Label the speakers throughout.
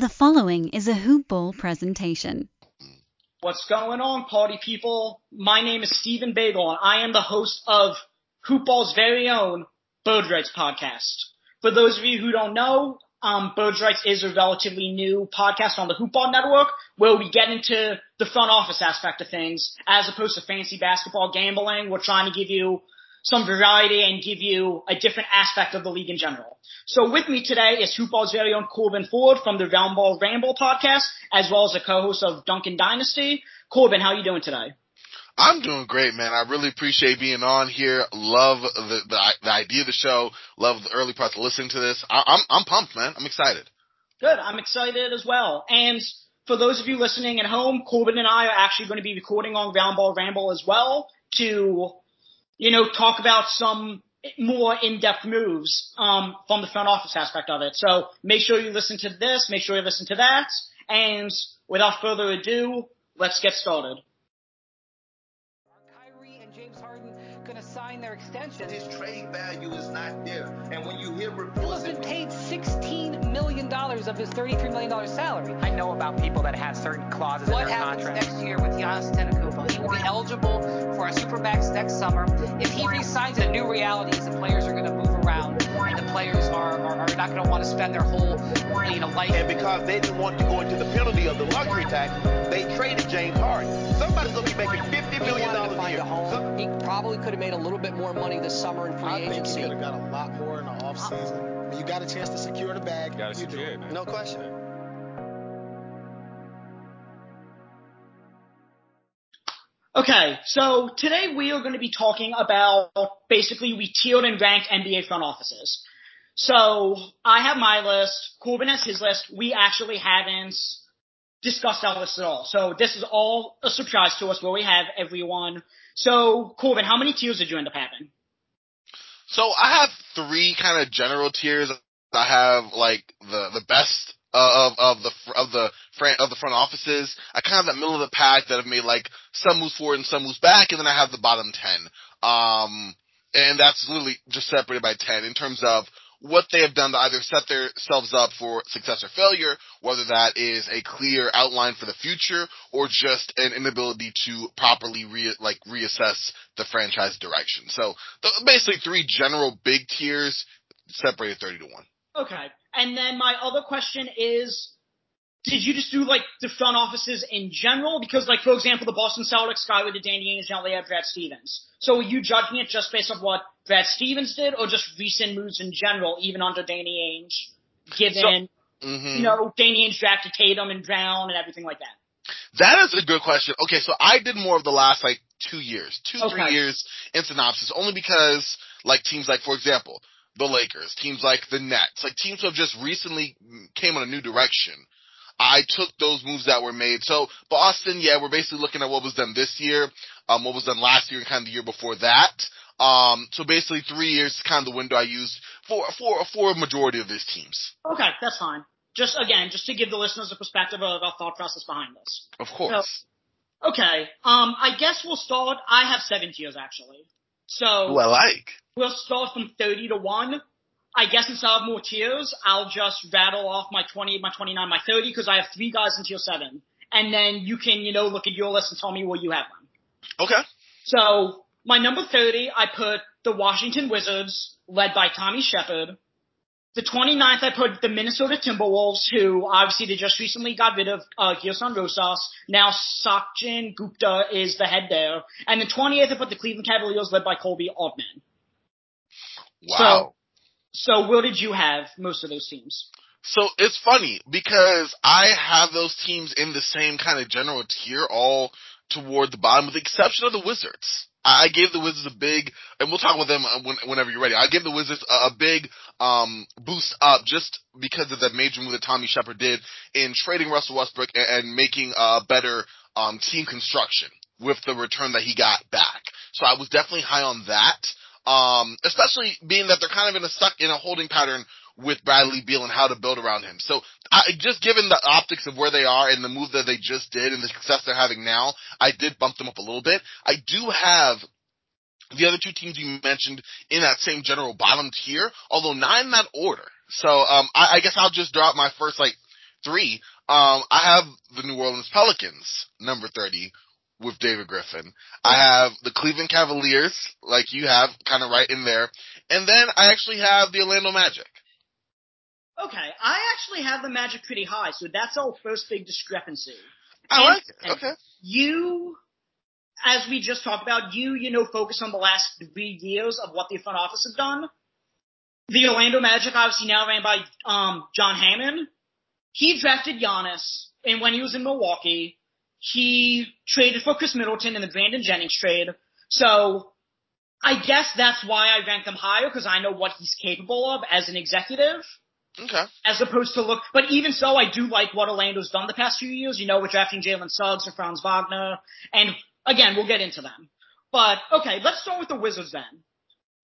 Speaker 1: The following is a Hoop Ball presentation.
Speaker 2: What's going on, party people? My name is Stephen Bagel, and I am the host of Hoop Ball's very own Bird Rights podcast. For those of you who don't know, um, Rights is a relatively new podcast on the Hoop Ball Network where we get into the front office aspect of things as opposed to fancy basketball gambling. We're trying to give you some variety and give you a different aspect of the league in general. So with me today is Hoopball's very own Corbin Ford from the Round Ball Ramble podcast, as well as a co-host of Duncan Dynasty. Corbin, how are you doing today?
Speaker 3: I'm doing great, man. I really appreciate being on here. Love the the, the idea of the show. Love the early parts of listening to this. I, I'm I'm pumped, man. I'm excited.
Speaker 2: Good. I'm excited as well. And for those of you listening at home, Corbin and I are actually going to be recording on Round Ball Ramble as well to you know, talk about some more in-depth moves um, from the front office aspect of it. So make sure you listen to this, make sure you listen to that, and without further ado, let's get started.
Speaker 4: Kyrie and James Harden going to sign their extension.
Speaker 5: His trade value is not there.
Speaker 4: $16 million of his $33 million salary.
Speaker 6: I know about people that have certain clauses
Speaker 4: What
Speaker 6: in their
Speaker 4: happens next year with Giannis Antetokounmpo? He will be eligible for a supermax next summer. If he resigns, the new reality is the players are going to move around, and the players are, are, are not going to want to spend their whole you know life.
Speaker 5: and because they didn't want to go into the penalty of the luxury tax, they traded James Harden. Somebody's gonna be making fifty
Speaker 7: He
Speaker 5: million
Speaker 7: wanted
Speaker 5: dollars
Speaker 7: to
Speaker 5: a
Speaker 7: find
Speaker 5: year.
Speaker 7: a home.
Speaker 5: Some-
Speaker 7: He probably could have made a little bit more money this summer in free
Speaker 8: I think
Speaker 7: agency.
Speaker 8: he could have got a lot more in the offseason. When you got a chance to secure the bag,
Speaker 9: Gotta
Speaker 8: you do
Speaker 9: secure
Speaker 8: it.
Speaker 9: it, man.
Speaker 7: No question.
Speaker 2: Okay, so today we are going to be talking about basically we tiered and ranked NBA front offices. So I have my list, Corbin has his list. We actually haven't discussed our list at all. So this is all a surprise to us where we have everyone. So Corbin, how many tiers did you end up having?
Speaker 3: So I have three kind of general tiers. I have like the the best of of the of the front of the front offices. I kind of have that middle of the pack that have made like some moves forward and some moves back, and then I have the bottom ten. Um, and that's literally just separated by ten in terms of what they have done to either set themselves up for success or failure, whether that is a clear outline for the future or just an inability to properly re- like reassess the franchise direction. So th- basically three general big tiers separated 30 to 1.
Speaker 2: Okay. And then my other question is, did you just do like the front offices in general? Because like, for example, the Boston Celtics guy rid the Danny Ainge, now they have Brad Stevens. So are you judging it just based on what Brad Stevens did or just recent moves in general, even under Danny Ainge, given,
Speaker 3: Mhm.
Speaker 2: you know, Danny Ainge drafted Tatum and Brown and everything like that?
Speaker 3: That is a good question. Okay, so I did more of the last like two years, two, three years in synopsis, only because like teams like, for example, the Lakers, teams like the Nets, like teams who have just recently came on a new direction. I took those moves that were made. So Boston, yeah, we're basically looking at what was done this year, um, what was done last year and kind of the year before that. Um, so basically three years is kind of the window I used for, for, for a majority of these teams.
Speaker 2: Okay, that's fine. Just again, just to give the listeners a perspective of our thought process behind this.
Speaker 3: Of course.
Speaker 2: Okay, um, I guess we'll start. I have seven tiers actually. So
Speaker 3: Who I like.
Speaker 2: We'll start from 30 to 1. I guess instead of more tiers, I'll just rattle off my 20, my 29, my 30 because I have three guys in tier 7. And then you can, you know, look at your list and tell me where you have them.
Speaker 3: Okay.
Speaker 2: So, my number 30, I put the Washington Wizards, led by Tommy Sheppard. The 29th, I put the Minnesota Timberwolves, who obviously they just recently got rid of uh, Gerson Rosas. Now Sachin Gupta is the head there. And the 28th, I put the Cleveland Cavaliers, led by Koby Altman.
Speaker 3: Wow.
Speaker 2: So where did you have most of those teams?
Speaker 3: So it's funny because I have those teams in the same kind of general tier, all toward the bottom, with the exception of the Wizards. I gave the Wizards a big, and we'll talk about them uh, when, whenever you're ready. I gave the Wizards a, a big um, boost up just because of that major move that Tommy Sheppard did in trading Russell Westbrook and, and making a better um, team construction with the return that he got back. So I was definitely high on that. Um, especially being that they're kind of in a stuck in a holding pattern with Bradley Beal and how to build around him. So I, just given the optics of where they are and the move that they just did and the success they're having now, I did bump them up a little bit. I do have the other two teams you mentioned in that same general bottom tier, although not in that order. So um, I, I guess I'll just drop my first like three, um, I have the New Orleans Pelicans, number 30, with David Griffin. I have the Cleveland Cavaliers, like you have, kind of right in there. And then I actually have the Orlando Magic.
Speaker 2: Okay, I actually have the Magic pretty high, so that's our first big discrepancy.
Speaker 3: I
Speaker 2: And-
Speaker 3: like it. Okay.
Speaker 2: You, as we just talked about, you, you know, focus on the last three years of what the front office have done. The Orlando Magic, obviously now ran by um, John Hammond. He drafted Giannis, and when he was in Milwaukee, he traded for Khris Middleton in the Brandon Jennings trade. So I guess that's why I rank them higher because I know what he's capable of as an executive
Speaker 3: Okay.
Speaker 2: as opposed to look. But even so, I do like what Orlando's done the past few years. You know, with drafting Jalen Suggs and Franz Wagner, and again, we'll get into them. But okay, let's start with the Wizards then.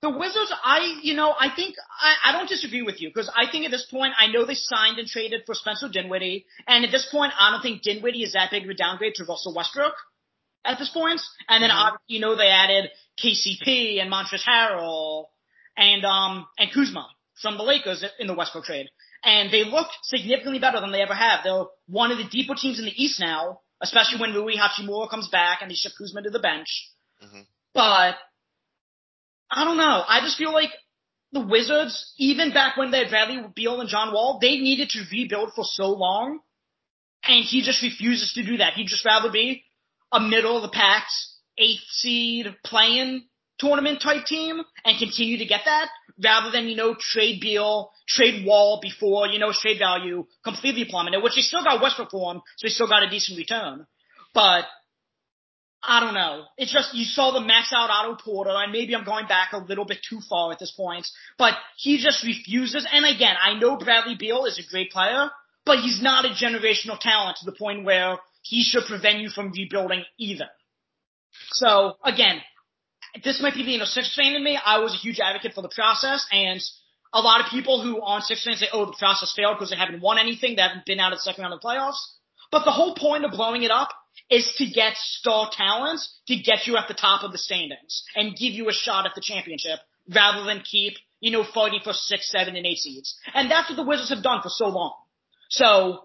Speaker 2: The Wizards, I, you know, I think I, I don't disagree with you because I think at this point, I know they signed and traded for Spencer Dinwiddie, and at this point, I don't think Dinwiddie is that big of a downgrade to Russell Westbrook at this point. And then obviously, you know, they added KCP and Montrezl Harrell and um and Kuzma from the Lakers in the Westbrook trade. And they look significantly better than they ever have. They're one of the deeper teams in the East now, especially when Rui Hachimura comes back and they ship Kuzma to the bench.
Speaker 3: Mhm.
Speaker 2: But I don't know. I just feel like the Wizards, even back when they had Bradley Beal and John Wall, they needed to rebuild for so long. And he just refuses to do that. He'd just rather be a middle of the pack, eighth seed playing tournament type team and continue to get that rather than, you know, trade Beal, trade Wall before, you know, trade value completely plummeted, which he still got Westbrook for him, so he still got a decent return. But I don't know. It's just you saw the max out Otto Porter, and maybe I'm going back a little bit too far at this point, but he just refuses. And again, I know Bradley Beal is a great player, but he's not a generational talent to the point where he should prevent you from rebuilding either. So again, this might be being a Sixers fan in me. I was a huge advocate for the process, and a lot of people who on Sixers fans say, "Oh, the process failed because they haven't won anything. They haven't been out of the second round of the playoffs." But the whole point of blowing it up is to get star talent to get you at the top of the standings and give you a shot at the championship rather than keep, you know, fighting for six, seven, and eight seeds. And that's what the Wizards have done for so long. So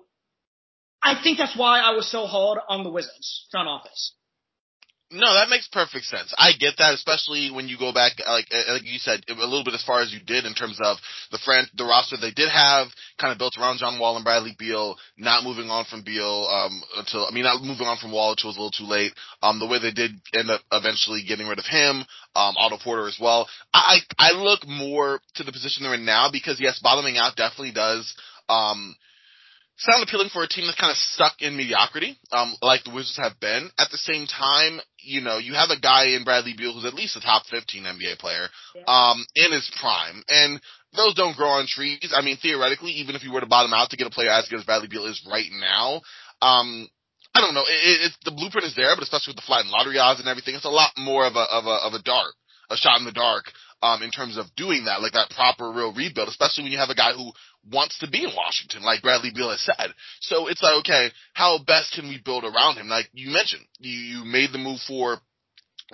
Speaker 2: I think that's why I was so hard on the Wizards front office.
Speaker 3: No, that makes perfect sense. I get that, especially when you go back, like uh, like you said, a little bit as far as you did in terms of the friend, the roster they did have, kind of built around John Wall and Bradley Beal, not moving on from Beal um, until I mean, not moving on from Wall, which was a little too late. Um, the way they did end up eventually getting rid of him, um, Otto Porter as well. I I look more to the position they're in now because yes, bottoming out definitely does. Um, sound appealing for a team that's kind of stuck in mediocrity, um, like the Wizards have been. At the same time, you know, you have a guy in Bradley Beal who's at least a top 15 NBA player, um, in his prime. And those don't grow on trees. I mean, theoretically, even if you were to bottom out to get a player as good as Bradley Beal is right now, um, I don't know. It, it, the blueprint is there, but especially with the flattened lottery odds and everything, it's a lot more of a of a of a dart, a shot in the dark, um, in terms of doing that, like that proper real rebuild, especially when you have a guy who wants to be in Washington, like Bradley Beal has said. So it's like, okay, how best can we build around him? Like you mentioned, you, you made the move for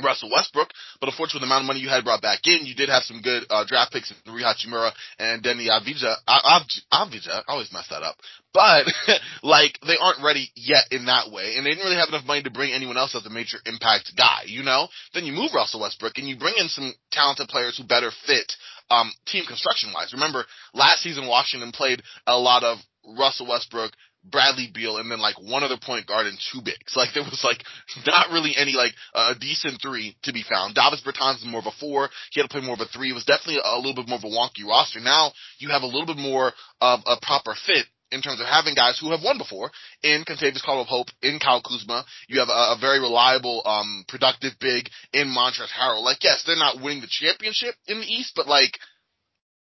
Speaker 3: Russell Westbrook, but unfortunately, the amount of money you had brought back in, you did have some good uh, draft picks in Rui Hachimura and Deni Avdija. Avdija, I always mess that up. But like they aren't ready yet in that way, and they didn't really have enough money to bring anyone else as a major impact guy. You know, then you move Russell Westbrook and you bring in some talented players who better fit um, team construction wise. Remember, last season Washington played a lot of Russell Westbrook, Bradley Beal, and then like one other point guard and two bigs. Like there was like not really any like a uh, decent three to be found. Davis Bertans is more of a four. He had to play more of a three. It was definitely a, little bit more of a wonky roster. Now you have a little bit more of a proper fit in terms of having guys who have won before in Kentavious Caldwell-Pope, in Kyle Kuzma. You have a, a very reliable, um, productive big in Montrezl Harrell. Like, yes, they're not winning the championship in the East, but like,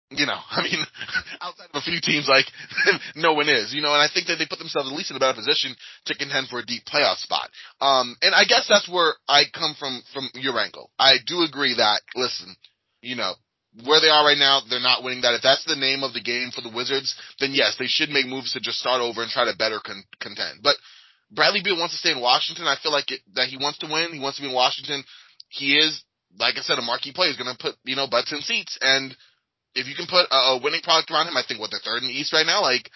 Speaker 3: you know, I mean, outside of a few teams, like, no one is, you know, and I think that they put themselves at least in a better position to contend for a deep playoff spot. Um, and I guess that's where I come from, from your angle. I do agree that, listen, you know, where they are right now, they're not winning that. If that's the name of the game for the Wizards, then yes, they should make moves to just start over and try to better con- contend. But Bradley Beal wants to stay in Washington. I feel like it, that he wants to win. He wants to be in Washington. He is, like I said, a marquee player. He's going to put, you know, butts in seats. And if you can put a, a winning product around him, I think what they're third in the East right now, like,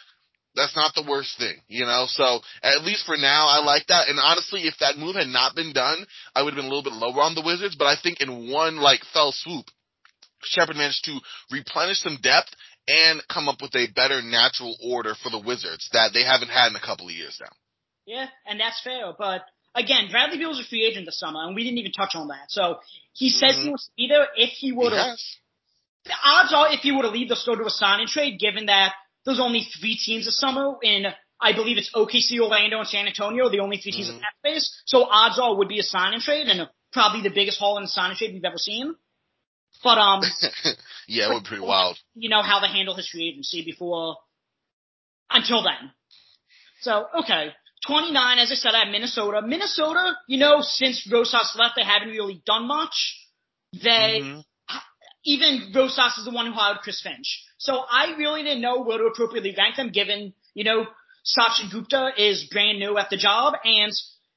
Speaker 3: that's not the worst thing, you know? So at least for now, I like that. And honestly, if that move had not been done, I would have been a little bit lower on the Wizards, but I think in one like fell swoop, Sheppard managed to replenish some depth and come up with a better natural order for the Wizards that they haven't had in a couple of years now.
Speaker 2: Yeah, and that's fair. But again, Bradley Beal's a free agent this summer, and we didn't even touch on that. So he says
Speaker 3: Mhm.
Speaker 2: he wants to be there. If he would have,
Speaker 3: Yes.
Speaker 2: The odds are if you were to leave, they'll still do a sign and trade, given that there's only three teams this summer in, I believe it's OKC, Orlando, and San Antonio, the only three teams
Speaker 3: Mhm.
Speaker 2: in that space. So odds are it would be a sign and trade, and probably the biggest haul in sign and trade we've ever seen. But um,
Speaker 3: yeah, it would be pretty wild.
Speaker 2: you know how they handle his free agency before until then. So okay, 29. As I said, I have Minnesota. Minnesota, you know, since Rosas left, they haven't really done much. They
Speaker 3: Mhm.
Speaker 2: Even Rosas is the one who hired Chris Finch. So I really didn't know where to appropriately rank them, given you know Sachin Gupta is brand new at the job, and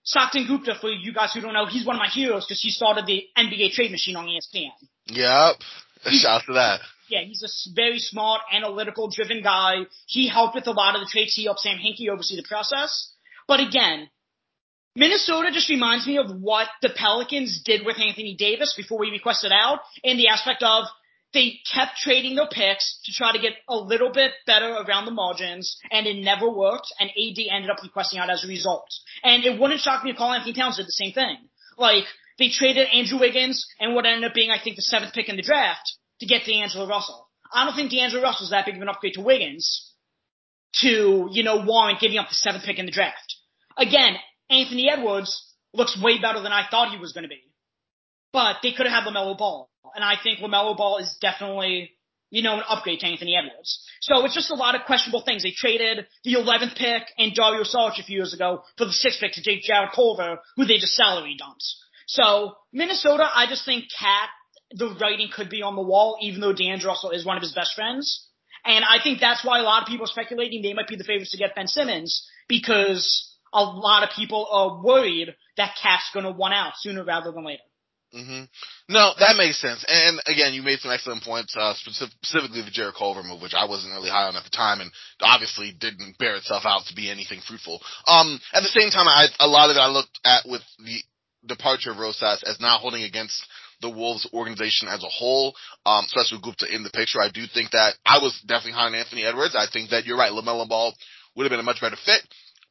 Speaker 2: Sachin Gupta, for you guys who don't know, he's one of my heroes because he started the NBA trade machine on ESPN.
Speaker 3: Yep. Shout out to that.
Speaker 2: Yeah, he's a very smart, analytical, driven guy. He helped with a lot of the trades. He helped Sam Hinkie oversee the process. But again, Minnesota just reminds me of what the Pelicans did with Anthony Davis before we requested out in the aspect of they kept trading their picks to try to get a little bit better around the margins, and it never worked, and AD ended up requesting out as a result. And it wouldn't shock me if Karl-Anthony Towns did the same thing. Like, they traded Andrew Wiggins and what ended up being, I think, the seventh pick in the draft to get D'Angelo Russell. I don't think D'Angelo Russell's that big of an upgrade to Wiggins to, you know, warrant giving up the seventh pick in the draft. Again, Anthony Edwards looks way better than I thought he was going to be. But they could have had LaMelo Ball. And I think LaMelo Ball is definitely, you know, an upgrade to Anthony Edwards. So it's just a lot of questionable things. They traded the 11th pick and Dario Saric a few years ago for the 6th pick to take Jarrett Culver, who they just salary dumped. So Minnesota, I just think KAT, the writing could be on the wall, even though D'Angelo Russell is one of his best friends. And I think that's why a lot of people are speculating they might be the favorites to get Ben Simmons because a lot of people are worried that KAT's going to one out sooner rather than later.
Speaker 3: hmm No, that makes sense. And again, you made some excellent points, uh, specific, specifically the Jarrett Culver move, which I wasn't really high on at the time, and obviously didn't bear itself out to be anything fruitful. Um, at the same time, I, a lot of it I looked at with the departure of Rosas as not holding against the Wolves organization as a whole, um, especially with Gupta in the picture. I do think that I was definitely high on Anthony Edwards. I think that you're right, LaMelo Ball would have been a much better fit,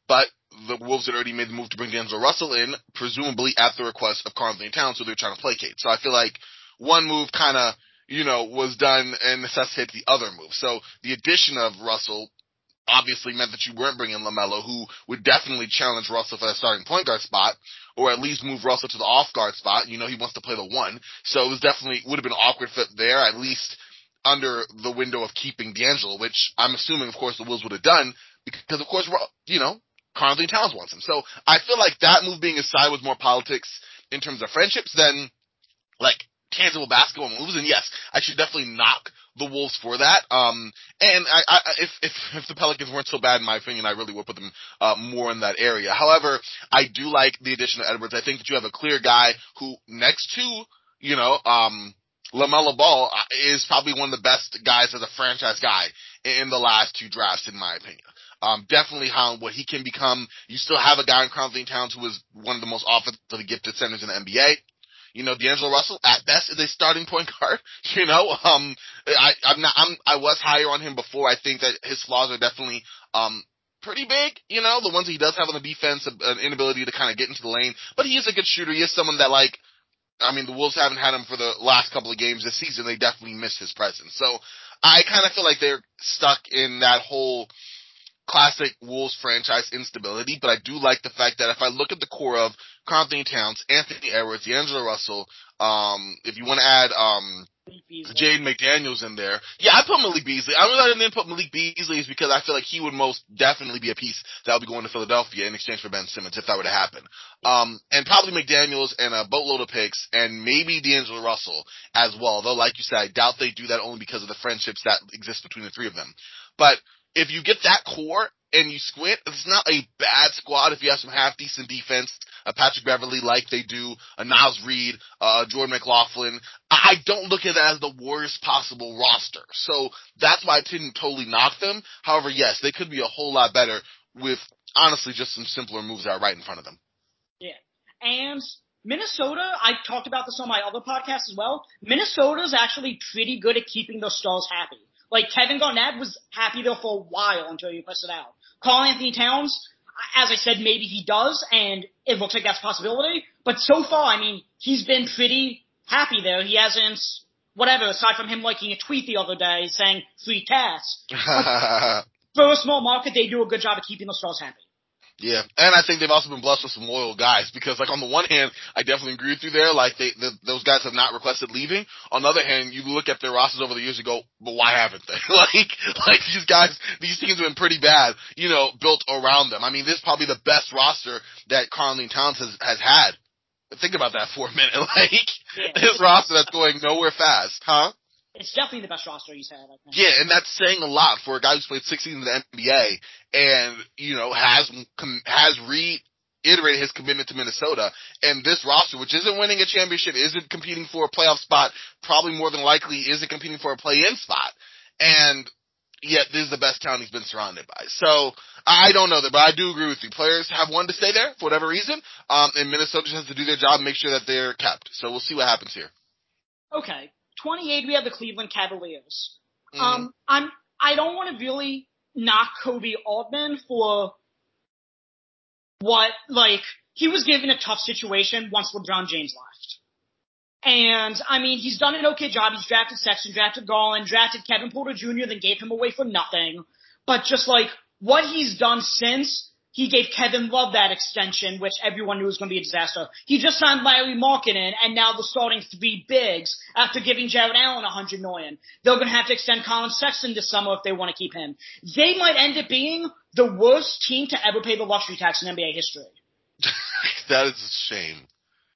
Speaker 3: but the Wolves had already made the move to bring D'Angelo Russell in, presumably at the request of Karl Towns, who they're trying to placate. So I feel like one move kind of, you know, was done and necessitated the other move. So the addition of Russell obviously meant that you weren't bringing LaMelo, who would definitely challenge Russell for that starting point guard spot, or at least move Russell to the off guard spot. You know, he wants to play the one. So it was definitely, would have been awkward fit there, at least under the window of keeping D'Angelo, which I'm assuming, of course, the Wolves would have done, because of course, you know, Karl Towns wants him. So I feel like that move being aside was more politics in terms of friendships than like tangible basketball moves. And yes, I should definitely knock the Wolves for that. Um, and I, I, if, if, if the Pelicans weren't so bad, in my opinion, I really would put them, uh, more in that area. However, I do like the addition of Edwards. I think that you have a clear guy who next to, you know, um, LaMelo Ball uh, is probably one of the best guys as a franchise guy in the last two drafts, in my opinion. Um, definitely how what he can become. You still have a guy in Anthony Towns who is one of the most offensively gifted centers in the NBA. You know, D'Angelo Russell at best is a starting point guard. You know, um, I, I'm not, I'm, I was higher on him before. I think that his flaws are definitely, um, pretty big. You know, the ones he does have on the defense, an inability to kind of get into the lane, but he is a good shooter. He is someone that like, I mean, the Wolves haven't had him for the last couple of games this season. They definitely miss his presence. So I kind of feel like they're stuck in that whole classic Wolves franchise instability, but I do like the fact that if I look at the core of Karl Towns, Anthony Edwards, D'Angelo Russell, um, if you want to add, um, Jaden McDaniels in there. Yeah, I put Malik Beasley. I really didn't put Malik Beasley is because I feel like he would most definitely be a piece that would be going to Philadelphia in exchange for Ben Simmons if that were to happen. Um, and probably McDaniels and a boatload of picks and maybe D'Angelo Russell as well. Though, like you said, I doubt they do that only because of the friendships that exist between the three of them. But if you get that core and you squint, it's not a bad squad if you have some half decent defense, a Patrick Beverley like they do, a Naz Reid, uh, Jordan McLaughlin. I don't look at it as the worst possible roster. So that's why I didn't totally knock them. However, yes, they could be a whole lot better with honestly just some simpler moves that are right in front of them.
Speaker 2: Yeah. And Minnesota, I talked about this on my other podcast as well. Minnesota's actually pretty good at keeping their stars happy. Like Kevin Garnett was happy there for a while until you press it out. Karl-Anthony Towns, as I said, maybe he does, and it looks like that's a possibility. But so far, I mean, he's been pretty happy there. He hasn't, whatever, aside from him liking a tweet the other day saying free cats. For a small market, they do a good job of keeping the stars happy.
Speaker 3: Yeah, and I think they've also been blessed with some loyal guys because, like, on the one hand, I definitely agree with you there. Like, they, the, those guys have not requested leaving. On the other hand, you look at their rosters over the years and go, but why haven't they? like, like these guys, these teams have been pretty bad, you know, built around them. I mean, this is probably the best roster that Karl-Anthony Towns has, has had. Think about that for a minute. Like, yeah. his roster that's going nowhere fast, huh?
Speaker 2: It's definitely the best roster he's had.
Speaker 3: Yeah, and that's saying a lot for a guy who's played six seasons in the NBA and you know has has reiterated his commitment to Minnesota. And this roster, which isn't winning a championship, isn't competing for a playoff spot, probably more than likely isn't competing for a play-in spot. And yet, this is the best town he's been surrounded by. So I don't know that, but I do agree with you. Players have wanted to stay there for whatever reason, um, and Minnesota just has to do their job and make sure that they're kept. So we'll see what happens here.
Speaker 2: Okay. 28, we have the Cleveland Cavaliers. Mm-hmm. Um, I'm, I don't want to really knock Koby Altman for what, like, he was given a tough situation once LeBron James left. And, I mean, he's done an okay job. He's drafted Sexton, drafted Garland, drafted Kevin Porter Jr., then gave him away for nothing. But just like, what he's done since he gave Kevin Love that extension, which everyone knew was going to be a disaster. He just signed Lauri Markkanen, and now they're starting three bigs after giving Jarrett Allen a hundred million. They're going to have to extend Collin Sexton this summer if they want to keep him. They might end up being the worst team to ever pay the luxury tax in NBA history.
Speaker 3: that is a shame.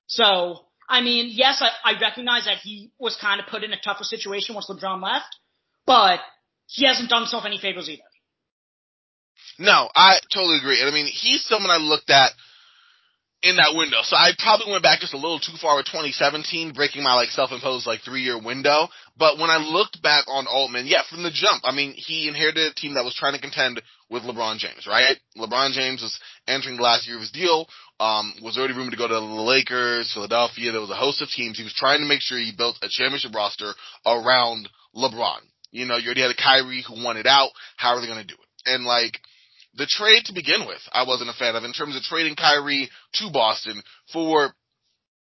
Speaker 2: So, I mean, yes, I, I recognize that he was kind of put in a tougher situation once LeBron left, but he hasn't done himself any favors either.
Speaker 3: No, I totally agree. And I mean, he's someone I looked at in that window. So I probably went back just a little too far with 2017, breaking my like self-imposed like three-year window. But when I looked back on Altman, yeah, from the jump, I mean, he inherited a team that was trying to contend with LeBron James, right? LeBron James was entering the last year of his deal, um, was already rumored to go to the Lakers, Philadelphia. There was a host of teams. He was trying to make sure he built a championship roster around LeBron. You know, you already had a Kyrie who wanted out. How are they going to do it? And like, the trade to begin with, I wasn't a fan of in terms of trading Kyrie to Boston for,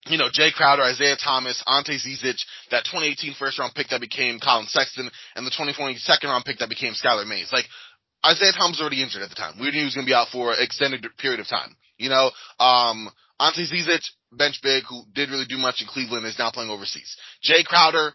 Speaker 3: you know, Jae Crowder, Isaiah Thomas, Ante Zizic, that 2018 first round pick that became Collin Sexton, and the 2020 second round pick that became Skylar Mays. Like, Isaiah Thomas was already injured at the time. We knew he was going to be out for an extended period of time. You know, um, Ante Zizic, bench big, who did really do much in Cleveland, is now playing overseas. Jae Crowder,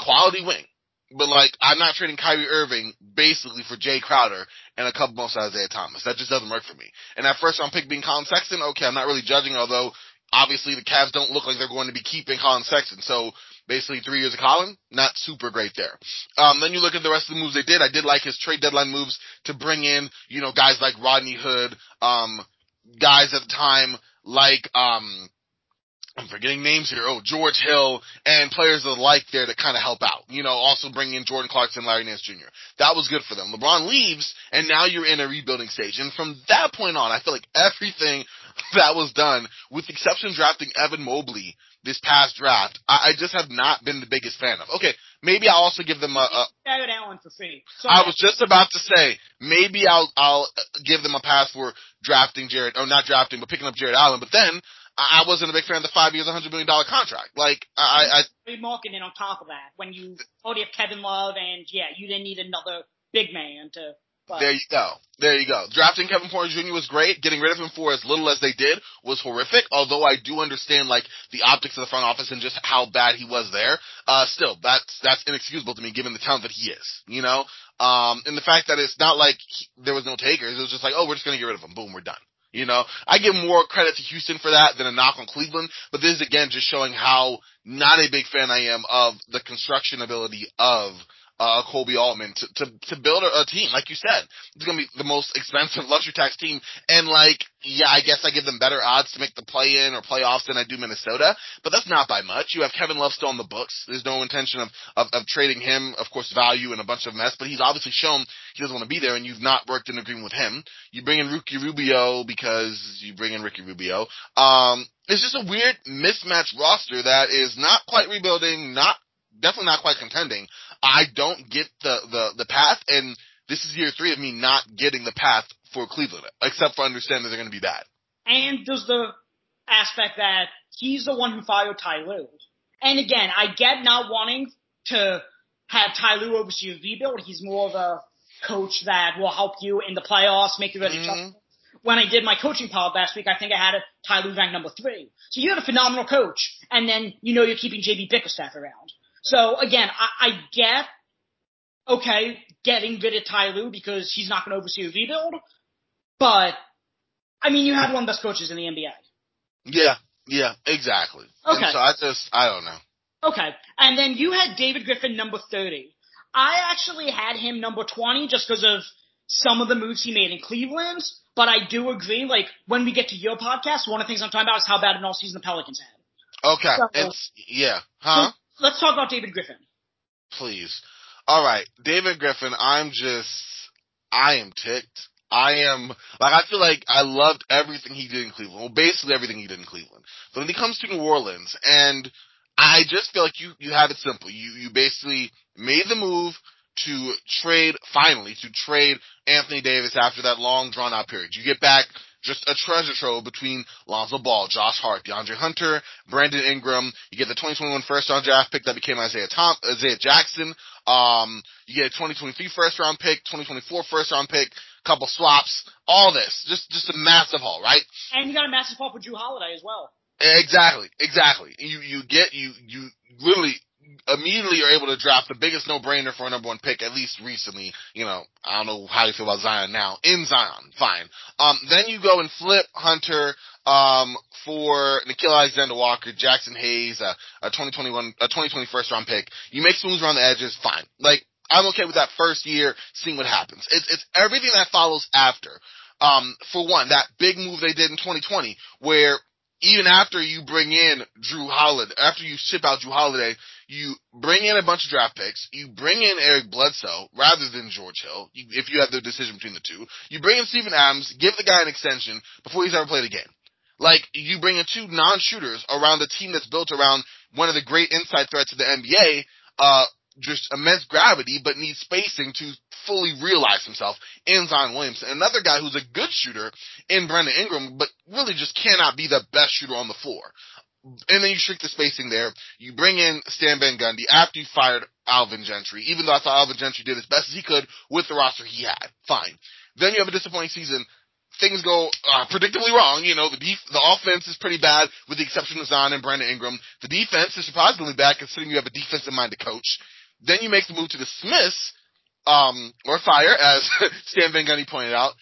Speaker 3: quality wing. But like, I'm not trading Kyrie Irving basically for Jae Crowder and a couple months of Isaiah Thomas. That just doesn't work for me. And that first round pick being Collin Sexton, okay, I'm not really judging, although obviously the Cavs don't look like they're going to be keeping Collin Sexton. So basically three years of Collin, not super great there. Um, then you look at the rest of the moves they did. I did like his trade deadline moves to bring in, you know, guys like Rodney Hood, um, guys at the time like, um, I'm forgetting names here. Oh, George Hill and players of the like there to kind of help out. You know, also bring in Jordan Clarkson, Larry Nance Jr. That was good for them. LeBron leaves, and now you're in a rebuilding stage. And from that point on, I feel like everything that was done, with the exception of drafting Evan Mobley this past draft, I, I just have not been the biggest fan of. Okay, maybe I'll also give them a. a
Speaker 2: Jarrett Allen for free.
Speaker 3: I was just about to say maybe I'll I'll give them a pass for drafting Jarrett or not drafting, but picking up Jarrett Allen. But then I wasn't a big fan of the five years, $100 million contract. Like, I, I.
Speaker 2: Remarketing on top of that when you already have Kevin Love and yeah, you didn't need another big man to.
Speaker 3: But. There you go. There you go. Drafting Kevin Porter Jr. was great. Getting rid of him for as little as they did was horrific. Although I do understand like the optics of the front office and just how bad he was there. Uh, still, that's that's inexcusable to me given the talent that he is. You know, um, and the fact that it's not like he, there was no takers. It was just like, oh, we're just gonna get rid of him. Boom, we're done. You know, I give more credit to Houston for that than a knock on Cleveland, but this is again just showing how not a big fan I am of the construction ability of uh, Koby Altman to, to, to build a, a team. Like you said, it's going to be the most expensive luxury tax team. And like, yeah, I guess I give them better odds to make the play in or playoffs than I do Minnesota, but that's not by much. You have Kevin Love still on the books. There's no intention of, of, of trading him, of course, value and a bunch of mess, but he's obviously shown he doesn't want to be there and you've not worked in agreement with him. You bring in Ricky Rubio because you bring in Ricky Rubio. Um, it's just a weird mismatched roster that is not quite rebuilding, not definitely not quite contending. I don't get the the the path, and this is year three of me not getting the path for Cleveland, except for understanding they're going to be bad.
Speaker 2: And there's the aspect that he's the one who fired Ty Lue. And again, I get not wanting to have Ty Lue oversee a rebuild. He's more of a coach that will help you in the playoffs, make you ready. Mm-hmm. When I did my coaching pod last week, I think I had a Ty Lue ranked number three. So you have a phenomenal coach, and then you know you're keeping JB Bickerstaff around. So again, I, I get okay getting rid of Ty Lue because he's not going to oversee a rebuild, but I mean you have one of the best coaches in the NBA.
Speaker 3: Yeah, yeah, exactly. Okay. And so I just I don't know.
Speaker 2: Okay, and then you had David Griffin number thirty. I actually had him number twenty just because of some of the moves he made in Cleveland. But I do agree, like when we get to your podcast, one of the things I'm talking about is how bad an all season the Pelicans had.
Speaker 3: Okay, so, it's yeah, huh?
Speaker 2: Let's talk about David Griffin.
Speaker 3: Please. All right, David Griffin. I'm just, I am ticked. I am like I feel like I loved everything he did in Cleveland. Well, basically everything he did in Cleveland. But when he comes to New Orleans, and I just feel like you you have it simple. You you basically made the move to trade finally to trade Anthony Davis after that long drawn out period. You get back just a treasure trove between Lonzo Ball, Josh Hart, DeAndre Hunter, Brandon Ingram. You get the 2021 first round draft pick that became Isaiah Tom, Isaiah Jackson. Um, you get a 2023 first round pick, 2024 first round pick, couple swaps, all this. Just, just a massive haul, right?
Speaker 2: And you got a massive haul for Jrue Holiday as well.
Speaker 3: Exactly, exactly. You, you get, you, you literally immediately are able to draft the biggest no-brainer for a number one pick, at least recently. You know, I don't know how you feel about Zion now. In Zion, fine. Um, then you go and flip Hunter, um, for Nickeil Alexander-Walker, Jaxson Hayes, a, a 2021, a 2020 first round pick. You make moves around the edges, fine. Like, I'm okay with that first year, seeing what happens. It's, it's everything that follows after. Um, for one, that big move they did in 2020, where even after you bring in Jrue Holiday, after you ship out Jrue Holiday, you bring in a bunch of draft picks, you bring in Eric Bledsoe rather than George Hill, if you have the decision between the two. You bring in Steven Adams, give the guy an extension before he's ever played a game. Like, you bring in two non-shooters around a team that's built around one of the great inside threats of the NBA, uh, just immense gravity, but needs spacing to fully realize himself in Zion Williamson. Another guy who's a good shooter in Brandon Ingram, but really just cannot be the best shooter on the floor. And then you shrink the spacing there. You bring in Stan Van Gundy after you fired Alvin Gentry, even though I thought Alvin Gentry did as best as he could with the roster he had. Fine. Then you have a disappointing season things go uh, predictably wrong. You know, the def- the offense is pretty bad, with the exception of Zion and Brandon Ingram. The defense is surprisingly bad, considering you have a defensive-minded coach. Then you make the move to dismiss, um, or fire, as Stan Van Gundy pointed out.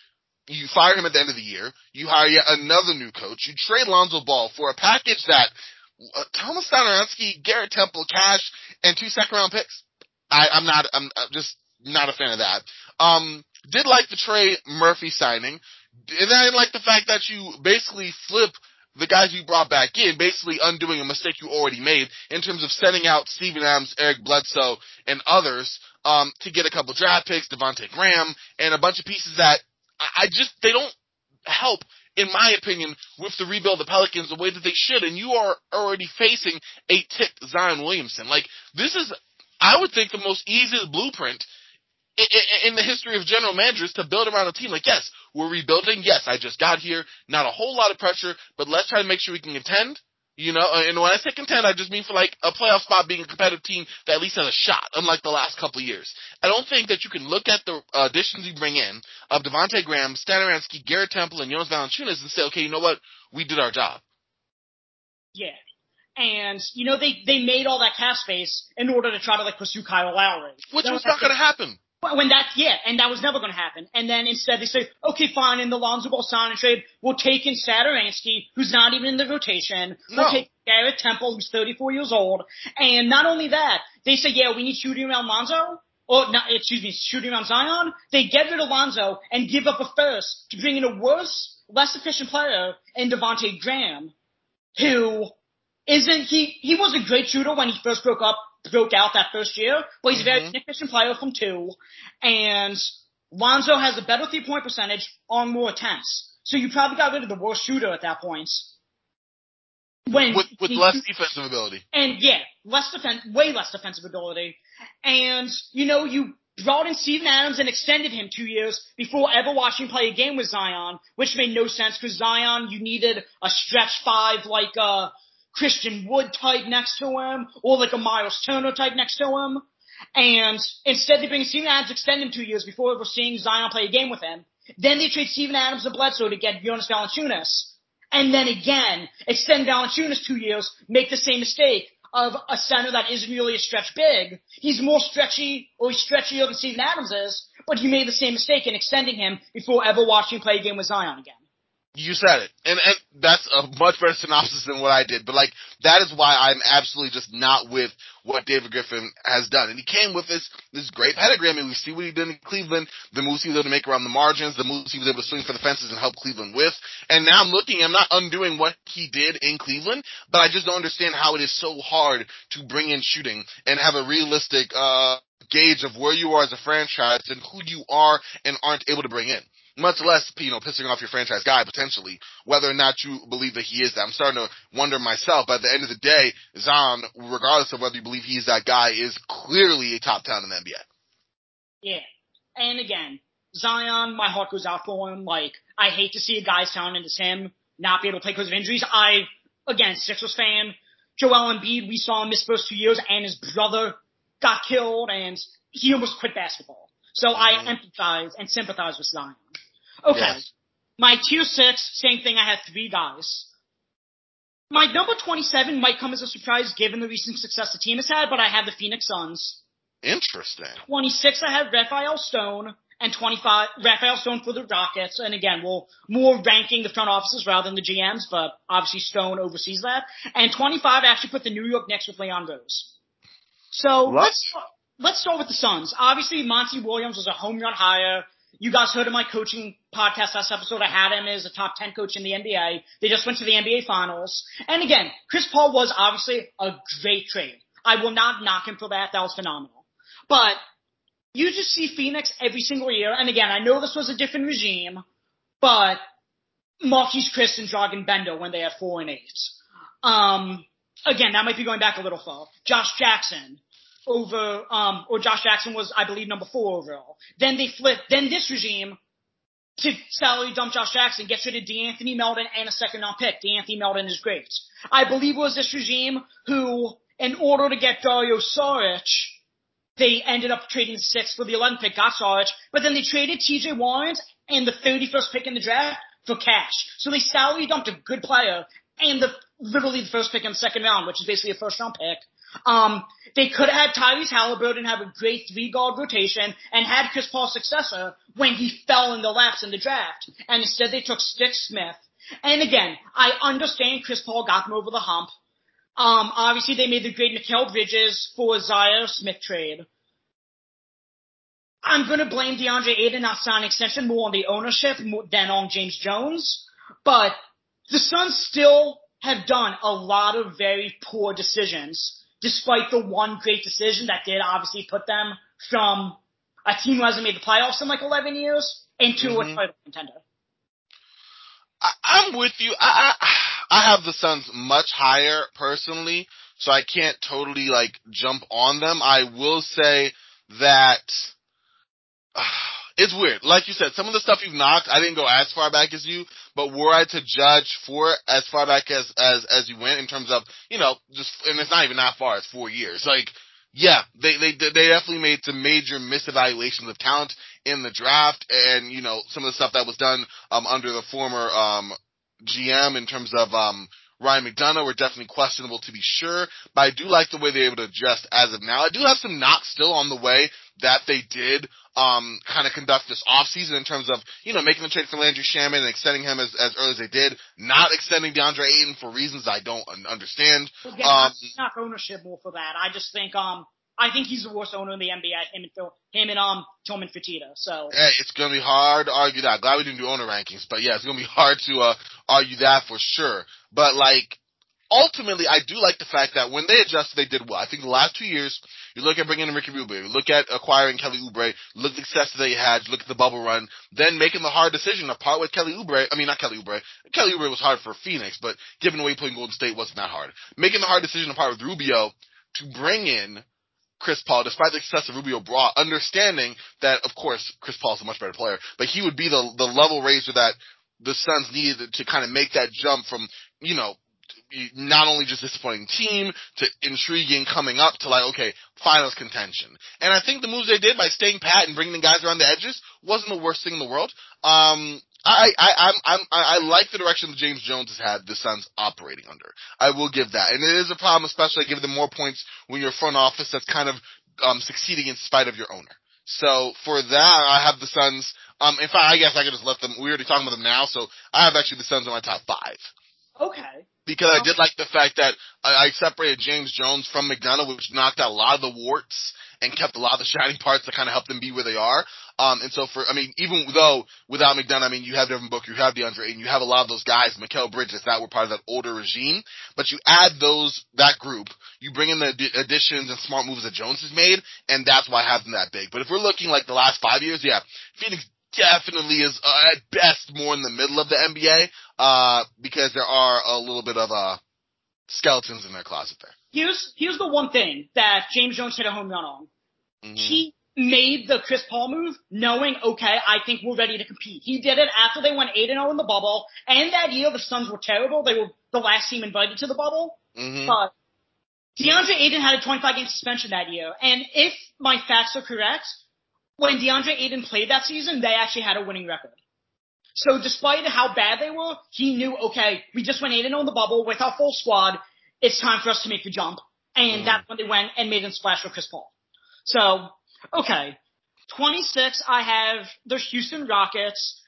Speaker 3: You fire him at the end of the year. You hire yet another new coach. You trade Lonzo Ball for a package that uh, Tomas Satoransky, Garrett Temple, cash, and two second round picks. I, I'm not. I'm, I'm just not a fan of that. Um, did like the Trey Murphy signing. And I like the fact that you basically flip the guys you brought back in, basically undoing a mistake you already made in terms of sending out Steven Adams, Eric Bledsoe, and others um, to get a couple draft picks, Devonte Graham, and a bunch of pieces that I just they don't help, in my opinion, with the rebuild of the Pelicans the way that they should. And you are already facing a ticked Zion Williamson. Like this is, I would think, the most easiest blueprint in the history of general managers to build around a team. Like, yes, we're rebuilding. Yes, I just got here. Not a whole lot of pressure, but let's try to make sure we can contend. You know, uh, and when I say contend, I just mean for like a playoff spot being a competitive team that at least has a shot, unlike the last couple of years. I don't think that you can look at the uh, additions you bring in of Devonte Graham, Satoransky, Garrett Temple, and Jonas Valanciunas and say, okay, you know what? We did our job.
Speaker 2: Yeah. And, you know, they, they made all that cap space in order to try to like pursue Kyle Lowry.
Speaker 3: Which was not going to happen.
Speaker 2: When that, yeah, and that was never going to happen. And then instead they say, okay, fine, in the Lonzo Ball signing trade, we'll take in Satoransky, who's not even in the rotation. No. We'll take Garrett Temple, who's 34 years old. And not only that, they say, yeah, we need shooting around Lonzo. or not, excuse me, shooting around Zion, they get rid of Lonzo and give up a first to bring in a worse, less efficient player in Devontae Graham, who isn't he? He was a great shooter when he first broke up, broke out that first year, but he's a very
Speaker 3: Mhm.
Speaker 2: efficient player from two, and Lonzo has a better three point percentage on more attempts. So you probably got rid of the worst shooter at that point. When
Speaker 3: with with
Speaker 2: he-
Speaker 3: less defensive ability.
Speaker 2: and yeah, less defense, way less defensive ability. And, you know, you brought in Steven Adams and extended him two years before ever watching play a game with Zion, which made no sense because Zion, you needed a stretch five like a Christian Wood type next to him or like a Miles Turner type next to him. And instead they bring Steven Adams, extend him two years before ever seeing Zion play a game with him. Then they trade Steven Adams and Bledsoe to get Jonas Valanciunas. And then again, extend Valanciunas two years, make the same mistake of a center that isn't really a stretch big. He's more stretchy, or he's stretchier than Steven Adams is, but you made the same mistake in extending him before ever watching play a game with Zion again.
Speaker 3: You said it. And, and that's a much better synopsis than what I did. But like, that is why I'm absolutely just not with what David Griffin has done. And he came with this, this great pedigree. I mean, we see what he did in Cleveland, the moves he was able to make around the margins, the moves he was able to swing for the fences and help Cleveland with. And now I'm looking, I'm not undoing what he did in Cleveland, but I just don't understand how it is so hard to bring in shooting and have a realistic, uh, gauge of where you are as a franchise and who you are and aren't able to bring in much less, you know, pissing off your franchise guy potentially, whether or not you believe that he is that. I'm starting to wonder myself, but at the end of the day, Zion, regardless of whether you believe he's that guy, is clearly a top talent in the NBA.
Speaker 2: Yeah. And again, Zion, my heart goes out for him. Like, I hate to see a guy as talented as him not be able to play because of injuries. I, again, Sixers fan, Joel Embiid, we saw him miss first two years and his brother got killed and he almost quit basketball. So I empathize and sympathize with Zion. Okay.
Speaker 3: Yes.
Speaker 2: My tier six, same thing. I had three guys. My number 27 might come as a surprise given the recent success the team has had, but I have the Phoenix Suns.
Speaker 3: Interesting.
Speaker 2: 26, I have Rafael Stone, and 25, Rafael Stone for the Rockets. And again, we'll more ranking the front offices rather than the GMs, but obviously Stone oversees that. And 25, I actually put the New York Knicks with Leon Rose. So
Speaker 3: What?
Speaker 2: let's let's start with the Suns. Obviously, Monty Williams was a home run hire. You guys heard of my coaching podcast last episode. I had him as a top 10 coach in the NBA. They just went to the NBA finals. And again, Chris Paul was obviously a great trade. I will not knock him for that. That was phenomenal. But you just see Phoenix every single year. And again, I know this was a different regime, but Marquese Chriss and Dragan Bender when they had four and eight. Um, again, that might be going back a little far. Josh Jackson over, um, or Josh Jackson was, I believe, number four overall. Then they flipped, then this regime to salary dump Josh Jackson gets rid of De'Anthony Melton and a second round pick. De'Anthony Melton is great. I believe it was this regime who, in order to get Dario Saric, they ended up trading six for the 11th pick, got Saric, but then they traded TJ Warren and the 31st pick in the draft for cash. So they salary dumped a good player and the literally the first pick in the second round, which is basically a first round pick. Um, they could have had Tyrese Halliburton have a great three guard rotation and had Chris Paul's successor when he fell in the laps in the draft. And instead they took Stick Smith. And again, I understand Chris Paul got them over the hump. Um, obviously they made the great Mikal Bridges for Zhaire Smith trade. I'm gonna blame DeAndre Ayton not signing extension more on the ownership than on James Jones. But the Suns still have done a lot of very poor decisions, despite the one great decision that did obviously put them from a team who hasn't made the playoffs in like 11 years into
Speaker 3: Mhm.
Speaker 2: a title contender.
Speaker 3: I, I'm with you. I, I I have the Suns much higher personally, so I can't totally like jump on them. I will say that it's weird. Like you said, some of the stuff you've knocked, I didn't go as far back as you, but were I to judge for as far back as as as you went in terms of you know just and it's not even that far. It's four years. Like yeah, they they they definitely made some major misevaluations of talent in the draft, and you know some of the stuff that was done um under the former um GM in terms of um Ryan McDonough were definitely questionable to be sure, but I do like the way they're able to adjust as of now. I do have some knocks still on the way that they did um kind of conduct this offseason in terms of, you know, making the trade for Landry Shamet and extending him as, as early as they did, not extending DeAndre Ayton for reasons I don't understand.
Speaker 2: Again,
Speaker 3: Um,
Speaker 2: not ownership more for that. I just think um I think he's the worst owner in the NBA. Him and Phil, him and um Tillman Fertitta. So
Speaker 3: Hey, it's gonna be hard to argue that. Glad we didn't do owner rankings, but yeah, it's gonna be hard to uh, argue that for sure. But like, ultimately, I do like the fact that when they adjusted, they did well. I think the last two years, you look at bringing in Ricky Rubio, you look at acquiring Kelly Oubre, look at the success that they had, look at the bubble run, then making the hard decision to part with Kelly Oubre. I mean, not Kelly Oubre. Kelly Oubre was hard for Phoenix, but given the way he played in Golden State wasn't that hard. Making the hard decision to part with Rubio to bring in Chris Paul, despite the success that Rubio brought, understanding that, of course, Chris Paul is a much better player, but he would be the the level raiser that the Suns needed to kind of make that jump from, you know, not only just disappointing team to intriguing coming up to like, okay, finals contention. And I think the moves they did by staying pat and bringing the guys around the edges wasn't the worst thing in the world. Um, I, I, I'm, I'm, I like the direction that James Jones has had the Suns operating under. I will give that. And it is a problem, especially giving them more points when you're front office that's kind of, um, succeeding in spite of your owner. So for that, I have the Suns. Um, in fact, I guess I could just let them. We're already talking about them now, so I have actually the Suns in my top five
Speaker 2: okay.
Speaker 3: because I did like the fact that I, I separated James Jones from McDonough, which knocked out a lot of the warts and kept a lot of the shining parts that kind of helped them be where they are. Um, and so for, I mean, even though without McDonough, I mean, you have Devin Booker, you have DeAndre Ayton, you have a lot of those guys, Mikal Bridges, that were part of that older regime, but you add those, that group, you bring in the addi- additions and smart moves that Jones has made, and that's why I have them that big. But if we're looking like the last five years, yeah, Phoenix definitely is uh, at best more in the middle of the NBA, uh, because there are a little bit of, uh, skeletons in their closet there.
Speaker 2: Here's here's the one thing that James Jones hit a home run on.
Speaker 3: Mhm.
Speaker 2: He made the Chris Paul move knowing, okay, I think we're ready to compete. He did it after they went 8 0 in the bubble. And that year, the Suns were terrible. They were the last team invited to the bubble.
Speaker 3: Mhm.
Speaker 2: But DeAndre Ayton had a 25 game suspension that year. And if my facts are correct, when DeAndre Ayton played that season, they actually had a winning record. So despite how bad they were, he knew, okay, we just went 8 0 in the bubble with our full squad. It's time for us to make the jump. And
Speaker 3: Mhm.
Speaker 2: that's when they went and made a splash with Chris Paul. So, okay. 26, I have the Houston Rockets.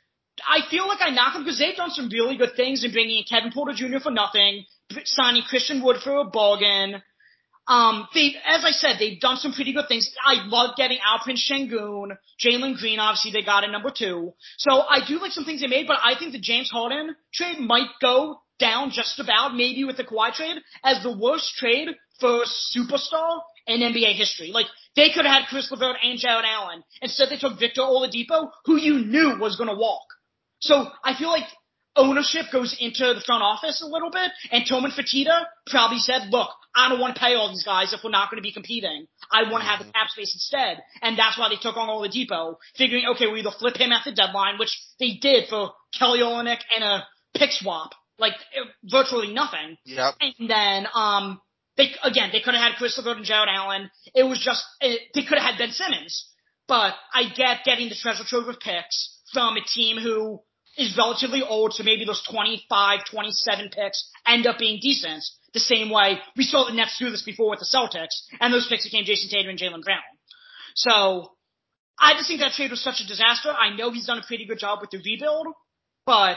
Speaker 2: I feel like I knock them because they've done some really good things in bringing in Kevin Porter Jr. for nothing, signing Christian Wood for a bargain. Um, they, as I said, they've done some pretty good things. I love getting Alperen Sengun, Jalen Green, obviously they got in number two. So I do like some things they made, but I think the James Harden trade might go down just about, maybe with the Kawhi trade, as the worst trade for superstar in NBA history. Like, they could have had Caris LeVert and Jarrett Allen. Instead, they took Victor Oladipo, who you knew was going to walk. So I feel like ownership goes into the front office a little bit, and Tillman Fertitta probably said, look, I don't want to pay all these guys if we're not going to be competing. I want to have the cap space instead. And that's why they took on Oladipo, figuring, okay, we either flip him at the deadline, which they did for Kelly Olynyk and a pick swap, like eh, virtually nothing.
Speaker 3: Yep.
Speaker 2: And then, um, they, again, they could have had Caris LeVert and Jarrett Allen. It was just, it, they could have had Ben Simmons. But I get getting the treasure trove of picks from a team who is relatively old, so maybe those 25, 27 picks end up being decent. The same way we saw the Nets do this before with the Celtics, and those picks became Jayson Tatum and Jaylen Brown. So, I just think that trade was such a disaster. I know he's done a pretty good job with the rebuild, but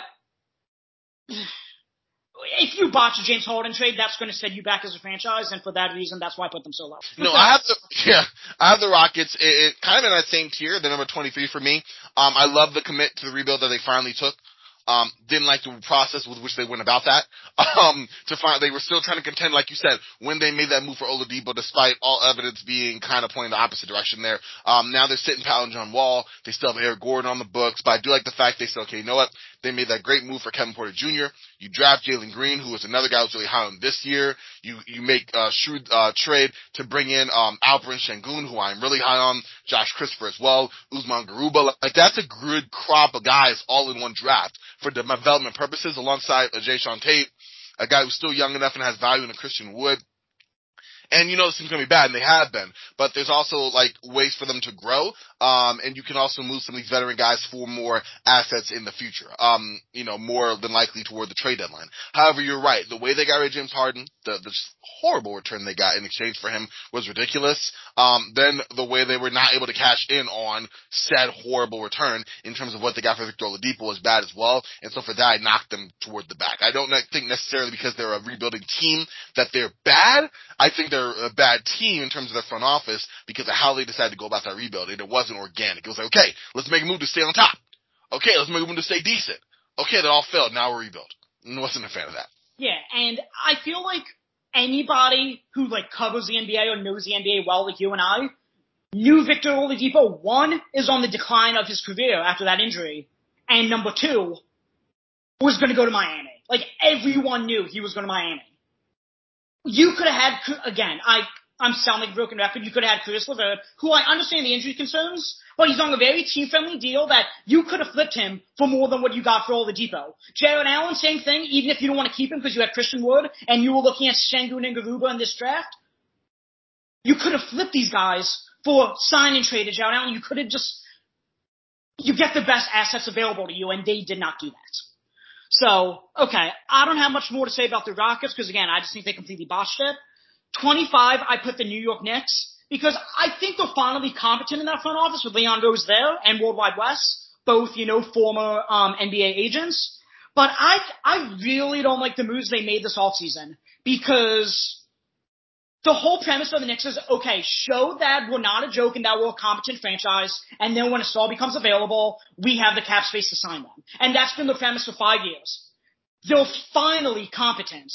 Speaker 2: you botch a James Harden trade, that's going to set you back as a franchise, and for that reason, that's why I put them so low.
Speaker 3: No, I have the yeah, I have the Rockets. It, it kind of in that same tier, the number twenty three for me. Um, I love the commit to the rebuild that they finally took. Um, didn't like the process with which they went about that. Um, to find they were still trying to contend, like you said, when they made that move for Oladipo, despite all evidence being kind of pointing the opposite direction there. Um, now they're sitting Powell and John Wall. They still have Eric Gordon on the books, but I do like the fact they said, okay, you know what? They made that great move for Kevin Porter Jr. You draft Jalen Green, who was another guy who's really high on this year. You you make a shrewd uh, trade to bring in um, Alperen Sengun, who I'm really high on. Josh Christopher as well. Usman Garuba. Like that's a good crop of guys all in one draft for development purposes, alongside Jae'Sean Tate, a guy who's still young enough and has value in a Christian Wood. And you know this team's gonna be bad, and they have been. But there's also like ways for them to grow. Um, and you can also move some of these veteran guys for more assets in the future. Um, you know, more than likely toward the trade deadline. However, you're right. The way they got rid of James Harden, the, the horrible return they got in exchange for him was ridiculous. Um, then the way they were not able to cash in on said horrible return in terms of what they got for Victor Oladipo was bad as well. And so for that, I knocked them toward the back. I don't think necessarily because they're a rebuilding team that they're bad. I think they're a bad team in terms of their front office because of how they decided to go about that rebuild. And it wasn't organic. It was like, okay, let's make a move to stay on top. Okay, let's make a move to stay decent. Okay, that all failed. Now we're rebuild. I wasn't a fan of that.
Speaker 2: Yeah, and I feel like anybody who like covers the NBA or knows the NBA well, like you and I, knew Victor Oladipo. One is on the decline of his career after that injury, and number two was going to go to Miami. Like everyone knew he was going to Miami. You could have had again. I I'm sounding like broken record. You could have had Caris LeVert, who I understand the injury concerns, but he's on a very team-friendly deal that you could have flipped him for more than what you got for Oladipo. Jarrett Allen, same thing, even if you don't want to keep him because you have Christian Wood and you were looking at Sengun and Garuba in this draft. You could have flipped these guys for sign and trade to Jarrett Allen. You could have just, you get the best assets available to you and they did not do that. So, okay, I don't have much more to say about the Rockets because again, I just think they completely botched it. 25, I put the New York Knicks because I think they're finally competent in that front office with Leon Rose there and Worldwide Wes, both, you know, former um, NBA agents. But I, I really don't like the moves they made this offseason because the whole premise of the Knicks is, okay, show that we're not a joke and that we're a competent franchise, and then when a star becomes available, we have the cap space to sign them. And that's been the premise for five years. They're finally competent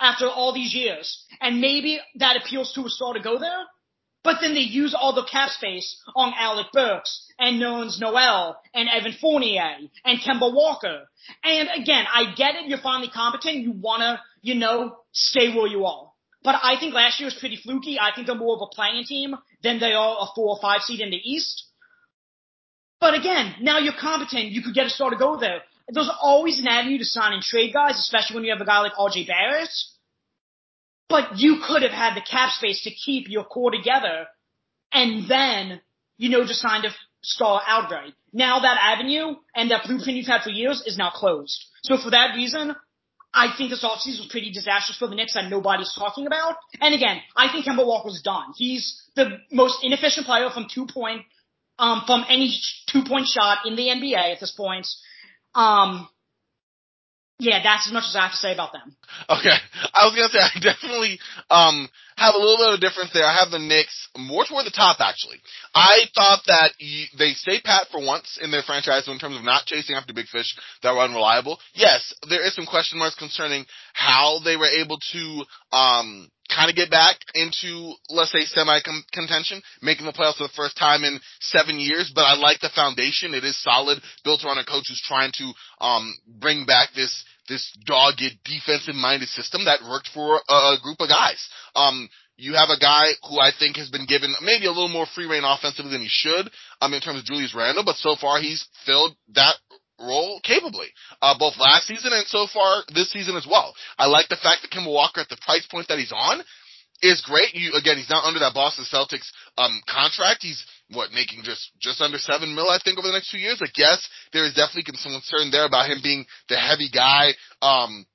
Speaker 2: after all these years. And maybe that appeals to a star to go there. But then they use all the cap space on Alec Burks and Nerlens Noel and Evan Fournier and Kemba Walker. And again, I get it. You're finally competent. You want to, you know, stay where you are. But I think last year was pretty fluky. I think they're more of a playing team than they are a four or five seed in the East. But again, now you're competent. You could get a star to go there there's always an avenue to sign and trade guys, especially when you have a guy like RJ Barrett. But you could have had the cap space to keep your core together and then, you know, just sign a star outright. Now that avenue and that blueprint you've had for years is now closed. So for that reason, I think this offseason was pretty disastrous for the Knicks that nobody's talking about. And again, I think Kemba Walker's done. He's the most inefficient player from two point, um, from any two point shot in the NBA at this point. Um, yeah, that's as much as I have to say about them.
Speaker 3: Okay, I was gonna say I definitely um have a little bit of a difference there. I have the Knicks more toward the top actually. I thought that you, they stayed pat for once in their franchise in terms of not chasing after big fish that were unreliable. Yes, there is some question marks concerning how they were able to um kind of get back into, let's say, semi contention, making the playoffs for the first time in seven years. But I like the foundation; it is solid, built around a coach who's trying to um, bring back this this dogged defensive minded system that worked for a, a group of guys. Um, you have a guy who I think has been given maybe a little more free reign offensively than he should, um, in terms of Julius Randle, but so far he's filled that role capably, uh, both last season and so far this season as well. I like the fact that Kemba Walker at the price point that he's on is great. You, again, he's not under that Boston Celtics, um, contract. He's, what, making just, just under seven mil, I think, over the next two years. Like, yes, there is definitely some concern there about him being the heavy guy, um,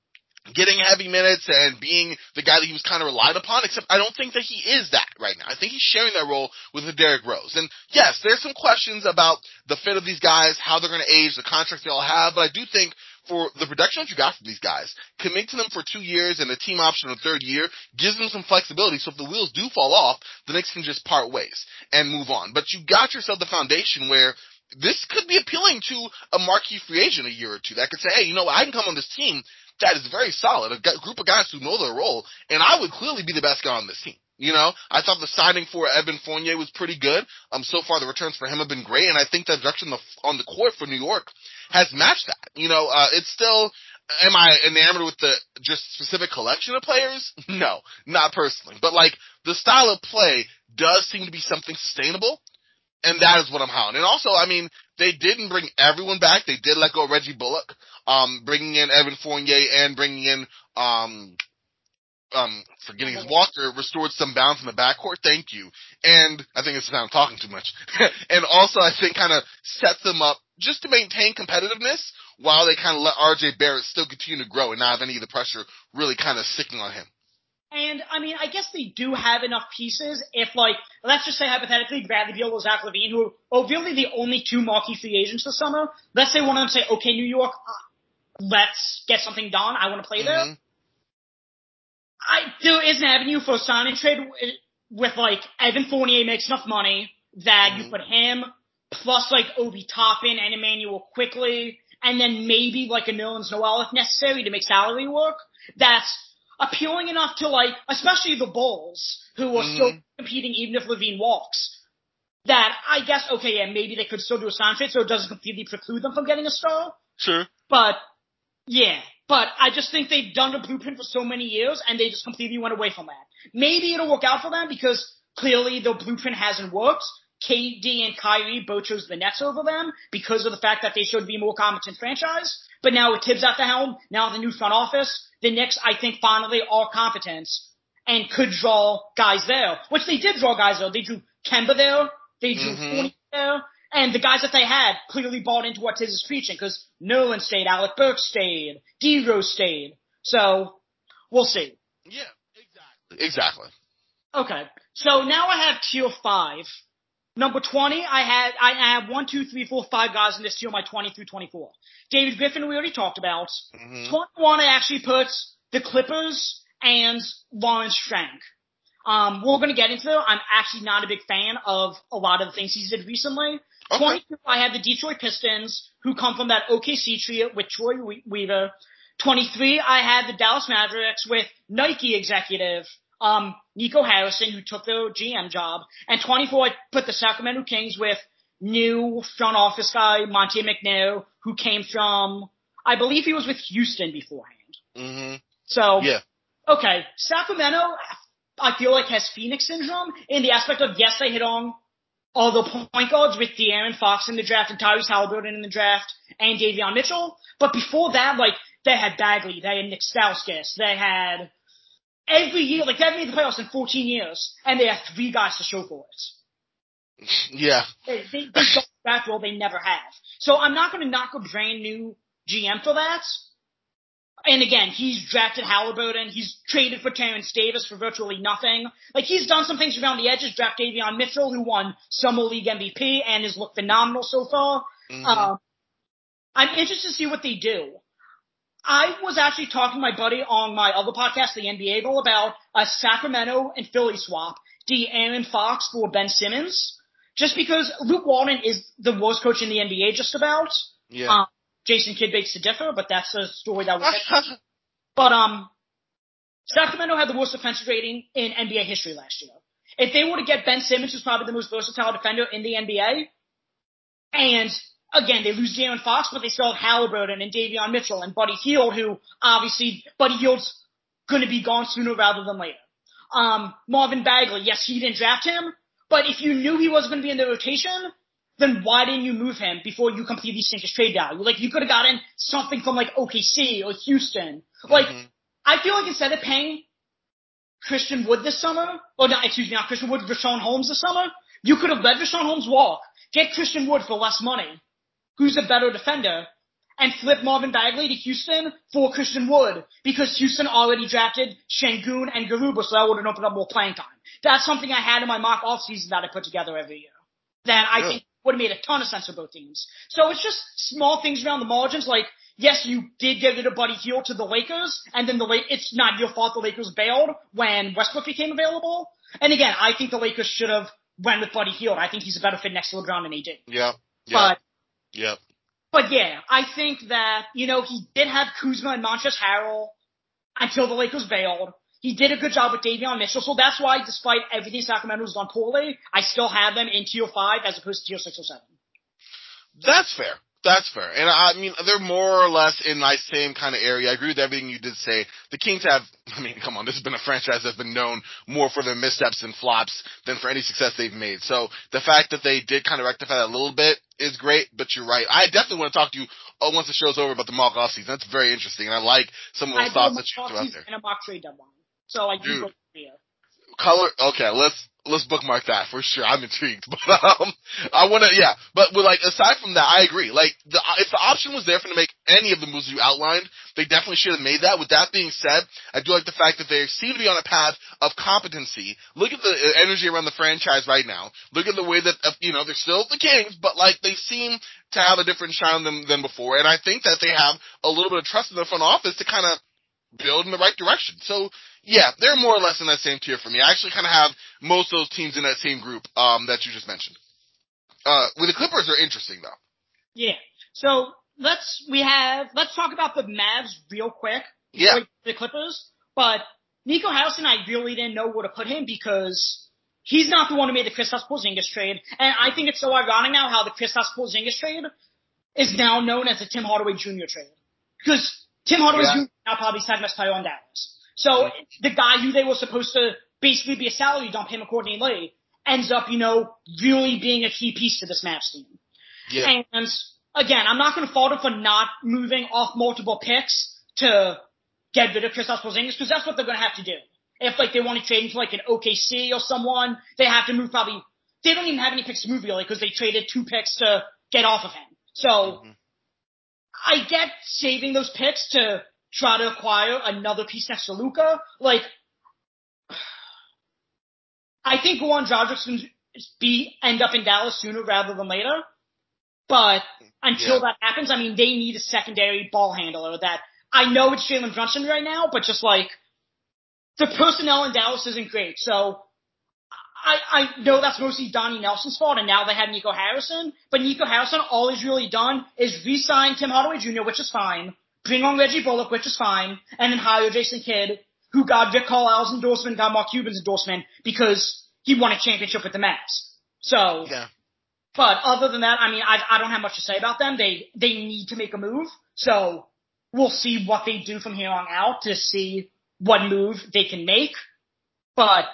Speaker 3: getting heavy minutes and being the guy that he was kind of relied upon, except I don't think that he is that right now. I think he's sharing that role with Derrick Rose. And yes, there's some questions about the fit of these guys, how they're going to age, the contracts they all have, but I do think for the production that you got from these guys, commit to them for two years and a team option on the third year gives them some flexibility. So if the wheels do fall off, the Knicks can just part ways and move on. But you got yourself the foundation where this could be appealing to a marquee free agent a year or two that could say, hey, you know what, I can come on this team that is very solid, a group of guys who know their role, and I would clearly be the best guy on this team. You know, I thought the signing for Evan Fournier was pretty good. Um, so far the returns for him have been great, and I think the direction on the court for New York has matched that. You know, uh, it's still, am I enamored with the just specific collection of players? No, not personally. But like, the style of play does seem to be something sustainable, and that is what I'm hounding. And also, I mean, they didn't bring everyone back. They did let go Reggie Bullock, um, bringing in Evan Fournier and bringing in, um, um, forgetting his Walker restored some balance in the backcourt. Thank you. And I think it's I'm talking too much. and also I think kind of set them up just to maintain competitiveness while they kind of let RJ Barrett still continue to grow and not have any of the pressure really kind of sticking on him.
Speaker 2: And I mean, I guess they do have enough pieces. If like, let's just say hypothetically, Bradley Beal or Zach LaVine, who are really the only two marquee free agents this summer. Let's say one of them say, "Okay, New York, uh, let's get something done. I want to play there."
Speaker 3: Mm-hmm.
Speaker 2: I there is an avenue for a sign and trade with like Evan Fournier makes enough money that
Speaker 3: Mm-hmm.
Speaker 2: you put him plus like Obi Toppin and Immanuel Quickley, and then maybe like a Nerlens Noel if necessary to make salary work. That's appealing enough to like, especially the Bulls who are still
Speaker 3: Mhm.
Speaker 2: competing even if LaVine walks. That I guess okay, yeah, maybe they could still do a sign trade so it doesn't completely preclude them from getting a star.
Speaker 3: Sure.
Speaker 2: But yeah, but I just think they've done the blueprint for so many years and they just completely went away from that. Maybe it'll work out for them because clearly the blueprint hasn't worked. KD and Kyrie both chose the Nets over them because of the fact that they should be a more competent franchise. But now with Thibs at the helm, now the new front office, the Knicks I think finally are competent and could draw guys there, which they did draw guys there. They drew Kemba there, they drew
Speaker 3: Mhm.
Speaker 2: Fournier there, and the guys that they had clearly bought into what Tiz is preaching because Nolan stayed, Alec Burke stayed, D Rose stayed. So we'll see.
Speaker 3: Yeah. Exactly. Exactly.
Speaker 2: Okay, so now I have tier five. Number 20, I had, I have one, two, three, four, five guys in this tier, my 20 through 24. David Griffin, we already talked about.
Speaker 3: Mhm.
Speaker 2: 21, I actually put the Clippers and Lawrence Frank. Um, we're gonna get into them. I'm actually not a big fan of a lot of the things he's did recently.
Speaker 3: Okay.
Speaker 2: 22, I had the Detroit Pistons, who come from that OKC trio with Troy Weaver. 23, I had the Dallas Mavericks with Nike executive, um, Nico Harrison, who took the GM job. And 24, put the Sacramento Kings with new front office guy, Monte McNair, who came from, I believe he was with Houston beforehand.
Speaker 3: Mhm.
Speaker 2: So,
Speaker 3: Yeah.
Speaker 2: okay, Sacramento, I feel like has Phoenix syndrome in the aspect of yes, they hit on all the point guards with De'Aaron Fox in the draft and Tyrese Haliburton in the draft and Davion Mitchell. But before that, like they had Bagley, they had Nick Stauskas, they had every year, like they've made the playoffs in 14 years, and they have three guys to show for it.
Speaker 3: Yeah.
Speaker 2: They, they, they don't draft well, they never have. So I'm not going to knock a brand new GM for that. And again, he's drafted Haliburton. He's traded for Terence Davis for virtually nothing. Like he's done some things around the edges. Draft Davion Mitchell, who won Summer League MVP and has looked phenomenal so far.
Speaker 3: Mhm.
Speaker 2: Um, I'm interested to see what they do. I was actually talking to my buddy on my other podcast, the NBA Goal, about a Sacramento and Philly swap. De'Aaron Fox for Ben Simmons. Just because Luke Walton is the worst coach in the NBA just about.
Speaker 3: yeah.
Speaker 2: Um, Jason Kidd makes to differ, but that's a story that to. But um, Sacramento had the worst offensive rating in NBA history last year. If they were to get Ben Simmons, who's probably the most versatile defender in the NBA, and again they lose Jalen Fox, but they still have Haliburton and Davion Mitchell and Buddy Hield, who obviously Buddy Hield's going to be gone sooner rather than later. Um, Marvin Bagley, yes, he didn't draft him, but if you knew he wasn't going to be in the rotation, then why didn't you move him before you completely sink his trade value? Like you could have gotten something from like OKC or Houston. Like
Speaker 3: Mhm.
Speaker 2: I feel like instead of paying Christian Wood this summer, or not, excuse me, not Christian Wood, Richaun Holmes this summer, you could have let Richaun Holmes walk, get Christian Wood for less money, who's a better defender, and flip Marvin Bagley to Houston for Christian Wood, because Houston already drafted Sengun and Garuba, so that would have opened up more playing time. That's something I had in my mock offseason that I put together every year. That I
Speaker 3: Yeah.
Speaker 2: think would have made a ton of sense for both teams. So it's just small things around the margins, like yes, you did get rid of Buddy Hield to the Lakers, and then the La- it's not your fault the Lakers bailed when Westbrook became available. And again, I think the Lakers should have went with Buddy Hield. I think he's a better fit next to LeBron than AD.
Speaker 3: Yeah. yeah.
Speaker 2: But
Speaker 3: Yep.
Speaker 2: but yeah, I think that you know he did have Kuzma and Montrezl Harrell until the Lakers bailed. He did a good job with Davion Mitchell, so that's why, despite everything Sacramento's done poorly, I still have them in tier five as opposed to tier six or seven.
Speaker 3: That's fair. That's fair. And I mean, they're more or less in my same kind of area. I agree with everything you did say. The Kings have, I mean, come on, this has been a franchise that's been known more for their missteps and flops than for any success they've made. So the fact that they did kind of rectify that a little bit is great, but you're right. I definitely want to talk to you oh, once the show's over about the mock offseason. That's very interesting. And I like some of
Speaker 2: I
Speaker 3: those thoughts that you threw out there.
Speaker 2: and a mock trade deadline. So I do
Speaker 3: Dude. Color. Okay, let's let's bookmark that for sure. I'm intrigued, but um, I want to, yeah. But with like aside from that, I agree. Like the if the option was there for them to make any of the moves you outlined, they definitely should have made that. With that being said, I do like the fact that they seem to be on a path of competency. Look at the uh, energy around the franchise right now. Look at the way that uh, you know they're still the Kings, but like they seem to have a different shine them than before. And I think that they have a little bit of trust in the front office to kind of build in the right direction. So yeah, they're more or less in that same tier for me. I actually kind of have most of those teams in that same group um, that you just mentioned. Uh, with the Clippers are interesting though.
Speaker 2: Yeah. So let's we have let's talk about the Mavs real quick.
Speaker 3: Yeah.
Speaker 2: before we get to The Clippers, but Nico Harrison, I really didn't know where to put him because he's not the one who made the Kristaps Porzingis trade, and I think it's so ironic now how the Kristaps Porzingis trade is now known as the Tim Hardaway Jr. trade because Tim Hardaway
Speaker 3: Yeah.
Speaker 2: Jr. now probably second best player on Dallas. So the guy who they were supposed to basically be a salary dump him according to Lee ends up, you know, really being a key piece to this Mavs team.
Speaker 3: Yeah.
Speaker 2: And again, I'm not going to fault him for not moving off multiple picks to get rid of Kristaps Porzingis because that's what they're going to have to do. If like they want to trade him to like an OKC or someone, they have to move probably. They don't even have any picks to move really because they traded two picks to get off of him. So
Speaker 3: Mhm.
Speaker 2: I get saving those picks to try to acquire another piece next to Luka. Like I think Goran Dragic can be end up in Dallas sooner rather than later. But until
Speaker 3: Yeah.
Speaker 2: that happens, I mean, they need a secondary ball handler that I know it's Jalen Brunson right now, but just like the personnel in Dallas isn't great. So I, I know that's mostly Donnie Nelson's fault, and now they have Nico Harrison. But Nico Harrison, all he's really done is re-sign Tim Hardaway Jr., which is fine, bring on Reggie Bullock, which is fine, and then hire Jason Kidd, who got Rick Carlisle's endorsement, got Mark Cuban's endorsement because he won a championship with the Mavs. So,
Speaker 3: Yeah.
Speaker 2: but other than that, I mean, I, I don't have much to say about them. They they need to make a move, so we'll see what they do from here on out to see what move they can make. But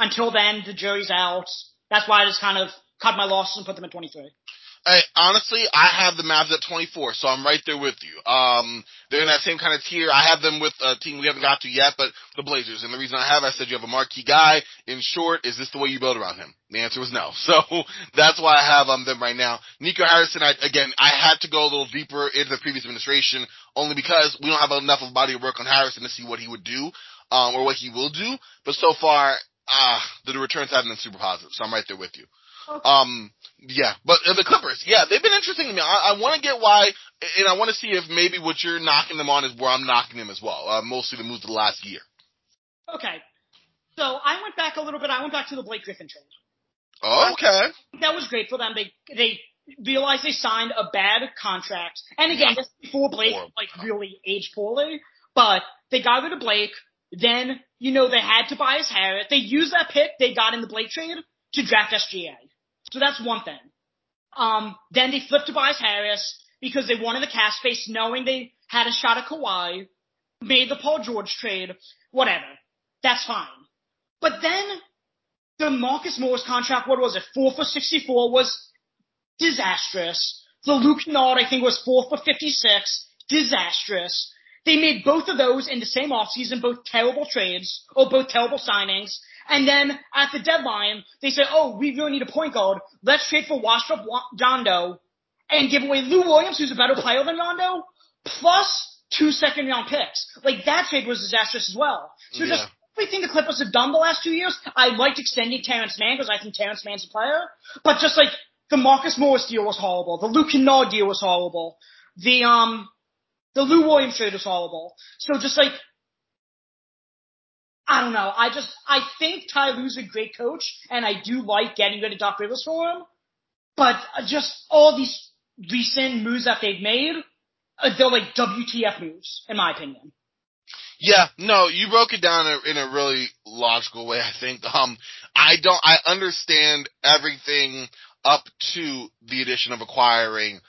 Speaker 2: until then, the jury's out. That's why I just kind of cut my losses and put them at 23.
Speaker 3: Hey, honestly, I have the Mavs at 24, so I'm right there with you. Um, they're in that same kind of tier. I have them with a team we haven't got to yet, but the Blazers. And the reason I have, I said you have a marquee guy. In short, is this the way you build around him? The answer was no. So that's why I have um, them right now. Nico Harrison, I, again, I had to go a little deeper into the previous administration only because we don't have enough of a body of work on Harrison to see what he would do, um, or what he will do. But so far, ah, the returns haven't been super positive, so I'm right there with you. Um, yeah, but uh, the Clippers, yeah, they've been interesting to me. I, I want to get why, and I want to see if maybe what you're knocking them on is where I'm knocking them as well. Uh, mostly the moves of the last year.
Speaker 2: Okay. So I went back a little bit. I went back to the Blake Griffin trade.
Speaker 3: Okay.
Speaker 2: That was great for them. They they realized they signed a bad contract. And again, is before Blake
Speaker 3: Horrible
Speaker 2: like really aged poorly. But they got rid of Blake. Then, you know, they had Tobias Harris. They used that pick they got in the Blake trade to draft SGA. So that's one thing. Um, then they flipped Tobias Harris because they wanted the cap space knowing they had a shot at Kawhi, made the Paul George trade, whatever. That's fine. But then the Marcus Morris contract, what was it? Four for 64 was disastrous. The Luke Kennard, I think, was four for 56. Disastrous. They made both of those in the same offseason, both terrible trades, or both terrible signings. And then at the deadline, they said, oh, we really need a point guard. Let's trade for washed up and give away Lou Williams, who's a better player than Rondo, plus two second round picks. Like that trade was disastrous as well. So just everything the Clippers have done the last two years, I liked extending Terance Mann because I think Terance Mann's a player. But just like the Marcus Morris deal was horrible, the Luke Kennard deal was horrible, the um the Lou Williams trade was horrible. So just like I don't know. I just I think Ty Lue's a great coach, and I do like getting rid of Doc Rivers for him. But just all these recent moves that they've made, uh, they're like WTF moves, in my opinion.
Speaker 3: Yeah, no, you broke it down in a, in a really logical way, I think. Um, I don't, I understand everything up to the addition of acquiring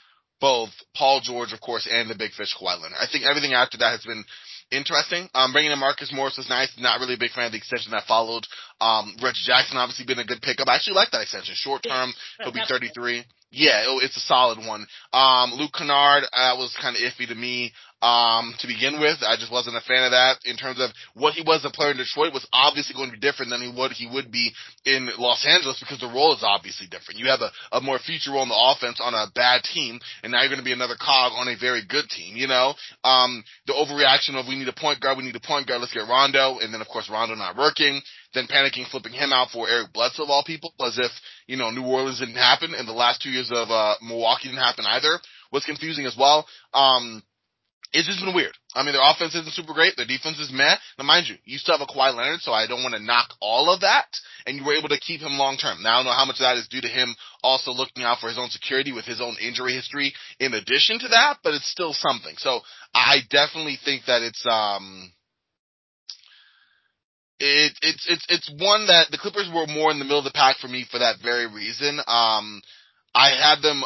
Speaker 3: both Paul George, of course, and the big fish Kawhi Leonard. I think everything after that has been interesting. Um, bringing in Marcus Morris was nice. Not really a big fan of the extension that followed. Um, Reggie Jackson obviously been a good pickup. I actually like that extension. Short term, he'll be
Speaker 2: That's-
Speaker 3: 33. Yeah, it's a solid one. Um, Luke Kennard, uh, was kind of iffy to me. Um, to begin with. I just wasn't a fan of that in terms of what he was a player in Detroit was obviously going to be different than he would he would be in Los Angeles because the role is obviously different. You have a, a more feature role in the offense on a bad team, and now you're going to be another cog on a very good team. You know, um, the overreaction of we need a point guard, we need a point guard, let's get Rondo, and then of course Rondo not working, then panicking, flipping him out for Eric Bledsoe of all people, as if you know New Orleans didn't happen, and the last two years of uh, Milwaukee didn't happen either. Was confusing as well. Um, it's just been weird. I mean, their offense isn't super great. Their defense is meh. Now, mind you, you still have a Kawhi Leonard, so I don't want to knock all of that. And you were able to keep him long term. Now, I don't know how much of that is due to him also looking out for his own security with his own injury history in addition to that, but it's still something. So I definitely think that it's, um, it, it's, it's, it's one that the Clippers were more in the middle of the pack for me for that very reason. Um, I had them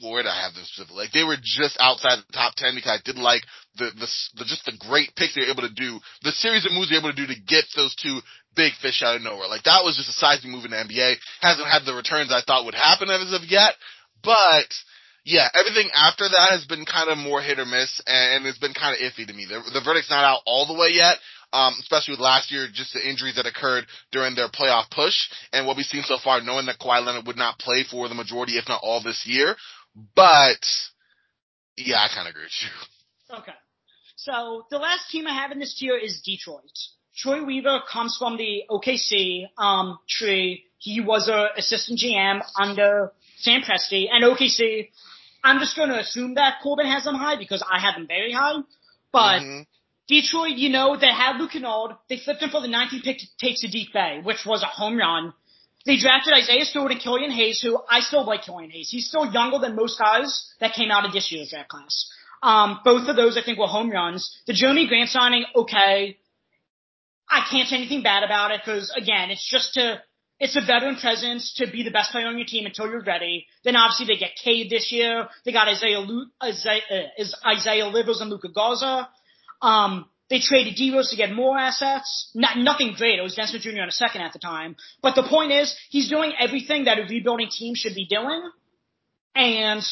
Speaker 3: where did I have them specifically? Like they were just outside the top ten because I did like the, the the just the great picks they were able to do, the series of moves they were able to do to get those two big fish out of nowhere. Like that was just a seismic move in the NBA. Hasn't had the returns I thought would happen as of yet, but yeah, everything after that has been kind of more hit or miss, and it's been kind of iffy to me. The, the verdict's not out all the way yet, um, especially with last year, just the injuries that occurred during their playoff push, and what we've seen so far, knowing that Kawhi Leonard would not play for the majority, if not all this year. But, yeah, I kind of agree with you.
Speaker 2: Okay. So the last team I have in this tier is Detroit. Troy Weaver comes from the OKC um, tree. He was a assistant GM under Sam Presti and OKC. I'm just going to assume that Corbin has them high because I have them very high. But mm-hmm. Detroit, you know, they had Luke Kennard. They flipped him for the 19th pick to take Saddiq Bey, which was a home run. They drafted Isaiah Stewart and Killian Hayes, who I still like Killian Hayes. He's still younger than most guys that came out of this year's draft class. Um, both of those I think were home runs. The Jerami Grant signing, okay. I can't say anything bad about it because again, it's just to, it's a veteran presence to be the best player on your team until you're ready. Then obviously they get Cade this year. They got Isaiah, Lu- Isaiah, uh, Isaiah Livers and Luka Garza. Um, they traded d Rose to get more assets. Not, nothing great. It was Dennis Smith Jr. on a second at the time. But the point is, he's doing everything that a rebuilding team should be doing. And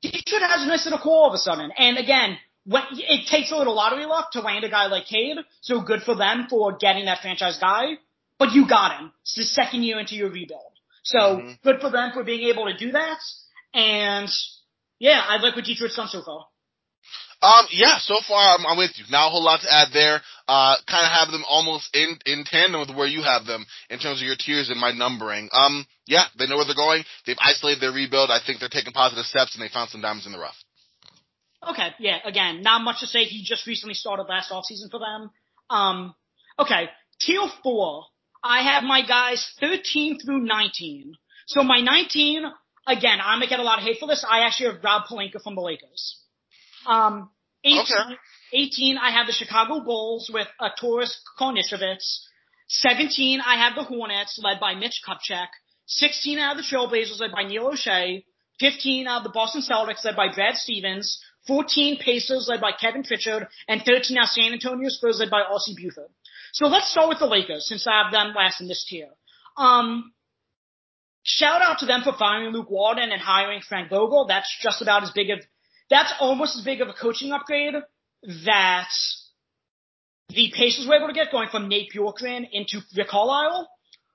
Speaker 2: Detroit has a nice little core all of a sudden. And again, when, it takes a little lottery luck to land a guy like Cade. So good for them for getting that franchise guy. But you got him. It's the second year into your rebuild. So mm-hmm. good for them for being able to do that. And yeah, I like what Detroit's done so far.
Speaker 3: Um, yeah, so far I'm, I'm, with you. Not a whole lot to add there. Uh, kind of have them almost in, in tandem with where you have them in terms of your tiers and my numbering. Um, yeah, they know where they're going. They've isolated their rebuild. I think they're taking positive steps and they found some diamonds in the rough.
Speaker 2: Okay, yeah, again, not much to say. He just recently started last offseason for them. Um, okay, tier four. I have my guys 13 through 19. So my 19, again, I'm gonna get a lot of hate for this. I actually have Rob Pelinka from the Lakers. Um, 18, okay. 18, I have the Chicago Bulls with uh, Arturas Karnisovas. 17, I have the Hornets led by Mitch Kupchak. 16 out of the Trailblazers led by Neil Olshey. 15 out of the Boston Celtics led by Brad Stevens. 14 Pacers led by Kevin Pritchard. And 13 out San Antonio Spurs led by R.C. Buford. So let's start with the Lakers since I have them last in this tier. Um, shout out to them for firing Luke Walton and hiring Frank Vogel. That's just about as big of that's almost as big of a coaching upgrade that the Pacers were able to get going from Nate Bjorkgren into Rick Carlisle.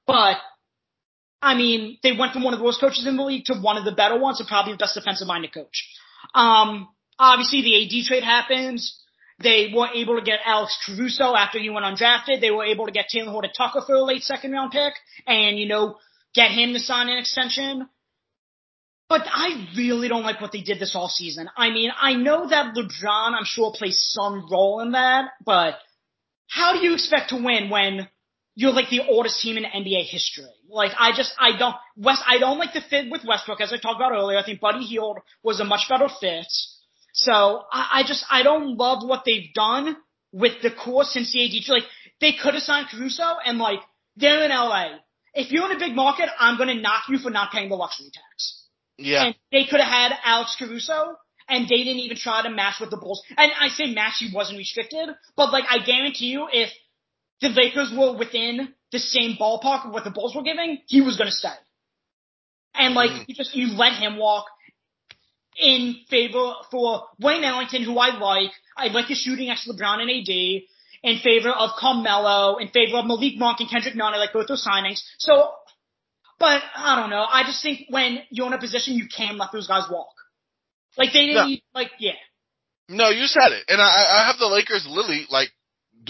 Speaker 2: But, I mean, they went from one of the worst coaches in the league to one of the better ones and probably the best defensive minded coach. Um, obviously the AD trade happens. They were able to get Alex Caruso after he went undrafted. They were able to get Talen Horton Tucker for a late second round pick and, you know, get him to sign an extension. But I really don't like what they did this all season. I mean, I know that LeBron, I'm sure, plays some role in that, but how do you expect to win when you're like the oldest team in NBA history? Like, I just, I don't, West, I don't like the fit with Westbrook, as I talked about earlier. I think Buddy Hield was a much better fit. So, I, I just, I don't love what they've done with the core since the AD. Like, they could have signed Caruso and like, they're in LA. If you're in a big market, I'm gonna knock you for not paying the luxury tax.
Speaker 3: Yeah.
Speaker 2: And they could have had Alex Caruso, and they didn't even try to match with the Bulls. And I say match, he wasn't restricted, but like I guarantee you, if the Lakers were within the same ballpark of what the Bulls were giving, he was going to stay. And like mm. you just you let him walk. in favor for Wayne Ellington, who I like. I like his shooting next to LeBron and AD. In favor of Carmelo, in favor of Malik Monk and Kendrick Nunn, I like both those signings. So, but I don't know. I just think when you're in a position, you can let those guys walk. Like they didn't,
Speaker 3: No.
Speaker 2: even- like yeah.
Speaker 3: No, you said it, and I, I have the Lakers Lily, like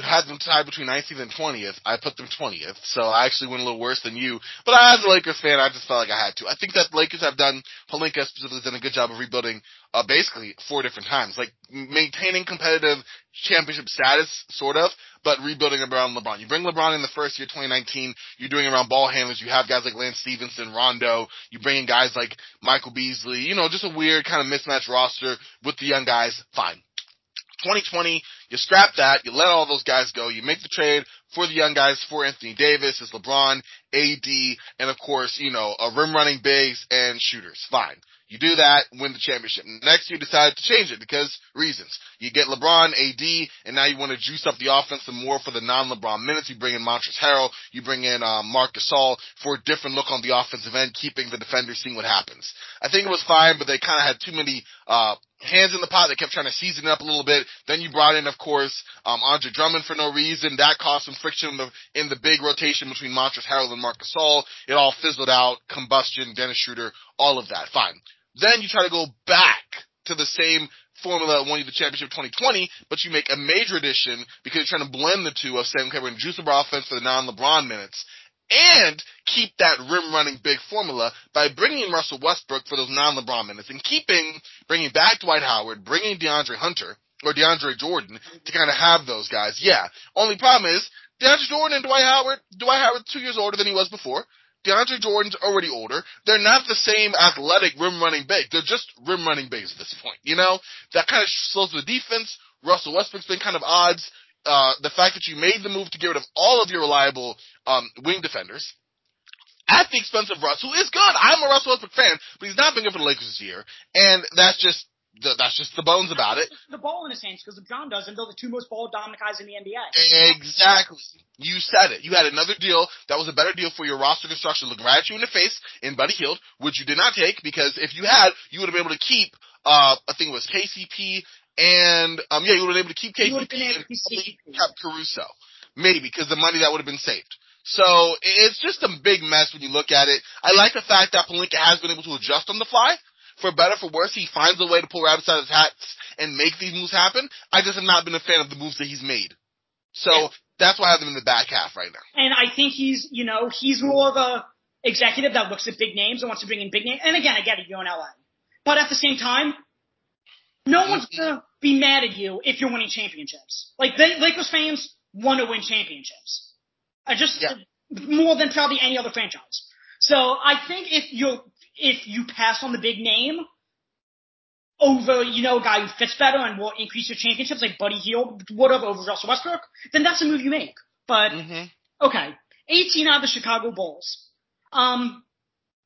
Speaker 3: had them tied between 19th and 20th. I put them 20th, so I actually went a little worse than you. But as a Lakers fan, I just felt like I had to. I think that Lakers have done, Pelinka specifically, has done a good job of rebuilding, uh, basically four different times, like maintaining competitive championship status, sort of, but rebuilding around LeBron. You bring LeBron in the first year, 2019. You're doing around ball handlers. You have guys like Lance Stephenson, Rondo. You bring in guys like Michael Beasley. You know, just a weird kind of mismatched roster with the young guys. Fine. 2020, you scrap that, you let all those guys go, you make the trade for the young guys for Anthony Davis, it's LeBron, AD, and of course, you know, a rim running bigs and shooters. Fine. You do that, win the championship. Next, you decide to change it because reasons. You get LeBron, AD, and now you want to juice up the offense some more for the non-LeBron minutes. You bring in Montrezl Harrell, you bring in um, Marc Gasol for a different look on the offensive end, keeping the defenders, seeing what happens. I think it was fine, but they kind of had too many uh, hands in the pot. They kept trying to season it up a little bit. Then you brought in, of course, um, Andre Drummond for no reason. That caused some friction in the, in the big rotation between Montrezl Harrell and Marc Gasol. It all fizzled out. Combustion, Dennis Schroeder, all of that. Fine. Then you try to go back to the same formula that won you the championship 2020, but you make a major addition because you're trying to blend the two of we're going to juice offense for the non-LeBron minutes and keep that rim running big formula by bringing in Russell Westbrook for those non-LeBron minutes and keeping, bringing back Dwight Howard, bringing DeAndre Hunter or DeAndre Jordan to kind of have those guys. Yeah. Only problem is DeAndre Jordan and Dwight Howard, Dwight Howard two years older than he was before. DeAndre Jordan's already older. They're not the same athletic rim running big. They're just rim running bigs at this point. You know? That kind of slows the defense. Russell Westbrook's been kind of odds. Uh, the fact that you made the move to get rid of all of your reliable um, wing defenders at the expense of Russ, who is good. I'm a Russell Westbrook fan, but he's not been good for the Lakers this year, and that's just the, that's just the bones about it.
Speaker 2: The ball in his hands because LeBron does, and they're the two most ball dominant guys in the NBA.
Speaker 3: Exactly. You said it. You had another deal that was a better deal for your roster construction, looking right at you in the face in Buddy Hield, which you did not take because if you had, you would have been able to keep. Uh, I think it was KCP and um, yeah, you would have been able to keep
Speaker 2: You would have
Speaker 3: KCP
Speaker 2: been able
Speaker 3: and kept Caruso, maybe because the money that would have been saved. So it's just a big mess when you look at it. I like the fact that Pelinka has been able to adjust on the fly. For better, for worse, he finds a way to pull rabbits out of his hats and make these moves happen. I just have not been a fan of the moves that he's made. So
Speaker 2: Yeah.
Speaker 3: that's why I have him in the back half right now.
Speaker 2: And I think he's, you know, he's more of a executive that looks at big names and wants to bring in big names. And again, I get it, you're in LA. But at the same time, no one's gonna be mad at you if you're winning championships. Like they, Lakers fans want to win championships. I just
Speaker 3: Yeah.
Speaker 2: more than probably any other franchise. So I think if you if you pass on the big name over, you know, a guy who fits better and will increase your championships like Buddy Hield would have over Russell Westbrook, then that's a move you make. But
Speaker 3: Mm-hmm.
Speaker 2: Okay. 18 out of the Chicago Bulls. Um,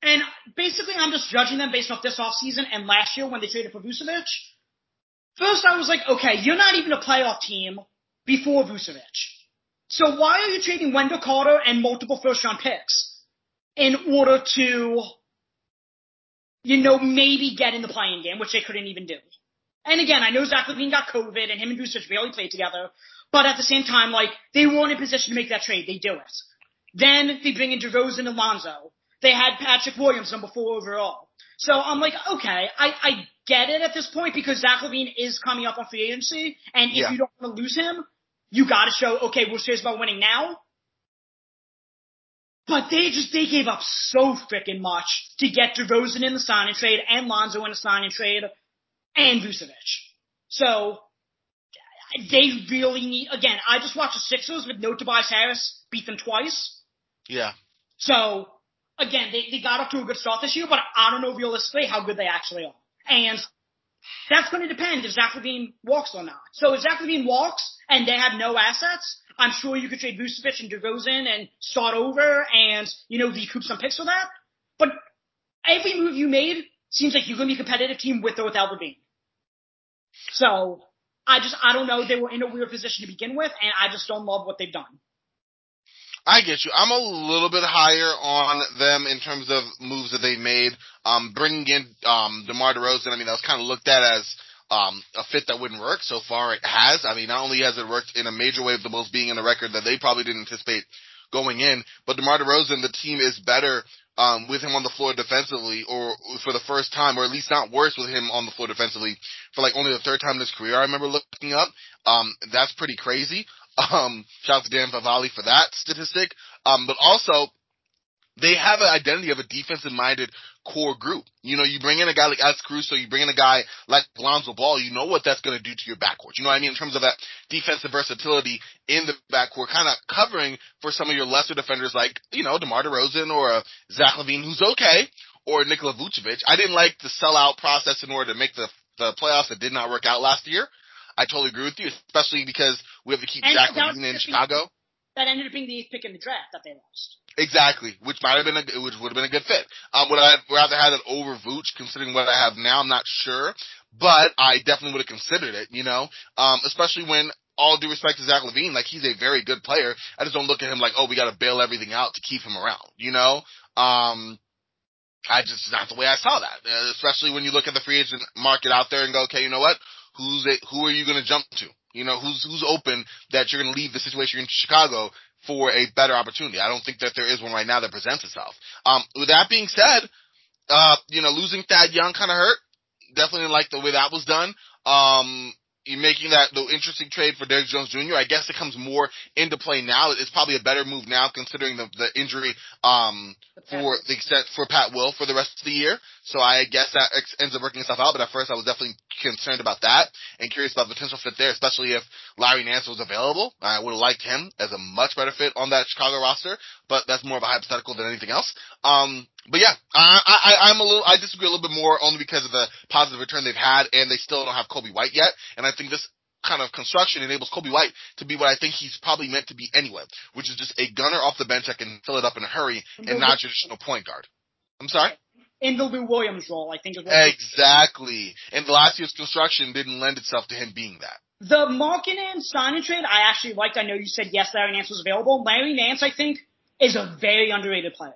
Speaker 2: and basically I'm just judging them based off this offseason and last year when they traded for Vucevic. First I was like, okay, you're not even a playoff team before Vucevic. So why are you trading Wendell Carter and multiple first round picks in order to, you know, maybe get in the playing game, which they couldn't even do? And again, I know Zach LaVine got COVID and him and Vucevic barely played together, but at the same time, like, they weren't in position to make that trade. They do it. Then they bring in DeRozan and Lonzo. They had Patrick Williams number four overall. So I'm like, okay, I, I get it at this point because Zach LaVine is coming up on free agency, and if
Speaker 3: Yeah.
Speaker 2: you don't want to lose him, you got to show, okay, we're serious about winning now. But they just they gave up so freaking much to get DeRozan in the signing trade and Lonzo in the signing trade and Vucevic. So they really need again. I just watched the Sixers with no Tobias Harris beat them twice.
Speaker 3: Yeah.
Speaker 2: So again, they, they got up to a good start this year, but I don't know realistically how good they actually are. And that's going to depend if Zach LaVine walks or not. So if Zach LaVine walks and they have no assets, I'm sure you could trade Vucevic and DeRozan and start over and, you know, recoup some picks for that. But every move you made seems like you're going to be a competitive team with or without LaVine. So I just, I don't know. They were in a weird position to begin with, and I just don't love what they've done.
Speaker 3: I get you. I'm a little bit higher on them in terms of moves that they've made. Um, bringing in um, DeMar DeRozan, I mean, that was kind of looked at as um, a fit that wouldn't work. So far, it has. I mean, not only has it worked in a major way, the Bulls being in a record that they probably didn't anticipate going in, but DeMar DeRozan, the team is better um, with him on the floor defensively, or for the first time, or at least not worse with him on the floor defensively for like only the third time in his career. I remember looking up. Um, that's pretty crazy. Um, shout out to Dan Favale for that statistic. Um, but also, they have an identity of a defensive minded core group. You know, you bring in a guy like Alex Caruso, you bring in a guy like Lonzo Ball, you know what that's going to do to your backcourt. You know what I mean? In terms of that defensive versatility in the backcourt, kind of covering for some of your lesser defenders like, you know, DeMar DeRozan or uh, Zach LaVine, who's okay, or Nikola Vucevic. I didn't like the sellout process in order to make the, the playoffs. that did not work out last year. I totally agree with you, especially because we have to keep
Speaker 2: And
Speaker 3: Zach LaVine in Chicago.
Speaker 2: That ended up being the eighth pick in the draft that they lost.
Speaker 3: Exactly, which might have been a, which would have been a good fit. Um, would I rather had it over Vooch, considering what I have now? I'm not sure, but I definitely would have considered it. You know, um, especially when all due respect to Zach LaVine, like he's a very good player. I just don't look at him like, oh, we got to bail everything out to keep him around. You know, um, I just not the way I saw that. Uh, especially when you look at the free agent market out there and go, okay, you know what? Who's it? Who are you going to jump to? You know, who's who's open that you're going to leave the situation in Chicago for a better opportunity. I don't think that there is one right now that presents itself. Um, with that being said, uh, you know, losing Thad Young kind of hurt. Definitely like the way that was done. Um, making that the interesting trade for Derrick Jones Jr. I guess it comes more into play now. It's probably a better move now considering the, the injury, um, for the extent for Pat Will for the rest of the year. So I guess that ex- ends up working itself out. But at first I was definitely concerned about that and curious about the potential fit there, especially if Larry Nance was available. I would have liked him as a much better fit on that Chicago roster, but that's more of a hypothetical than anything else. Um, but yeah, I, I, I'm a little, I disagree a little bit more only because of the positive return they've had and they still don't have Coby White yet. And I think this kind of construction enables Coby White to be what I think he's probably meant to be anyway, which is just a gunner off the bench that can fill it up in a hurry and not traditional point guard. I'm sorry?
Speaker 2: In the Lou Williams role, I think
Speaker 3: Exactly. And last year's construction didn't lend itself to him being that.
Speaker 2: The Markkanen sign and trade I actually liked. I know you said yes, Larry Nance was available. Larry Nance, I think, is a very underrated player.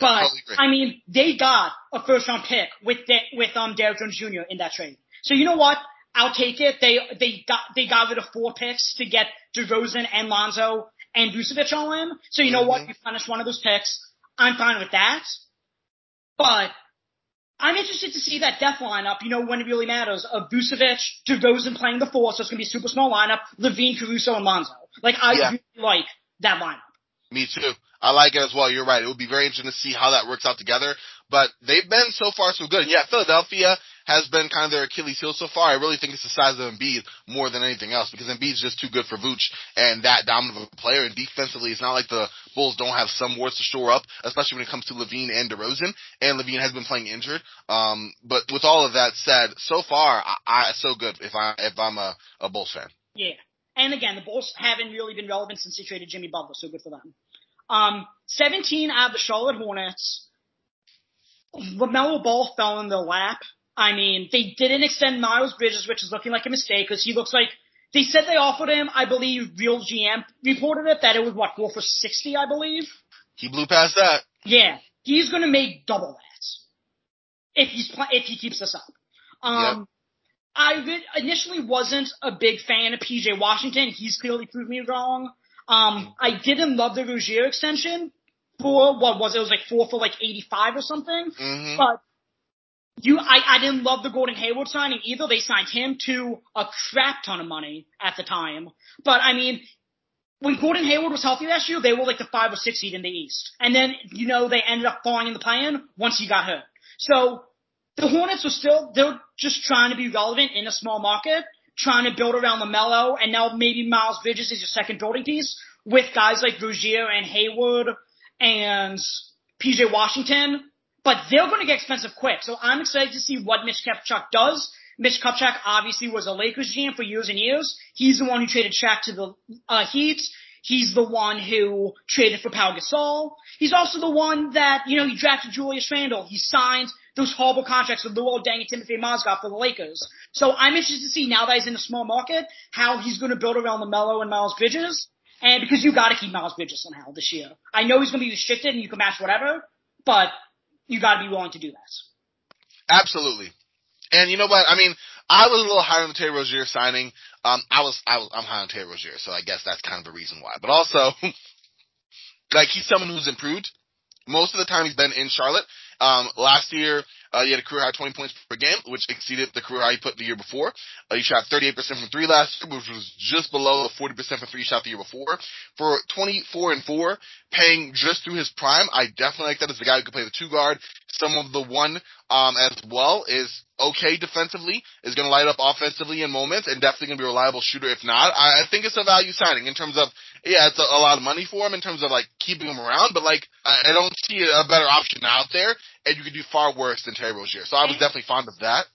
Speaker 2: But I mean, they got a first round pick with De- with um Derrick Jones Jr. in that trade. So you know what? I'll take it. They they got they got rid of four picks to get DeRozan and Lonzo and Vucevic all in. So you know what?
Speaker 3: Mhm.
Speaker 2: You punish one of those picks. I'm fine with that. But I'm interested to see that death lineup, you know, when it really matters, of Vucevic, DeRozan playing the four, so it's going to be a super small lineup, LaVine, Caruso, and Lonzo. Like, I
Speaker 3: Yeah.
Speaker 2: really like that lineup.
Speaker 3: Me too. I like it as well. You're right. It would be very interesting to see how that works out together. But they've been so far so good. And yeah, Philadelphia has been kind of their Achilles heel so far. I really think it's the size of Embiid more than anything else because Embiid's just too good for Vooch and that dominant of a player. And defensively, it's not like the Bulls don't have some warts to shore up, especially when it comes to LaVine and DeRozan. And LaVine has been playing injured. Um, but with all of that said, so far, I, I so good if I if I'm a, a Bulls fan.
Speaker 2: Yeah. And again, the Bulls haven't really been relevant since they traded Jimmy Butler, so good for them. Um, 17 out of the Charlotte Hornets. LaMelo Ball fell in their lap. I mean, they didn't extend Miles Bridges, which is looking like a mistake because he looks like they said they offered him. I believe Real GM reported it that it was what four for 60, I believe.
Speaker 3: He blew past that.
Speaker 2: Yeah, he's going to make double that if he's if he keeps this up. Um, I initially wasn't a big fan of PJ Washington. He's clearly proved me wrong. Um, I didn't love the Rozier extension for what was it? It was like four for like eighty five or something.
Speaker 3: hmm
Speaker 2: But you, I, I didn't love the Gordon Hayward signing either. They signed him to a crap ton of money at the time. But I mean, when Gordon Hayward was healthy last year, they were like the five or six seed in the East. And then, you know, they ended up falling in the play-in once he got hurt. So the Hornets were still, they're just trying to be relevant in a small market, trying to build around LaMelo, and now maybe Miles Bridges is your second building piece with guys like Rozier and Hayward and PJ Washington. But they're going to get expensive quick. So I'm excited to see what Mitch Kupchak does. Mitch Kupchak obviously was a Lakers GM for years and years. He's the one who traded Shaq to the uh, Heat. He's the one who traded for Pau Gasol. He's also the one that, you know, he drafted Julius Randle. He signed those horrible contracts with Luol Deng and Timothy Mozgov for the Lakers. So I'm interested to see now that he's in a small market, how he's going to build around the LaMelo and Miles Bridges. And because you gotta keep Miles Bridges somehow this year. I know he's gonna be restricted and you can match whatever, but you gotta be willing to do that.
Speaker 3: Absolutely. And you know what? I mean, I was a little higher on the Terry Rozier signing. Um, I was, I was, I'm high on Terry Rozier, so I guess that's kind of the reason why. But also, like he's someone who's improved. Most of the time he's been in Charlotte. Um, last year, uh, he had a career high 20 points per game, which exceeded the career high he put the year before. Uh, he shot 38% from three last year, which was just below the 40% from three shot the year before. For 24 and 4, paying just through his prime, I definitely like that as a guy who can play the two guard. Some of the one, um, as well is okay defensively, is going to light up offensively in moments, and definitely going to be a reliable shooter if not. I, I think it's a value signing in terms of, yeah, it's a, a lot of money for him in terms of like keeping him around, but like, I, I don't see a better option out there, and you could do far worse than Terry Rozier. So I was definitely fond of that.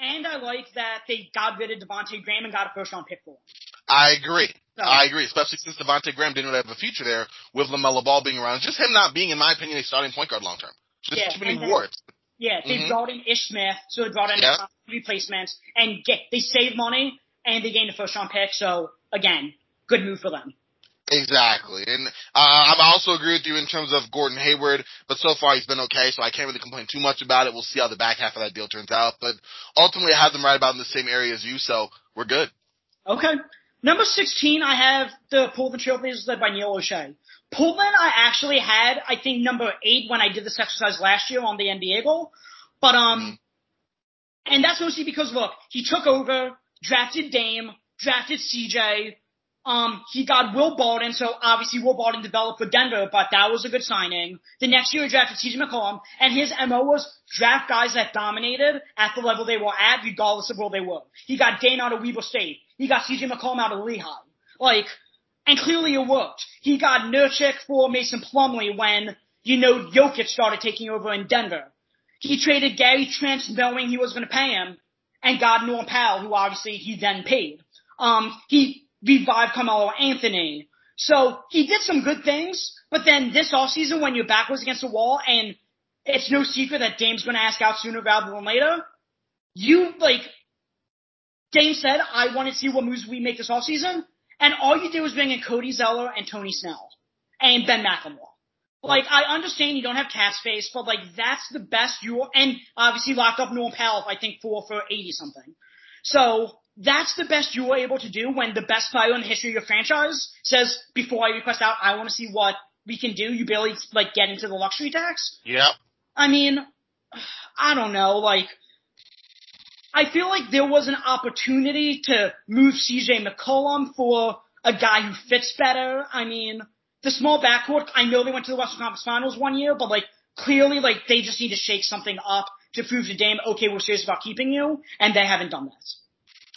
Speaker 2: And I like that they got rid of Devontae Graham and got a first round pick for him.
Speaker 3: I agree. So, I agree, especially since Devontae Graham didn't really have a future there with LaMelo Ball being around. Just him not being, in my opinion, a starting point guard long term. Just
Speaker 2: yeah,
Speaker 3: too many warts.
Speaker 2: Yeah, they mm-hmm. brought in Ish Smith, so they brought in yeah. replacements, and get they saved money and they gained a first round pick. So again, good move for them.
Speaker 3: Exactly, and uh, I also agree with you in terms of Gordon Hayward, but so far he's been okay, so I can't really complain too much about it. We'll see how the back half of that deal turns out, but ultimately I have them right about in the same area as you, so we're good.
Speaker 2: Okay. Number 16, I have the Portland Trailblazers led by Neil Olshey. Portland, I actually had, I think, number eight when I did this exercise last year on the NBA goal. But, um, mm-hmm. and that's mostly because, look, he took over, drafted Dame, drafted CJ, um, he got Will Barton, so obviously Will Barton developed for Denver, but that was a good signing. The next year he drafted CJ McCollum, and his MO was draft guys that dominated at the level they were at, regardless of where they were. He got Dame out of Weber State. He got CJ McCollum out of Lehigh. Like, and clearly it worked. He got Nurkic for Mason Plumlee when, you know, Jokic started taking over in Denver. He traded Gary Trent knowing he was going to pay him, and got Norm Powell, who obviously he then paid. Um, he revive Carmelo Anthony. So he did some good things, but then this offseason when your back was against the wall and it's no secret that Dame's gonna ask out sooner rather than later, you like Dame said, I want to see what moves we make this offseason, and all you did was bring in Cody Zeller and Tony Snell and Ben McLemore. Like, I understand you don't have cap space, but like, that's the best you, are. and obviously locked up Norm Powell, I think, for, for 80 something. So, that's the best you were able to do when the best player in the history of your franchise says, before I request out, I want to see what we can do. You barely, like, get into the luxury tax.
Speaker 3: Yep.
Speaker 2: I mean, I don't know, like, I feel like there was an opportunity to move CJ McCollum for a guy who fits better. I mean, the small backcourt, I know they went to the Western Conference Finals one year, but like, clearly, like, they just need to shake something up to prove to Dame, okay, we're serious about keeping you, and they haven't done that.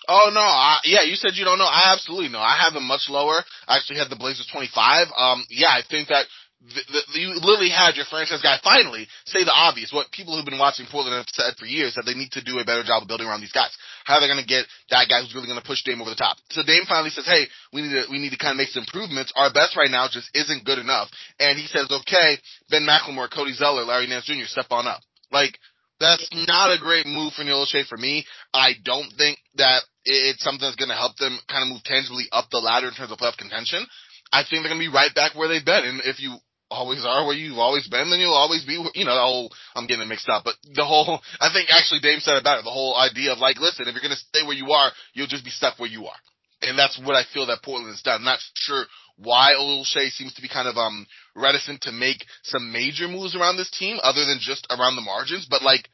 Speaker 3: Oh no, I, yeah, you said you don't know. I absolutely know. I have them much lower. I actually had the Blazers 25. Um, yeah, I think that the, the, you literally had your franchise guy finally say the obvious. What people who've been watching Portland have said for years that they need to do a better job of building around these guys. How are they going to get that guy who's really going to push Dame over the top? So Dame finally says, "Hey, we need to we need to kind of make some improvements. Our best right now just isn't good enough." And he says, "Okay, Ben McLemore, Cody Zeller, Larry Nance Jr., step on up." Like that's not a great move for Neil Olshey for me. I don't think that it's something that's going to help them kind of move tangibly up the ladder in terms of playoff contention. I think they're going to be right back where they've been. And if you always are where you've always been, then you'll always be, you know, the whole, I'm getting mixed up, but the whole, I think actually Dame said it better, the whole idea of like, listen, if you're going to stay where you are, you'll just be stuck where you are. And that's what I feel that Portland has done. Not sure why Olshey seems to be kind of, um, reticent to make some major moves around this team other than just around the margins, but like,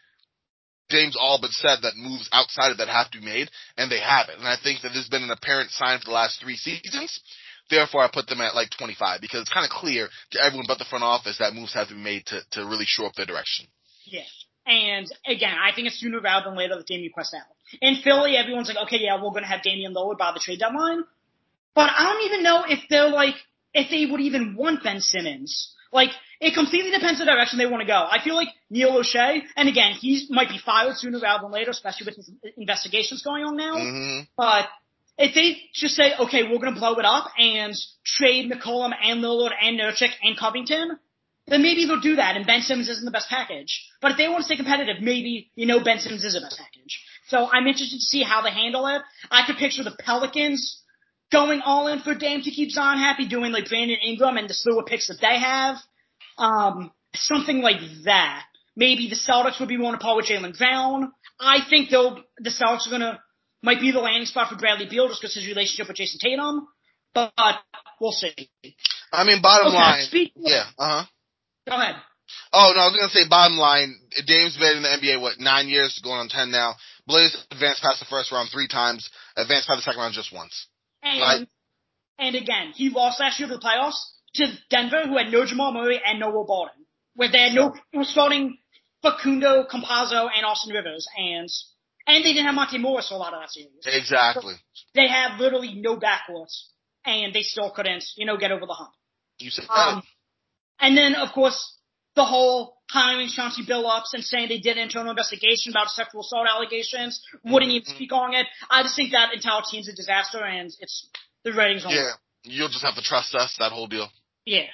Speaker 3: James all but said that moves outside of that have to be made, and they haven't. And I think that there's been an apparent sign for the last three seasons. Therefore, I put them at like 25 because it's kind of clear to everyone but the front office that moves have to be made to, to really shore up their direction.
Speaker 2: Yeah. And again, I think it's sooner rather than later that Damian Quest out. In Philly, everyone's like, okay, yeah, we're going to have Damian Lillard by the trade deadline. But I don't even know if they're like, if they would even want Ben Simmons. Like, it completely depends the direction they want to go. I feel like Neil Olshey, and again, he might be fired sooner rather than later, especially with his investigations going on now.
Speaker 3: Mm-hmm.
Speaker 2: But if they just say, okay, we're going to blow it up and trade McCollum and Lillard and Nurkic and Covington, then maybe they'll do that and Ben Simmons isn't the best package. But if they want to stay competitive, maybe, you know, Ben Simmons is the best package. So I'm interested to see how they handle it. I could picture the Pelicans going all in for Dame to keep Zion happy, doing like Brandon Ingram and the slew of picks that they have. Um, something like that. Maybe the Celtics would be willing to part with Jaylen Brown. I think though the Celtics are gonna might be the landing spot for Bradley Beal just because his relationship with Jayson Tatum, but we'll see.
Speaker 3: I mean, bottom
Speaker 2: Okay,
Speaker 3: line,
Speaker 2: speaking
Speaker 3: yeah, uh huh.
Speaker 2: Go ahead.
Speaker 3: Oh no, I was gonna say bottom line. Dame's been in the NBA what nine years, going on ten now. Blaze advanced past the first round three times. Advanced past the second round just once.
Speaker 2: And and again, he lost last year to the playoffs to Denver, who had no Jamal Murray and no Will Barton, where they had no it was starting Facundo, Campazzo, and Austin Rivers, and and they didn't have Monte Morris for a lot of that series.
Speaker 3: Exactly.
Speaker 2: They had literally no backcourts, and they still couldn't, you know, get over the hump.
Speaker 3: You said
Speaker 2: Um, and then, of course, the whole hiring Chauncey Billups and saying they did an internal investigation about sexual assault allegations, wouldn't even
Speaker 3: Mhm.
Speaker 2: speak on it. I just think that entire team's a disaster, and it's the ratings on
Speaker 3: yeah. You'll just have to trust us. That whole deal.
Speaker 2: Yeah.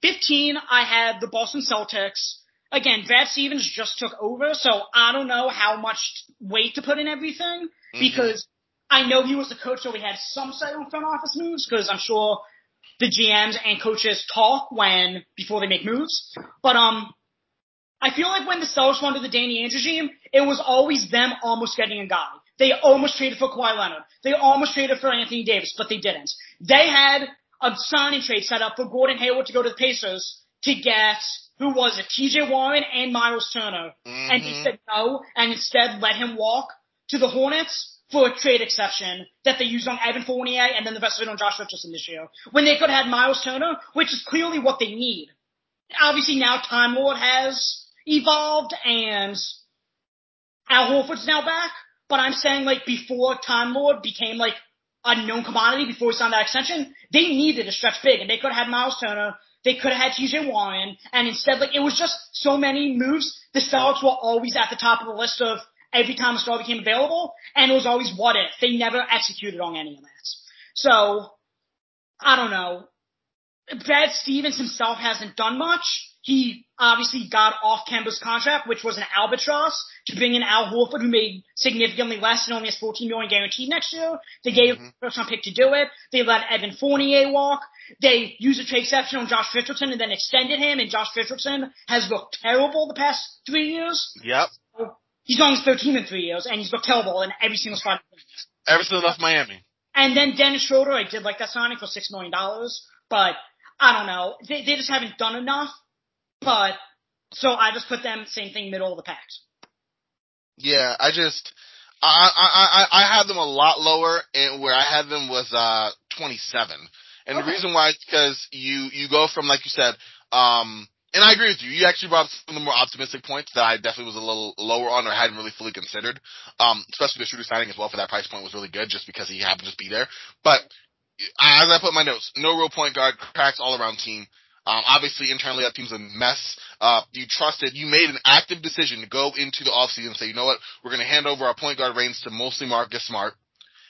Speaker 2: 15, I had the Boston Celtics. Again, Brad Stevens just took over, so I don't know how much weight to put in everything
Speaker 3: Mhm.
Speaker 2: because I know he was the coach, so we had some say on front office moves because I'm sure the GMs and coaches talk when before they make moves. But um, I feel like when the Celtics to the Danny Ainge regime, it was always them almost getting a guy. They almost traded for Kawhi Leonard. They almost traded for Anthony Davis, but they didn't. They had a signing trade set up for Gordon Hayward to go to the Pacers to get who was it? T.J. Warren and Miles Turner, and he
Speaker 3: Mhm.
Speaker 2: said no, and instead let him walk to the Hornets for a trade exception that they used on Evan Fournier and then the rest of it on Josh Richardson this year. When they could have had Miles Turner, which is clearly what they need. Obviously now Time Lord has evolved and Al Horford's now back, but I'm saying like before Time Lord became like a known commodity before he signed that extension, they needed a stretch big and they could have had Miles Turner, they could have had TJ Warren, and instead like it was just so many moves. The Celtics were always at the top of the list of every time a star became available, and it was always what if. They never executed on any of that. So I don't know. Brad Stevens himself hasn't done much. He obviously got off Kemba's contract, which was an albatross, to bring in Al Horford, who made significantly less and only has 14 million guaranteed next year. They gave
Speaker 3: Mhm.
Speaker 2: a first round pick to do it. They let Evan Fournier walk. They used a trade exception on Josh Richardson and then extended him, and Josh Richardson has looked terrible the past three years.
Speaker 3: Yep.
Speaker 2: He's on his 13 in three years, and he's looked terrible in every single spot.
Speaker 3: Ever since left Miami.
Speaker 2: And then Dennis Schroeder, I did like that signing for six million dollars, but I don't know. They, they just haven't done enough. But so I just put them same thing, middle of the pack.
Speaker 3: Yeah, I just I I I I had them a lot lower, and where I had them was uh 27. And
Speaker 2: Okay.
Speaker 3: the reason why is because you you go from like you said, um, and I agree with you. You actually brought some of the more optimistic points that I definitely was a little lower on or hadn't really fully considered. Um, especially the shooter signing as well for that price point was really good just because he happened to be there. But as I put my notes, no real point guard, cracks all around team. Um, obviously internally that team's a mess. Uh, you trusted, you made an active decision to go into the offseason and say, you know what, we're going to hand over our point guard reins to mostly Marcus Smart,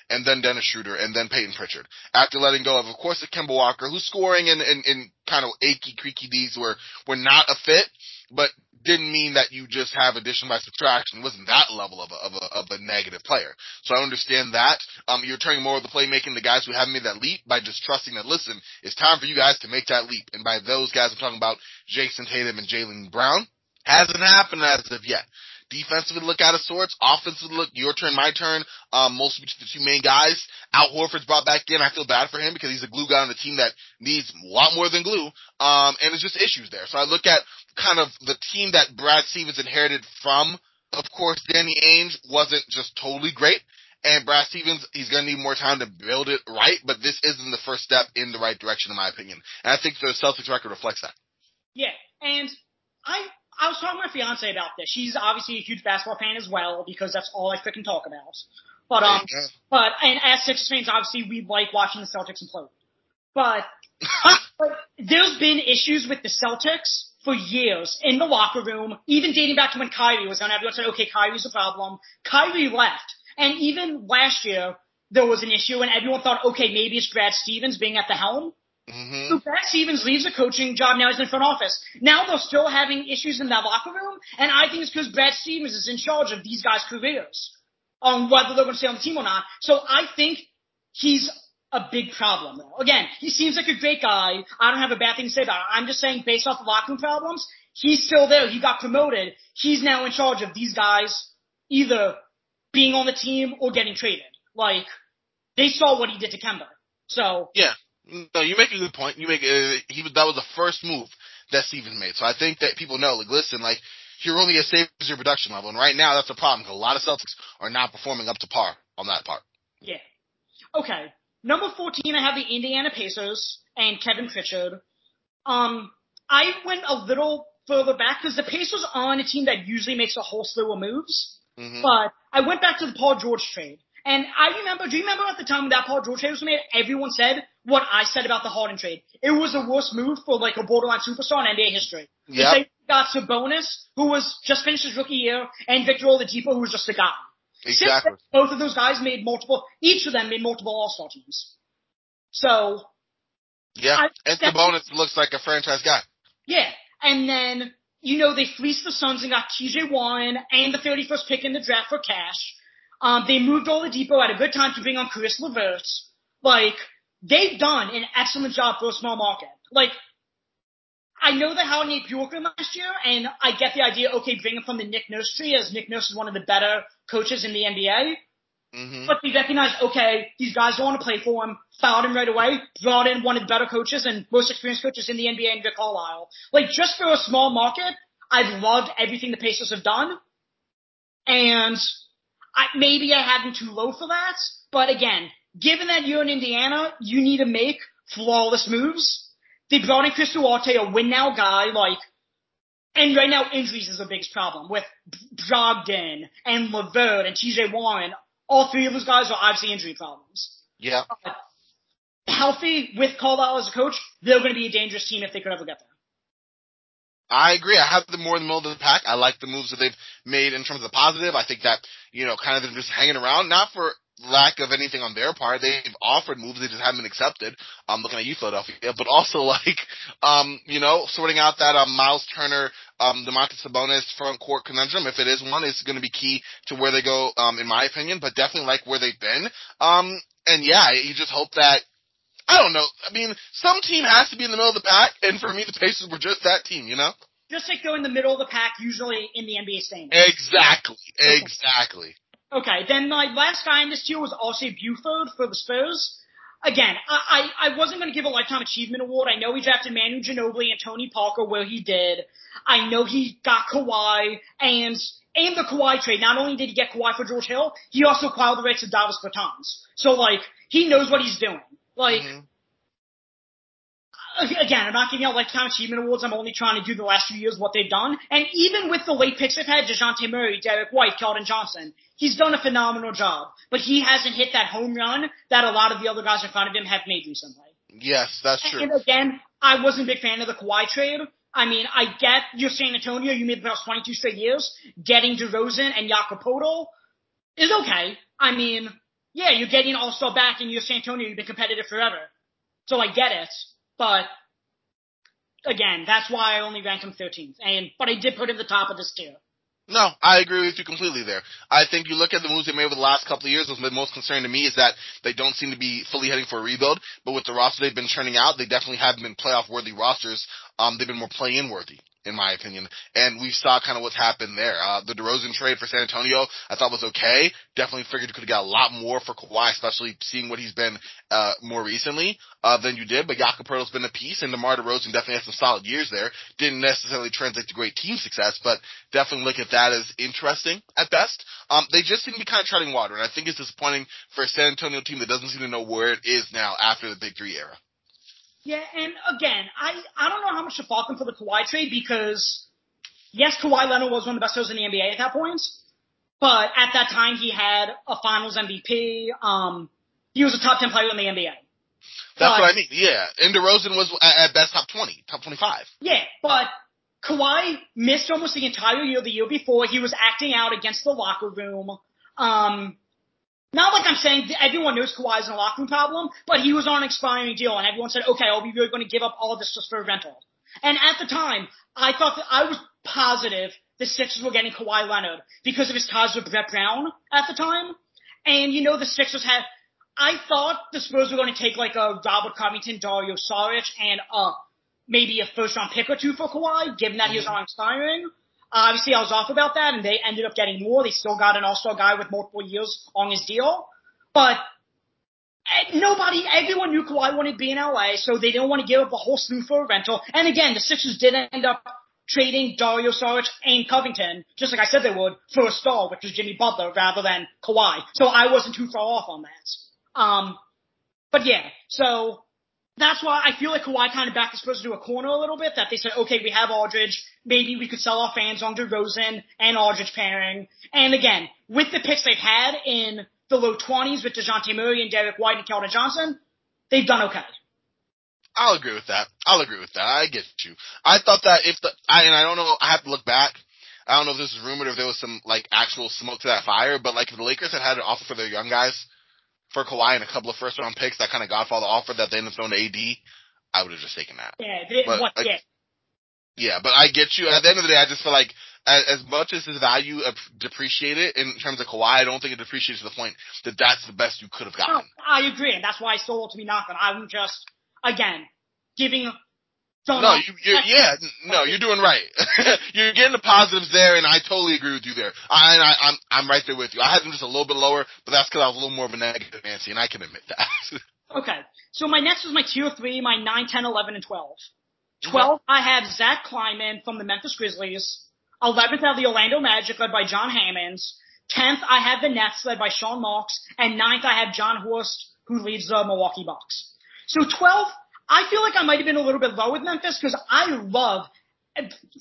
Speaker 3: and then Dennis Schroeder, and then Payton Pritchard. After letting go of, of course, the Kemba Walker, who's scoring and, and, in kind of achy, creaky D's were, were not a fit, but didn't mean that you just have addition by subtraction. It wasn't that level of a, of a, of a negative player. So I understand that. Um, you're turning more of the playmaking to guys who haven't made that leap by just trusting that, listen, it's time for you guys to make that leap. And by those guys, I'm talking about Jayson Tatum and Jaylen Brown. Hasn't happened as of yet. Defensively look out of sorts. Offensively look your turn, my turn. Um, mostly the two main guys. Al Horford's brought back in. I feel bad for him because he's a glue guy on the team that needs a lot more than glue. Um, and it's just issues there. So I look at kind of the team that Brad Stevens inherited from. Of course, Danny Ainge wasn't just totally great. And Brad Stevens, he's going to need more time to build it right, but this isn't the first step in the right direction, in my opinion. And I think the Celtics record reflects that.
Speaker 2: Yeah, and I I was talking to my fiance about this. She's obviously a huge basketball fan as well because that's all I freaking talk about. But um, but and as Sixers fans, obviously we like watching the Celtics implode. But but there's been issues with the Celtics for years in the locker room, even dating back to when Kyrie was on. Everyone said, okay, Kyrie's a problem. Kyrie left. And even last year, there was an issue and everyone thought, okay, maybe it's Brad Stevens being at the helm.
Speaker 3: hmm
Speaker 2: So Brad Stevens leaves the coaching job, now he's in front office. Now they're still having issues in that locker room, and I think it's because Brad Stevens is in charge of these guys' careers on whether they're going to stay on the team or not. So I think he's a big problem though. Again, he seems like a great guy. I don't have a bad thing to say about it. I'm just saying based off the locker room problems, he's still there. He got promoted. He's now in charge of these guys either being on the team or getting traded. Like, they saw what he did to Kemba. So.
Speaker 3: Yeah. No, you make a good point. You make uh, he that was the first move that Stevens made. So I think that people know, like, listen, like you're only as safe as your production level, and right now that's a problem because a lot of Celtics are not performing up to par on that part.
Speaker 2: Yeah. Okay. Number 14, I have the Indiana Pacers and Kevin Pritchard. Um, I went a little further back because the Pacers aren't a team that usually makes a whole slew of moves. Mm-hmm. But I went back to the Paul George trade. And I remember, do you remember at the time when that Paul George trade was made, everyone said what I said about the Harden trade. It was the worst move for like a borderline superstar in NBA history.
Speaker 3: Yeah. They
Speaker 2: got Sabonis, who was just finished his rookie year, and Victor Oladipo, who was just a guy.
Speaker 3: Exactly.
Speaker 2: Since both of those guys made multiple, each of them made multiple All-Star teams. So.
Speaker 3: Yeah, I, and Sabonis looks like a franchise guy.
Speaker 2: Yeah, and then, you know, they fleeced the Suns and got TJ Warren and the 31st pick in the draft for cash. Um, they moved Oladipo at a good time to bring on Caris LeVert. Like, they've done an excellent job for a small market. Like, I know they hired Nate Bjorkgren last year, and I get the idea, okay, bring him from the Nick Nurse tree, as Nick Nurse is one of the better coaches in the NBA. Mm-hmm. But they recognized, okay, these guys don't want to play for him, fouled him right away, brought in one of the better coaches and most experienced coaches in the NBA in Rick Carlisle. Like, just for a small market, I've loved everything the Pacers have done. And I, maybe I had them too low for that, but again, given that you're in Indiana, you need to make flawless moves they brought in Chris Duarte, a win now guy, like, and right now injuries is the biggest problem with Brogdon and LeVert and TJ Warren. All three of those guys are obviously injury problems.
Speaker 3: Yeah.
Speaker 2: But healthy with Caldwell as a coach, they're going to be a dangerous team if they could ever get there.
Speaker 3: I agree. I have them more in the middle of the pack. I like the moves that they've made in terms of the positive. I think that, you know, kind of them just hanging around, not for lack of anything on their part. They've offered moves, they just haven't been accepted. Um, looking at you, Philadelphia, but also like, um, you know, sorting out that um, Miles Turner, um, Domantas Sabonis front court conundrum. If it is one, it's going to be key to where they go, um, in my opinion. But definitely like where they've been. Um, and yeah, you just hope that. I don't know. I mean, some team has to be in the middle of the pack, and for me, the Pacers were just that team. You know.
Speaker 2: Just like go in the middle of the pack, usually in the NBA standings.
Speaker 3: Exactly. Exactly.
Speaker 2: Okay, then my last guy in this tier was R.C. Buford for the Spurs. Again, I, I, I wasn't going to give a Lifetime Achievement Award. I know he drafted Manu Ginobili and Tony Parker where he did. I know he got Kawhi and and the Kawhi trade. Not only did he get Kawhi for George Hill, he also acquired the rights of Davis Bertans. So like, he knows what he's doing. Like, mm-hmm again, I'm not giving out lifetime achievement awards. I'm only trying to do the last few years what they've done. And even with the late picks they've had, Dejounte Murray, Derrick White, Keldon Johnson, he's done a phenomenal job. But he hasn't hit that home run that a lot of the other guys in front of him have made recently.
Speaker 3: Yes, that's true.
Speaker 2: And again, I wasn't a big fan of the Kawhi trade. I mean, I get you're San Antonio, you made the past 22 straight years. Getting DeRozan and Jakob is okay. I mean, yeah, you're getting All-Star back and you're San Antonio, you've been competitive forever. So I get it. But again, that's why I only ranked him 13th. And but I did put him at the top of this tier.
Speaker 3: No, I agree with you completely there. I think you look at the moves they made over the last couple of years, what's been most concerning to me is that they don't seem to be fully heading for a rebuild, but with the roster they've been churning out, they definitely haven't been playoff worthy rosters. Um, they've been more play in worthy in my opinion. And we saw kind of what's happened there. Uh, the DeRozan trade for San Antonio, I thought was okay. Definitely figured you could have got a lot more for Kawhi, especially seeing what he's been, uh, more recently, uh, than you did. But Jakob Poeltl's been a piece and DeMar DeRozan definitely had some solid years there. Didn't necessarily translate to great team success, but definitely look at that as interesting at best. Um, they just seem to be kind of treading water, and I think it's disappointing for a San Antonio team that doesn't seem to know where it is now after the Big Three era.
Speaker 2: Yeah, and again, I I don't know how much to fault them for the Kawhi trade because yes, Kawhi Leonard was one of the best players in the NBA at that point, but at that time he had a Finals MVP. Um, he was a top ten player in the NBA.
Speaker 3: That's but, what I mean. Yeah, and DeRozan was at best top twenty, top twenty-five.
Speaker 2: Yeah, but Kawhi missed almost the entire year the year before. He was acting out against the locker room. Um, not like I'm saying everyone knows Kawhi's in a locker room problem, but he was on an expiring deal, and everyone said, "Okay, are we really going to give up all of this just for a rental?" And at the time, I thought that I was positive the Sixers were getting Kawhi Leonard because of his ties with Brett Brown at the time. And you know, the Sixers had. I thought the Spurs were going to take like a Robert Covington, Dario Saric, and uh maybe a first round pick or two for Kawhi, given that he was
Speaker 3: Mhm.
Speaker 2: on expiring. Uh, obviously, I was off about that, and they ended up getting more. They still got an All Star guy with multiple years on his deal, but eh, nobody, everyone knew Kawhi wanted to be in LA, so they didn't want to give up a whole slew for a rental. And again, the Sixers did end up trading Dario Saric and Covington, just like I said they would, for a star, which was Jimmy Butler, rather than Kawhi. So I wasn't too far off on that. Um, but yeah, so that's why I feel like Kawhi kind of backed the Spurs into a corner a little bit. That they said, okay, we have Aldridge, maybe we could sell our fans on DeRozan and Aldridge pairing. And again, with the picks they've had in the low 20s with Dejounte Murray and Derrick White and Keldon Johnson, they've done okay.
Speaker 3: I'll agree with that. I'll agree with that. I get you. I thought that if the, I, and I don't know, I have to look back. I don't know if this is rumored or if there was some like actual smoke to that fire, but like if the Lakers had had an offer for their young guys for Kawhi and a couple of first round picks, that kind of Godfather offer that they ended up throwing to AD, I would have just taken that.
Speaker 2: Yeah, they,
Speaker 3: But,
Speaker 2: what,
Speaker 3: like,
Speaker 2: yeah.
Speaker 3: Yeah, but I get you. At the end of the day, I just feel like as, as much as his value depreciated in terms of Kawhi, I don't think it depreciates to the point that that's the best you could have
Speaker 2: No,
Speaker 3: gotten.
Speaker 2: I agree, and that's why I still want to be knocking. I'm just, again, giving.
Speaker 3: No, you, you're, yeah, no, you're doing right. you're getting the positives there, and I totally agree with you there. I, and I, I'm, I'm right there with you. I had them just a little bit lower, but that's because I was a little more of a negative Nancy, and I can admit that.
Speaker 2: Okay. So my next was my tier three, my 9, 10, 11, and 12. Mm-hmm. 12, I have Zach Kleiman from the Memphis Grizzlies. 11th, I have the Orlando Magic led by John Hammonds. 10th, I have the Nets led by Sean Marks. And 9th, I have Jon Horst, who leads the Milwaukee Bucks. So 12, I feel like I might have been a little bit low with Memphis because I love,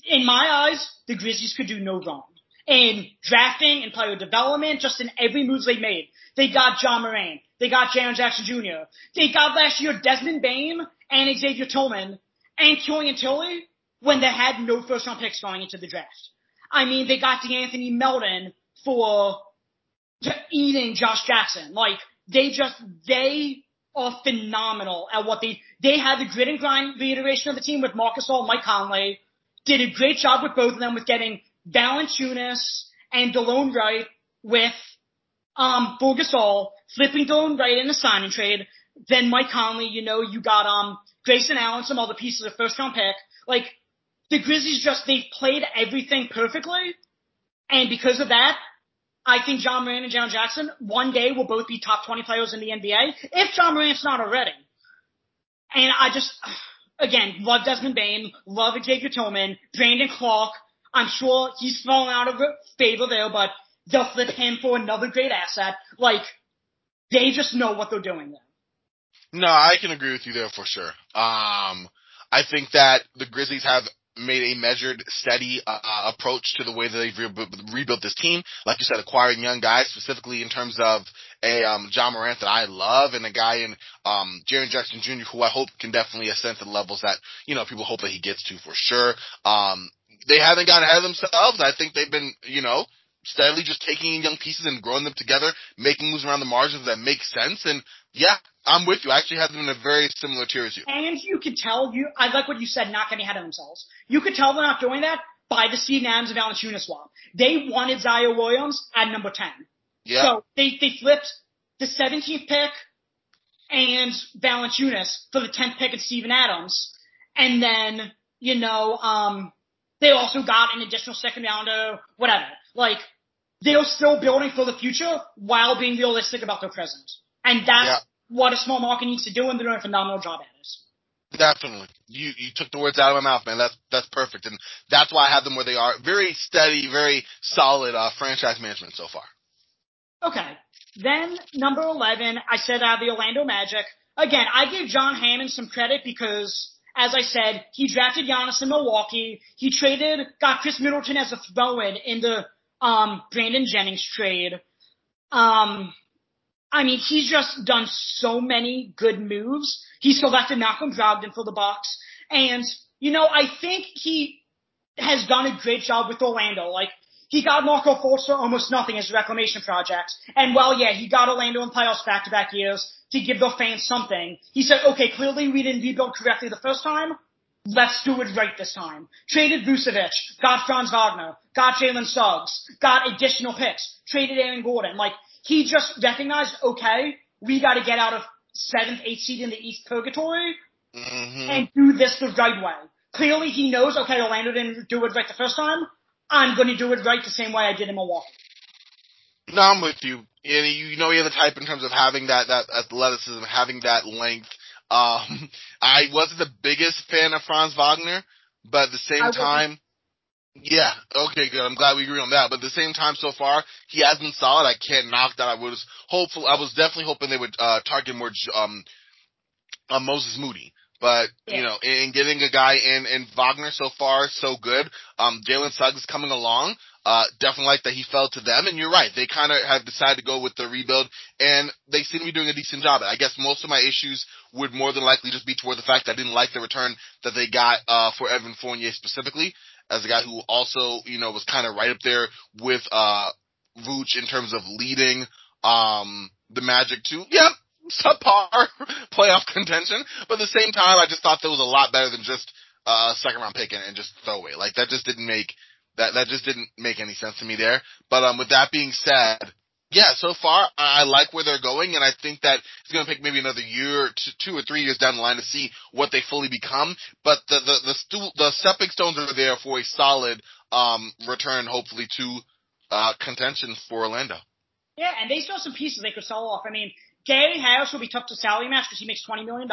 Speaker 2: in my eyes, the Grizzlies could do no wrong. In drafting and player development, just in every move they made. They got Ja Morant. They got Jaren Jackson Jr. They got last year Desmond Bane and Xavier Tillman and Killian Tillie when they had no first round picks going into the draft. I mean, they got De'Anthony Melton for eating Josh Jackson. Like, they just, they are phenomenal at what they, they had the grit and grind reiteration of the team with Marc Gasol, Mike Conley, did a great job with both of them with getting Valanciunas and Delon Wright with, um, for flipping Delon Wright in a signing trade. Then Mike Conley, you know, you got, um, Grayson Allen, some other pieces of first round pick. Like, the Grizzlies just, they've played everything perfectly. And because of that, I think Ja Morant and John Jackson one day will both be top 20 players in the NBA, if Ja Morant's not already. And I just, again, love Desmond Bane, love Xavier Tillman, Brandon Clarke. I'm sure he's fallen out of favor there, but they'll flip him for another great asset. Like, they just know what they're doing there.
Speaker 3: No, I can agree with you there for sure. Um, I think that the Grizzlies have made a measured, steady uh, approach to the way that they've re- rebuilt this team. Like you said, acquiring young guys, specifically in terms of a um, Ja Morant that I love, and a guy in um, Jaren Jackson Jr. who I hope can definitely ascend to the levels that you know people hope that he gets to for sure. Um, they haven't gotten ahead of themselves. I think they've been, you know, steadily just taking in young pieces and growing them together, making moves around the margins that make sense. And yeah, I'm with you. I actually have them in a very similar tier as you.
Speaker 2: And you could tell you, I like what you said, not getting ahead of themselves. You could tell they're not doing that by the Steve Adams and Valanciunas swap. They wanted Ziaire Williams at number 10.
Speaker 3: Yeah.
Speaker 2: So they, they flipped the 17th pick and Valanciunas for the 10th pick and Steven Adams. And then, you know, um, they also got an additional second rounder, whatever. Like, they're still building for the future while being realistic about their present. And that's
Speaker 3: Yeah.
Speaker 2: what a small market needs to do, and they're doing a phenomenal job at it.
Speaker 3: Definitely. You you took the words out of my mouth, man. That's that's perfect. And that's why I have them where they are. Very steady, very solid uh franchise management so far.
Speaker 2: Okay. Then number 11, I said uh, the Orlando Magic. Again, I give John Hammond some credit because, as I said, he drafted Giannis in Milwaukee. He traded, got Khris Middleton as a throw-in in the um, Brandon Jennings trade. Um, I mean, he's just done so many good moves. He selected Malcolm Brogdon for the Bucks, and you know, I think he has done a great job with Orlando. Like, he got Markelle Fultz for almost nothing as a reclamation project. And while, yeah, he got Orlando in playoffs back-to-back years to give their fans something, he said, okay, clearly we didn't rebuild correctly the first time. Let's do it right this time. Traded Vucevic, got Franz Wagner, got Jalen Suggs, got additional picks, traded Aaron Gordon. Like, he just recognized, okay, we got to get out of seventh, eighth seed in the East purgatory
Speaker 3: hmm
Speaker 2: and do this the right way. Clearly he knows, okay, Orlando didn't do it right the first time. I'm going to do it right the same way I did in Milwaukee.
Speaker 3: No, I'm with you. And you know you're the type in terms of having that that athleticism, having that length. Um, I wasn't the biggest fan of Franz Wagner, but at the same
Speaker 2: I
Speaker 3: time, yeah, okay, good. I'm glad we agree on that. But at the same time, so far he has been solid. I can't knock that. I was hopeful. I was definitely hoping they would uh, target more um, uh, Moses Moody. But you know, in getting a guy in in Wagner so far, so good. Um, Jalen Suggs coming along. Uh, definitely like that he fell to them. And you're right, they kind of have decided to go with the rebuild, and they seem to be doing a decent job. I guess most of my issues would more than likely just be toward the fact that I didn't like the return that they got uh, for Evan Fournier specifically, as a guy who also you know was kind of right up there with uh, Vooch in terms of leading um, the Magic to yeah subpar playoff contention, but at the same time, I just thought that was a lot better than just uh, second round pick and, and just throw away. Like that just didn't make that that just didn't make any sense to me there. But um, with that being said, yeah, so far I like where they're going, and I think that it's going to take maybe another year, two, or three years down the line to see what they fully become. But the the the, stu- the stepping stones are there for a solid um return, hopefully to uh contention for Orlando.
Speaker 2: Yeah, and they still have some pieces they could sell off. I mean, Gary Harris will be tough to salary match because he makes $20 million.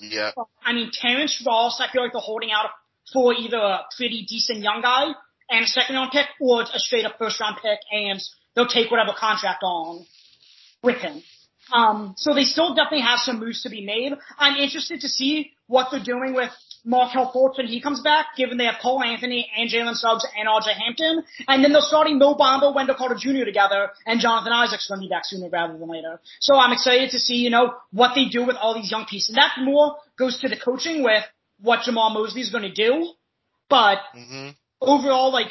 Speaker 3: Yeah,
Speaker 2: I mean, Terrence Ross, I feel like they're holding out for either a pretty decent young guy and a second round pick or a straight up first round pick and they'll take whatever contract on with him. Um, so they still definitely have some moves to be made. I'm interested to see what they're doing with Markelle Fultz when he comes back, given they have Cole Anthony and Jalen Suggs and RJ Hampton. And then they're starting Mo Bamba, Wendell Carter Jr. together, and Jonathan Isaac's going to be back sooner rather than later. So I'm excited to see, you know, what they do with all these young pieces. And that more goes to the coaching with what Jamahl Mosley is going to do. But
Speaker 3: hmm
Speaker 2: overall, like,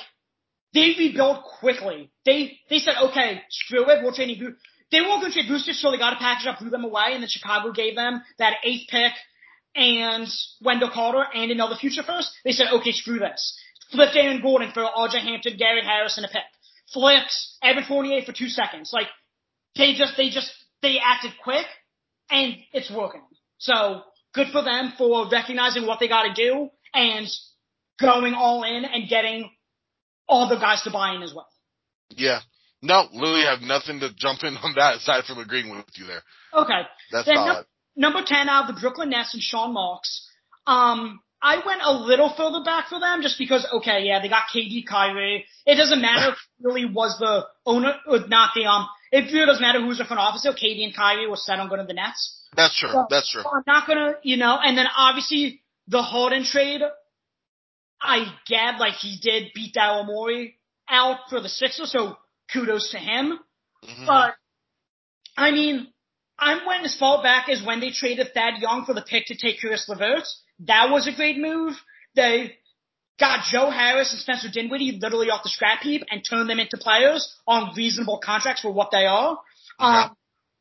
Speaker 2: they rebuilt quickly. They, they said, okay, screw it, we'll trade you. They going to trade boosters, so they got a package up, threw them away, and then Chicago gave them that eighth pick and Wendell Carter and another future first. They said, okay, screw this. Flipped Aaron Gordon for RJ Hampton, Gary Harris, and a pick. Flipped Evan Fournier for two seconds. Like, they just, they just, they acted quick, and it's working. So, good for them for recognizing what they got to do and going all in and getting all the guys to buy in as well.
Speaker 3: Yeah. No, literally have nothing to jump in on that aside from agreeing with you there.
Speaker 2: Okay.
Speaker 3: That's
Speaker 2: Then
Speaker 3: solid.
Speaker 2: num- number 10 out of the Brooklyn Nets and Sean Marks. Um, I went a little further back for them just because, okay, yeah, they got KD Kyrie. It doesn't matter if really was the owner, or not the, um, it really doesn't matter who's the front office. KD and Kyrie were set on going to the Nets.
Speaker 3: That's true.
Speaker 2: So-
Speaker 3: That's true.
Speaker 2: So I'm not gonna, you know, and then obviously the Harden trade, I get like he did beat Daryl out for the Sixers, so kudos to him.
Speaker 3: Mhm.
Speaker 2: But I mean, I'm went as far back as when they traded Thad Young for the pick to take Caris LeVert. That was a great move. They got Joe Harris and Spencer Dinwiddie literally off the scrap heap and turned them into players on reasonable contracts for what they are. Um,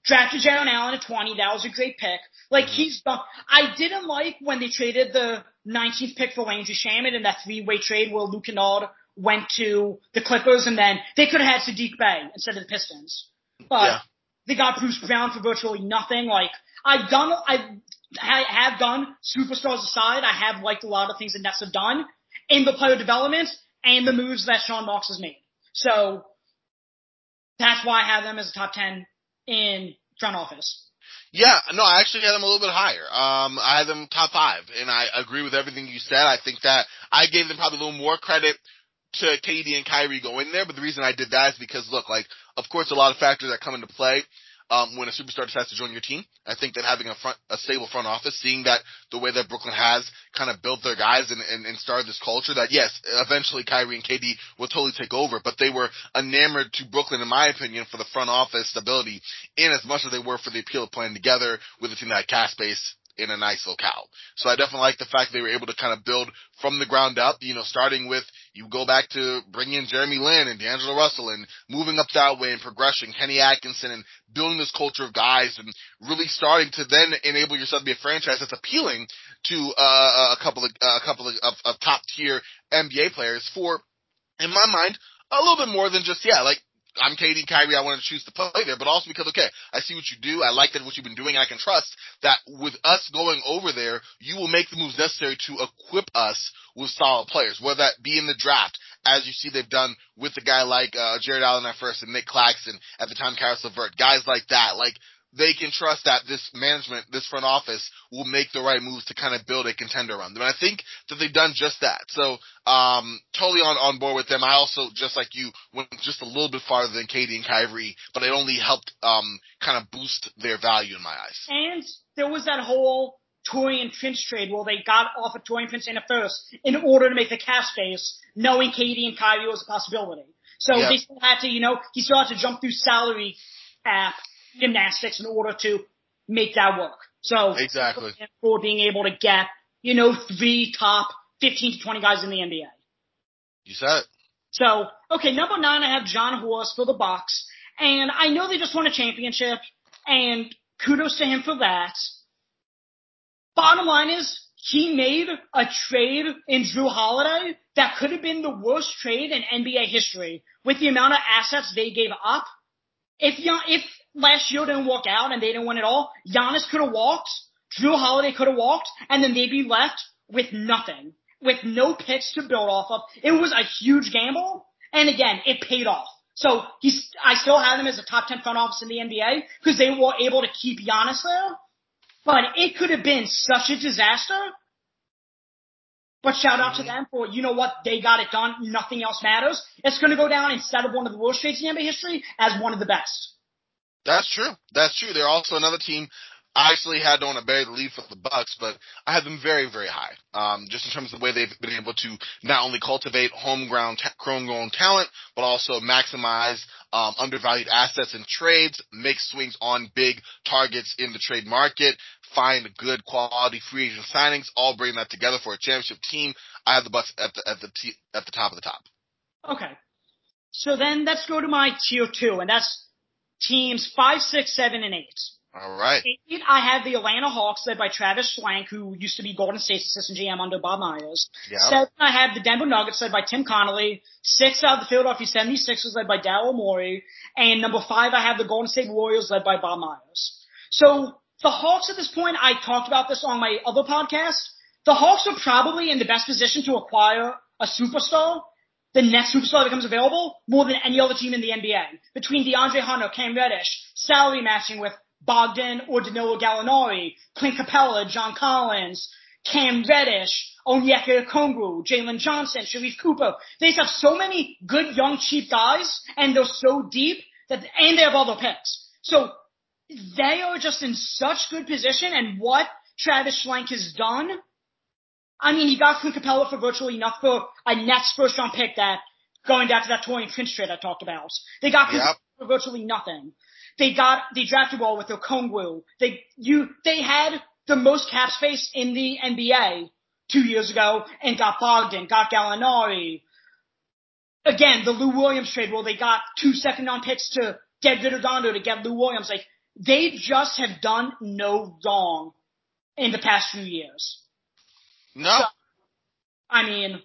Speaker 2: drafted Jarrett Allen at 20. That was a great pick. Like he's done. I didn't like when they traded the 19th pick for Landry Shamet in that three-way trade where Luke Kennard went to the Clippers and then they could have had Sadiq Bey instead of the Pistons. But
Speaker 3: Yeah.
Speaker 2: they got Bruce Brown for virtually nothing. Like I've done, I ha- have done superstars aside. I have liked a lot of things the Nets have done in the player development and the moves that Sean Marks has made. So that's why I have them as a top 10 in front office.
Speaker 3: Yeah, no, I actually had them a little bit higher. Um, I had them top five, and I agree with everything you said. I think that I gave them probably a little more credit to KD and Kyrie going there, but the reason I did that is because look, like, of course, a lot of factors that come into play. Um, when a superstar decides to join your team, I think that having a front, a stable front office, seeing that the way that Brooklyn has kind of built their guys and, and, and started this culture that yes, eventually Kyrie and KD will totally take over, but they were enamored to Brooklyn, in my opinion, for the front office stability in as much as they were for the appeal of playing together with a team that had cash space in a nice locale. So I definitely like the fact they were able to kind of build from the ground up, you know, starting with, you go back to bringing in Jeremy Lin and D'Angelo Russell and moving up that way and progressing Kenny Atkinson and building this culture of guys and really starting to then enable yourself to be a franchise that's appealing to uh, a couple of, a couple of, of, of top tier NBA players for, in my mind, a little bit more than just, yeah, like, I'm and Kyrie, I want to choose to play there, but also because, okay, I see what you do, I like that what you've been doing, I can trust that with us going over there, you will make the moves necessary to equip us with solid players, whether that be in the draft, as you see they've done with a guy like, uh, Jarrett Allen at first and Nick Claxton, at the time Caris LeVert, guys like that, like, they can trust that this management, this front office will make the right moves to kind of build a contender around them. And I think that they've done just that. So, um, totally on, on board with them. I also, just like you, went just a little bit farther than KD and Kyrie, but it only helped, um, kind of boost their value in my eyes.
Speaker 2: And there was that whole Taurean Prince trade where they got off of Taurean Prince in a first in order to make the cap space, knowing KD and Kyrie was a possibility. So
Speaker 3: Yep.
Speaker 2: they still had to, you know, he still had to jump through salary cap gymnastics in order to make that work. So
Speaker 3: Exactly.
Speaker 2: for being able to get, you know, three top 15 to 20 guys in the NBA.
Speaker 3: You said it.
Speaker 2: So, okay, number nine, I have Jon Horst for the Bucks, and I know they just won a championship, and kudos to him for that. Bottom line is, he made a trade in Jrue Holiday that could have been the worst trade in NBA history with the amount of assets they gave up. If Gian- if last year didn't work out and they didn't win at all, Giannis could have walked, Jrue Holiday could have walked, and then they'd be left with nothing, with no picks to build off of. It was a huge gamble, and again, it paid off. So he's, I still have them as a top 10 front office in the NBA because they were able to keep Giannis there. But it could have been such a disaster. But shout out to mm-hmm. them for, you know what, they got it done. Nothing else matters. It's going to go down instead of one of the worst trades in NBA history as one of the best.
Speaker 3: That's true. That's true. They're also another team. I actually had on a bury the lead for the Bucks, but I had them very, very high. Um, just in terms of the way they've been able to not only cultivate homegrown, ta- homegrown talent, but also maximize um, undervalued assets and trades, make swings on big targets in the trade market, find good quality free agent signings, all bring that together for a championship team. I have the Bucks at the at the t- at the top of the top.
Speaker 2: Okay. So then let's go to my tier two, and that's teams five, six, seven, and eight.
Speaker 3: All right.
Speaker 2: Eight, I have the Atlanta Hawks led by Travis Schlenk, who used to be Golden State's assistant GM under Bob Myers.
Speaker 3: Yeah.
Speaker 2: Seven, I have the Denver Nuggets led by Tim Connolly. Six, I have the Philadelphia 76ers led by Daryl Morey. And number five, I have the Golden State Warriors led by Bob Myers. So the Hawks at this point, I talked about this on my other podcast. The Hawks are probably in the best position to acquire a superstar, the next superstar that becomes available, more than any other team in the NBA. Between DeAndre Hunter, Cam Reddish, salary matching with Bogdan or Danilo Gallinari, Clint Capela, John Collins, Cam Reddish, Onyeka Okongwu, Jalen Johnson, Sharife Cooper. They have so many good young cheap guys and they're so deep that, and they have all their picks. So they are just in such good position and what Travis Schlenk has done. I mean, he got Clint Capela for virtually enough for a Nets first round pick that going back to that Taurean Prince trade I talked about. They got
Speaker 3: Yep.
Speaker 2: For virtually nothing. They got they drafted well with Okongwu. They you they had the most cap space in the NBA two years ago and got Bogdan, got Gallinari. Again, the Lou Williams trade where they got two second round picks to get Vidadondo to get Lou Williams. Like they just have done no wrong in the past few years.
Speaker 3: No.
Speaker 2: I mean,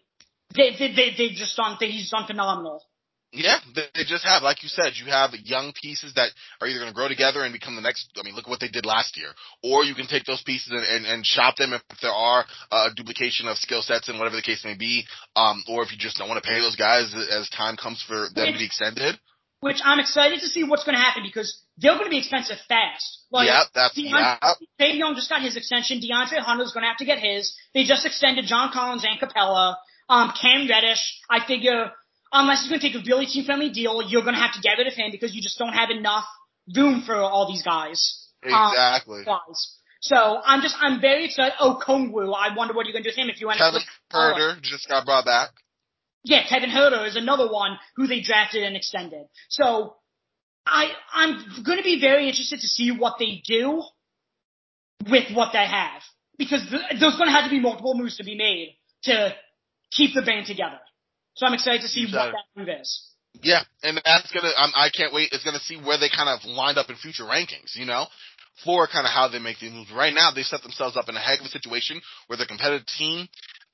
Speaker 2: they they they they've just done they, he's done phenomenal.
Speaker 3: Yeah, they, they just have, like you said, you have young pieces that are either going to grow together and become the next. I mean, look at what they did last year, or you can take those pieces and, and, and shop them if there are uh, duplication of skill sets and whatever the case may be, um, or if you just don't want to pay those guys as time comes for them to be extended.
Speaker 2: Which I'm excited to see what's going to happen because they're going to be expensive fast. Like,
Speaker 3: yeah, that's
Speaker 2: DeAndre,
Speaker 3: yeah.
Speaker 2: Trae Young just got his extension. DeAndre Hunter's going to have to get his. They just extended John Collins and Capela. Um, Cam Reddish, I figure, unless he's going to take a really team-friendly deal, you're going to have to get rid of him because you just don't have enough room for all these guys. Um,
Speaker 3: Exactly.
Speaker 2: guys. So I'm just, I'm very excited. Oh, Kongwu, I wonder what you're going to do with him if you end up
Speaker 3: Kevin
Speaker 2: with
Speaker 3: Huerter just got brought back.
Speaker 2: yeah, Kevin Huerter is another one who they drafted and extended. So I I'm going to be very interested to see what they do with what they have because th- there's going to have to be multiple moves to be made to keep the band together. So I'm excited to see what
Speaker 3: Excited.
Speaker 2: that move is.
Speaker 3: Yeah, and that's gonna. Um, I can't wait. It's gonna see where they kind of wind up in future rankings. You know, for kind of how they make these moves. Right now, they set themselves up in a heck of a situation where they're a competitive team.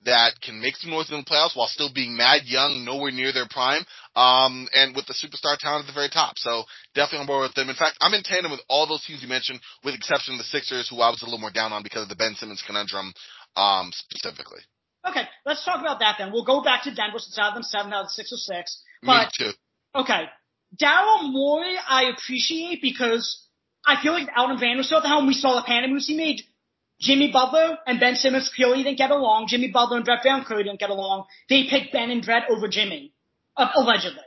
Speaker 3: That can make some noise in the playoffs while still being mad young, nowhere near their prime, um, and with the superstar talent at the very top. So definitely on board with them. In fact, I'm in tandem with all those teams you mentioned, with exception of the Sixers, who I was a little more down on because of the Ben Simmons conundrum, um, specifically.
Speaker 2: Okay, let's talk about that then. We'll go back to Denver since I have them seven out of six or six. But,
Speaker 3: Me too.
Speaker 2: Okay, Daryl Morey I appreciate because I feel like out in Vanderbilt at the helm, we saw the panic moves he made. Jimmy Butler and Ben Simmons clearly didn't get along. Jimmy Butler and Brett Brown clearly didn't get along. They picked Ben and Brett over Jimmy, uh, allegedly.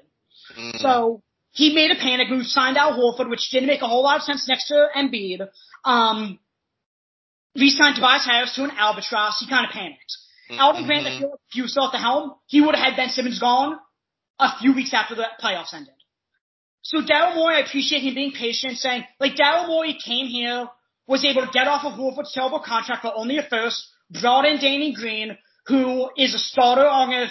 Speaker 3: Mm.
Speaker 2: So he made a panic move, signed Al Horford, which didn't make a whole lot of sense next to Embiid. Um, re-signed Tobias Harris to an albatross. He kind of panicked.
Speaker 3: Mm-hmm.
Speaker 2: Elton Brand, I feel like if he was still at the helm, he would have had Ben Simmons gone a few weeks after the playoffs ended. So Daryl Morey, I appreciate him being patient, saying, like, Daryl Morey came here, was able to get off of Horford's terrible contract for only a first, brought in Danny Green, who is a starter on a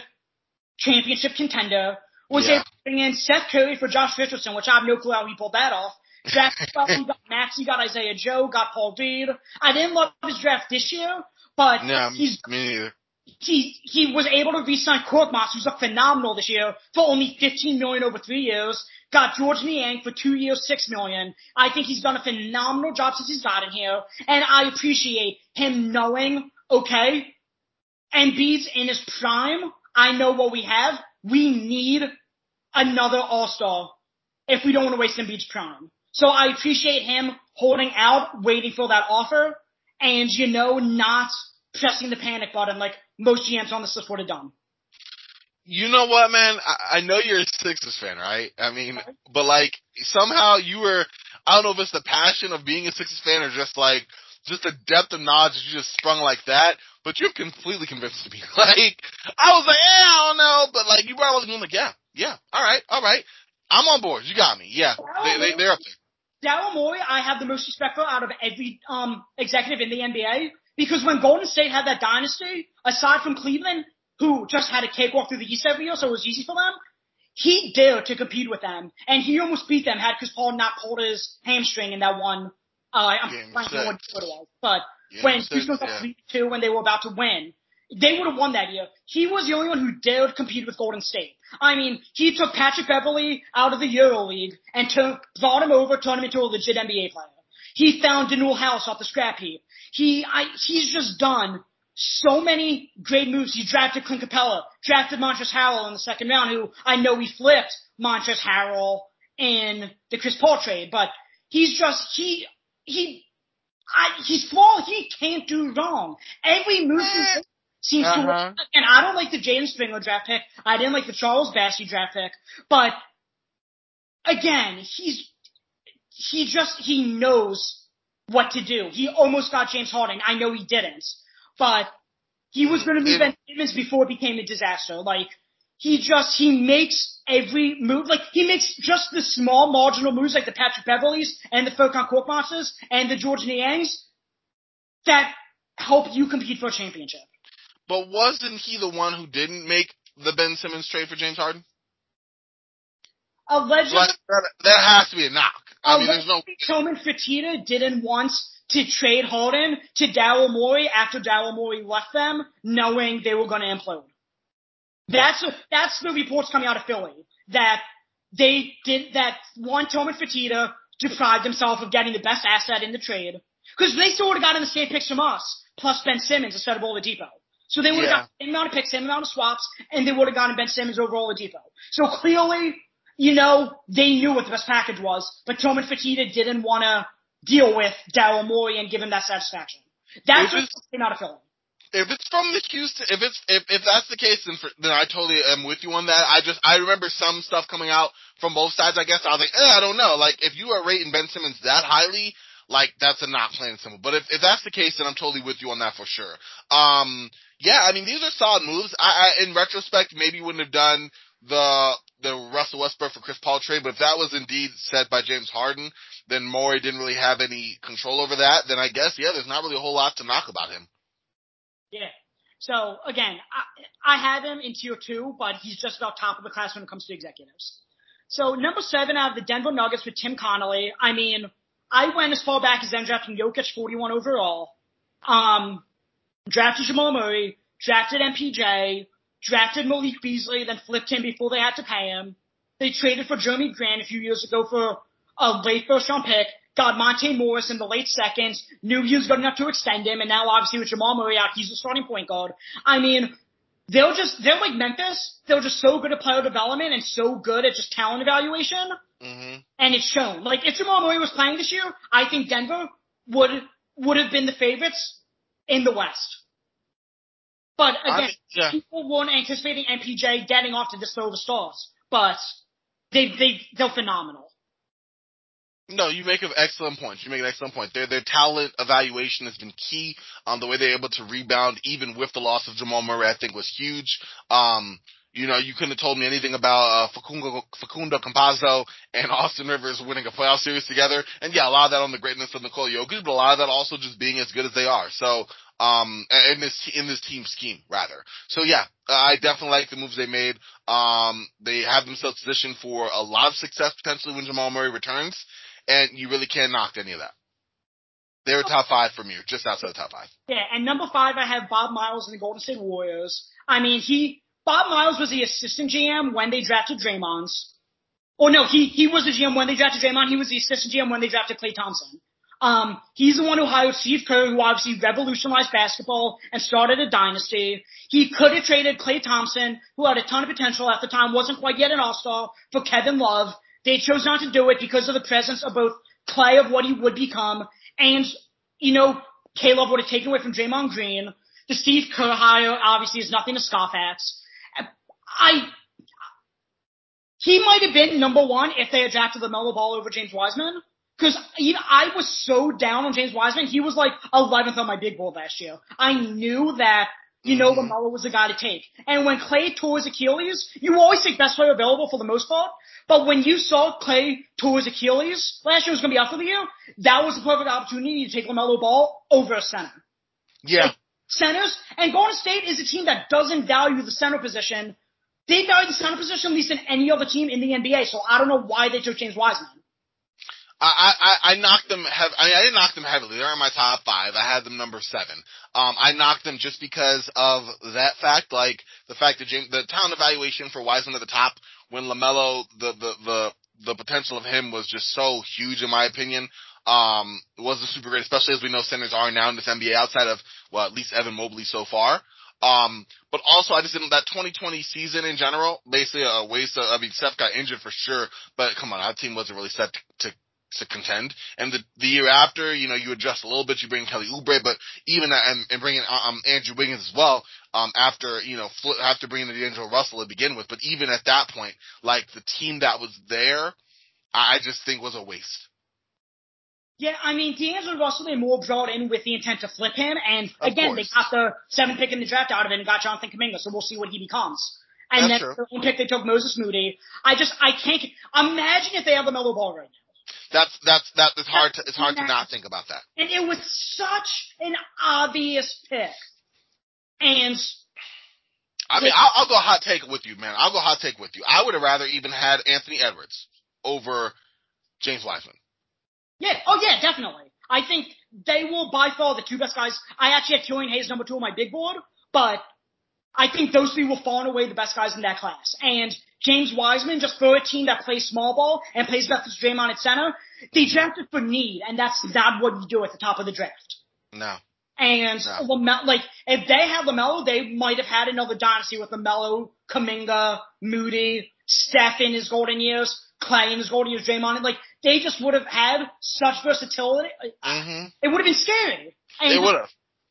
Speaker 2: championship contender, was
Speaker 3: Yeah.
Speaker 2: able to bring in Seth Curry for Josh Richardson, which I have no clue how he pulled that off. Draft he got Maxey, got Isaiah Joe, got Paul Reed. I didn't love his draft this year, but
Speaker 3: No,
Speaker 2: he's
Speaker 3: me neither.
Speaker 2: he he was able to re-sign Korkmaz, who's looked phenomenal this year, for only 15 million over three years. Got Georges Niang for two years, six million. I think he's done a phenomenal job since he's gotten here, and I appreciate him knowing, okay, Embiid's in his prime. I know what we have. We need another All-Star if we don't want to waste Embiid's prime. So I appreciate him holding out, waiting for that offer, and you know, not pressing the panic button like most GMs on this list would have done.
Speaker 3: You know what, man? I, I know you're a Sixers fan, right? I mean, but like somehow you were. I don't know if it's the passion of being a Sixers fan or just like just the depth of knowledge that you just sprung like that. But you've completely convinced me. Like I was like, yeah, I don't know, but like you brought all the like, yeah, yeah, all right, all right, I'm on board. You got me. Yeah, they, they they're up there.
Speaker 2: Daryl Morey, I have the most respect for out of every um, executive in the NBA because when Golden State had that dynasty, aside from Cleveland, who just had a cakewalk through the East every year, so it was easy for them, he dared to compete with them, and he almost beat them had Chris Paul not pulled his hamstring in that one. Uh, I'm
Speaker 3: Game
Speaker 2: trying to know what it was, but
Speaker 3: Game
Speaker 2: when
Speaker 3: six,
Speaker 2: Houston was up
Speaker 3: yeah.
Speaker 2: two when they were about to win. They would have won that year. He was the only one who dared compete with Golden State. I mean, he took Patrick Beverley out of the Euro League and took, brought him over, turned him into a legit NBA player. He found Danuel House off the scrap heap. He, I, he's just done so many great moves. He drafted Clint Capela, drafted Montrezl Harrell in the second round, who I know he flipped Montrezl Harrell in the Chris Paul trade, but he's just, he, he, I, he's flawed. He can't do wrong. Every move he makes seems to
Speaker 3: Uh-huh.
Speaker 2: work. And I don't like the Jaden Springer draft pick. I didn't like the Charles Bassey draft pick. But again, he's he just he knows what to do. He almost got James Harden. I know he didn't, but he was going to
Speaker 3: be
Speaker 2: Ben Simmons before it became a disaster. Like he just he makes every move. Like he makes just the small marginal moves, like the Patrick Beverleys and the Furkan Korkmazes and the Georges Niangs that help you compete for a championship.
Speaker 3: But wasn't he the one who didn't make the Ben Simmons trade for James Harden?
Speaker 2: Allegedly,
Speaker 3: Like, that, that has to be a knock. I mean, there's no.
Speaker 2: Tillman Fertitta didn't want to trade Harden to Daryl Morey after Daryl Morey left them, knowing they were going to implode. That's that's the reports coming out of Philly that they did that. One Tillman Fertitta deprived himself of getting the best asset in the trade because they still would have gotten the same picks from us plus Ben Simmons instead of Oladipo. So they would have
Speaker 3: Yeah.
Speaker 2: got the same amount of picks, same amount of swaps, and they would have gotten Ben Simmons over Oladipo. So clearly, you know, they knew what the best package was, but Tillman Fertitta didn't want to deal with Daryl Morey and give him that satisfaction. That's
Speaker 3: Is
Speaker 2: what
Speaker 3: this-
Speaker 2: came out of Philly.
Speaker 3: if it's from the Houston, if it's if if that's the case, then for, then I totally am with you on that. I just I remember some stuff coming out from both sides. I guess I was like, eh, I don't know. Like if you are rating Ben Simmons that highly, like that's a not and simple. But if if that's the case, then I'm totally with you on that for sure. Um, yeah, I mean these are solid moves. I, I in retrospect maybe wouldn't have done the the Russell Westbrook for Chris Paul trade, but if that was indeed said by James Harden, then Morey didn't really have any control over that. Then I guess yeah, there's not really a whole lot to knock about him.
Speaker 2: Yeah. So again, I, I have him in tier two, but he's just about top of the class when it comes to executives. So number seven out of the Denver Nuggets with Tim Connolly. I mean, I went as far back as them drafting Jokic 41 overall. Um, drafted Jamal Murray, drafted MPJ, drafted Malik Beasley, then flipped him before they had to pay him. They traded for Jerami Grant a few years ago for a late first round pick, got Monte Morris in the late seconds, knew he was good enough to extend him, and now obviously with Jamal Murray out, he's the starting point guard. I mean, they'll just, they're like Memphis. They're just so good at player development and so good at just talent evaluation.
Speaker 3: hmm
Speaker 2: And it's shown. Like, if Jamal Murray was playing this year, I think Denver would, would have been the favorites in the West. But again,
Speaker 3: yeah.
Speaker 2: people weren't anticipating MPJ getting off to low of stars. But they, they, they're phenomenal.
Speaker 3: No, you make an excellent point. You make an excellent point. Their their talent evaluation has been key. Um, the way they're able to rebound, even with the loss of Jamal Murray, I think was huge. Um, you know, you couldn't have told me anything about uh, Facundo Facundo Campazzo and Austin Rivers winning a playoff series together. And yeah, a lot of that on the greatness of Nikola Jokic, but a lot of that also just being as good as they are. So, um, in this in this team scheme rather. So yeah, I definitely like the moves they made. Um, they have themselves positioned for a lot of success potentially when Jamal Murray returns and you really can't knock any of that. They were top five for me, just outside the top five.
Speaker 2: Yeah, and number five, I have Bob Myers and the Golden State Warriors. I mean, he, Bob Myers was the assistant GM when they drafted Draymond's. Oh no, he, he was the GM when they drafted Draymond. He was the assistant GM when they drafted Klay Thompson. Um, he's the one who hired Steve Kerr, who obviously revolutionized basketball and started a dynasty. He could have traded Klay Thompson, who had a ton of potential at the time, wasn't quite yet an all-star, for Kevin Love. They chose not to do it because of the presence of both Klay of what he would become and, you know, Caleb would have taken away from Draymond Green. The Steve Kerr hire obviously is nothing to scoff at. I, he might have been number one if they had drafted LaMelo Ball over James Wiseman. Cause you know, I was so down on James Wiseman. He was like 11th on my big board last year. I knew that you know. LaMelo was the guy to take. And when Klay tore his Achilles, you always take best player available for the most part. But when you saw Klay tore his Achilles last year was going to be out for the year, that was the perfect opportunity to take LaMelo Ball over a center.
Speaker 3: Yeah.
Speaker 2: Centers, and Golden State is a team that doesn't value the center position. They value the center position at least than any other team in the NBA, so I don't know why they took James Wiseman.
Speaker 3: I, I, I knocked them hev- I, mean, I didn't knock them heavily. They're in my top five. I had them number seven. Um, I knocked them just because of that fact, like the fact that James, the talent evaluation for Wiseman at the top when LaMelo, the, the, the, the potential of him was just so huge in my opinion. Um, wasn't super great, especially as we know centers are now in this NBA outside of, well, at least Evan Mobley so far. Um, but also I just didn't, that 2020 season in general, basically a waste of, I mean, Steph got injured for sure, but come on, our team wasn't really set to, to to contend. And the the year after, you know, you adjust a little bit. You bring Kelly Oubre, but even and, and bringing um Andrew Wiggins as well. Um, after you know fl- after bringing in D'Angelo Russell to begin with, but even at that point, like the team that was there, I just think was a waste.
Speaker 2: Yeah, I mean, D'Angelo Russell they more brought in with the intent to flip him, and
Speaker 3: Of
Speaker 2: again,
Speaker 3: course.
Speaker 2: they got the seventh pick in the draft out of it and got Jonathan Kuminga, so we'll see what he becomes. And
Speaker 3: That's
Speaker 2: then
Speaker 3: true.
Speaker 2: the pick they took Moses Moody. I just, I can't, imagine if they have the Melo Ball right now.
Speaker 3: That's that's that. It's hard to it's hard to not think about that.
Speaker 2: And it was such an obvious pick. And
Speaker 3: I mean, I'll, I'll go hot take with you, man. I'll go hot take with you. I would have rather even had Anthony Edwards over James Wiseman.
Speaker 2: Yeah, oh yeah, definitely. I think they will by far the two best guys. I actually have Killian Hayes number two on my big board, but I think those three will far and away the best guys in that class. And James Wiseman, just for a team that plays small ball and plays best as Draymond at center, they drafted for need, and that's not what you do at the top of the draft.
Speaker 3: No.
Speaker 2: And
Speaker 3: No.
Speaker 2: Lame- like if they had Lamelo, they might have had another dynasty with Lamelo, Kuminga, Moody, Steph in his golden years, Klay in his golden years, Draymond. Like they just would have had such versatility.
Speaker 3: hmm
Speaker 2: It would have been scary. And
Speaker 3: They would have.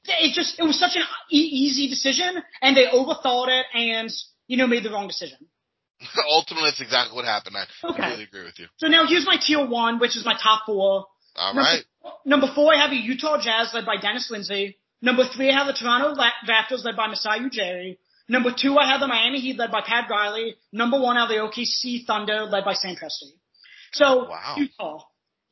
Speaker 2: It just it was such an e- easy decision, and they overthought it, and you know made the wrong decision.
Speaker 3: Ultimately, that's exactly what happened. I
Speaker 2: Okay.
Speaker 3: completely agree with you.
Speaker 2: So now here's my tier one, which is my top four.
Speaker 3: All
Speaker 2: Number-
Speaker 3: right.
Speaker 2: Number four, I have the Utah Jazz led by Dennis Lindsey. Number three, I have the Toronto Raptors led by Masai Ujiri. Number two, I have the Miami Heat led by Pat Riley. Number one, I have the OKC Thunder led by Sam Presti. So
Speaker 3: Wow.
Speaker 2: Utah,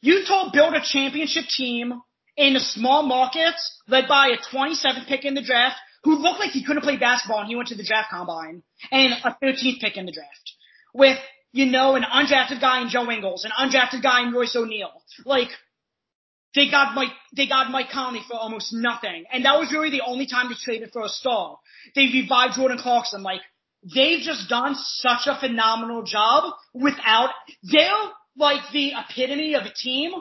Speaker 2: Utah built a championship team in a small market led by a 27th pick in the draft who looked like he couldn't play basketball and he went to the draft combine and a 13th pick in the draft with, you know, an undrafted guy in Joe Ingles, an undrafted guy in Royce O'Neale. Like, they got Mike, they got Mike Conley for almost nothing. And that was really the only time they traded for a star. They revived Jordan Clarkson. Like, they've just done such a phenomenal job without, they're like the epitome of a team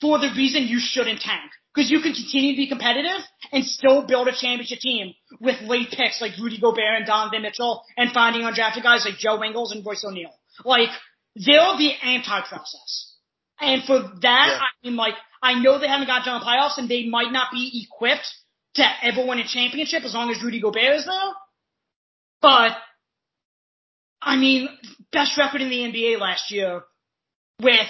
Speaker 2: for the reason you shouldn't tank. Because you can continue to be competitive and still build a championship team with late picks like Rudy Gobert and Donovan Mitchell and finding undrafted guys like Joe Ingles and Royce O'Neale. Like, they're the anti-process. And for that,
Speaker 3: Yeah.
Speaker 2: I mean, like, I know they haven't got done in the playoffs and they might not be equipped to ever win a championship as long as Rudy Gobert is there. But, I mean, best record in the NBA last year with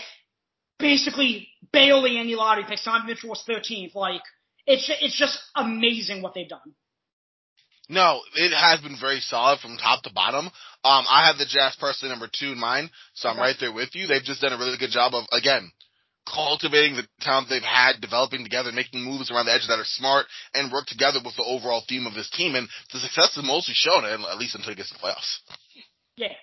Speaker 2: basically barely any lottery picks. Donovan Mitchell was 13th. Like, it's, it's just amazing what they've done.
Speaker 3: No, it has been very solid from top to bottom. Um, I have the Jazz personally number two in mind, so I'm
Speaker 2: Okay.
Speaker 3: right there with you. They've just done a really good job of, again, cultivating the talent they've had, developing together, making moves around the edges that are smart, and work together with the overall theme of this team. And the success is mostly shown, at least until it gets to the playoffs.
Speaker 2: Yeah.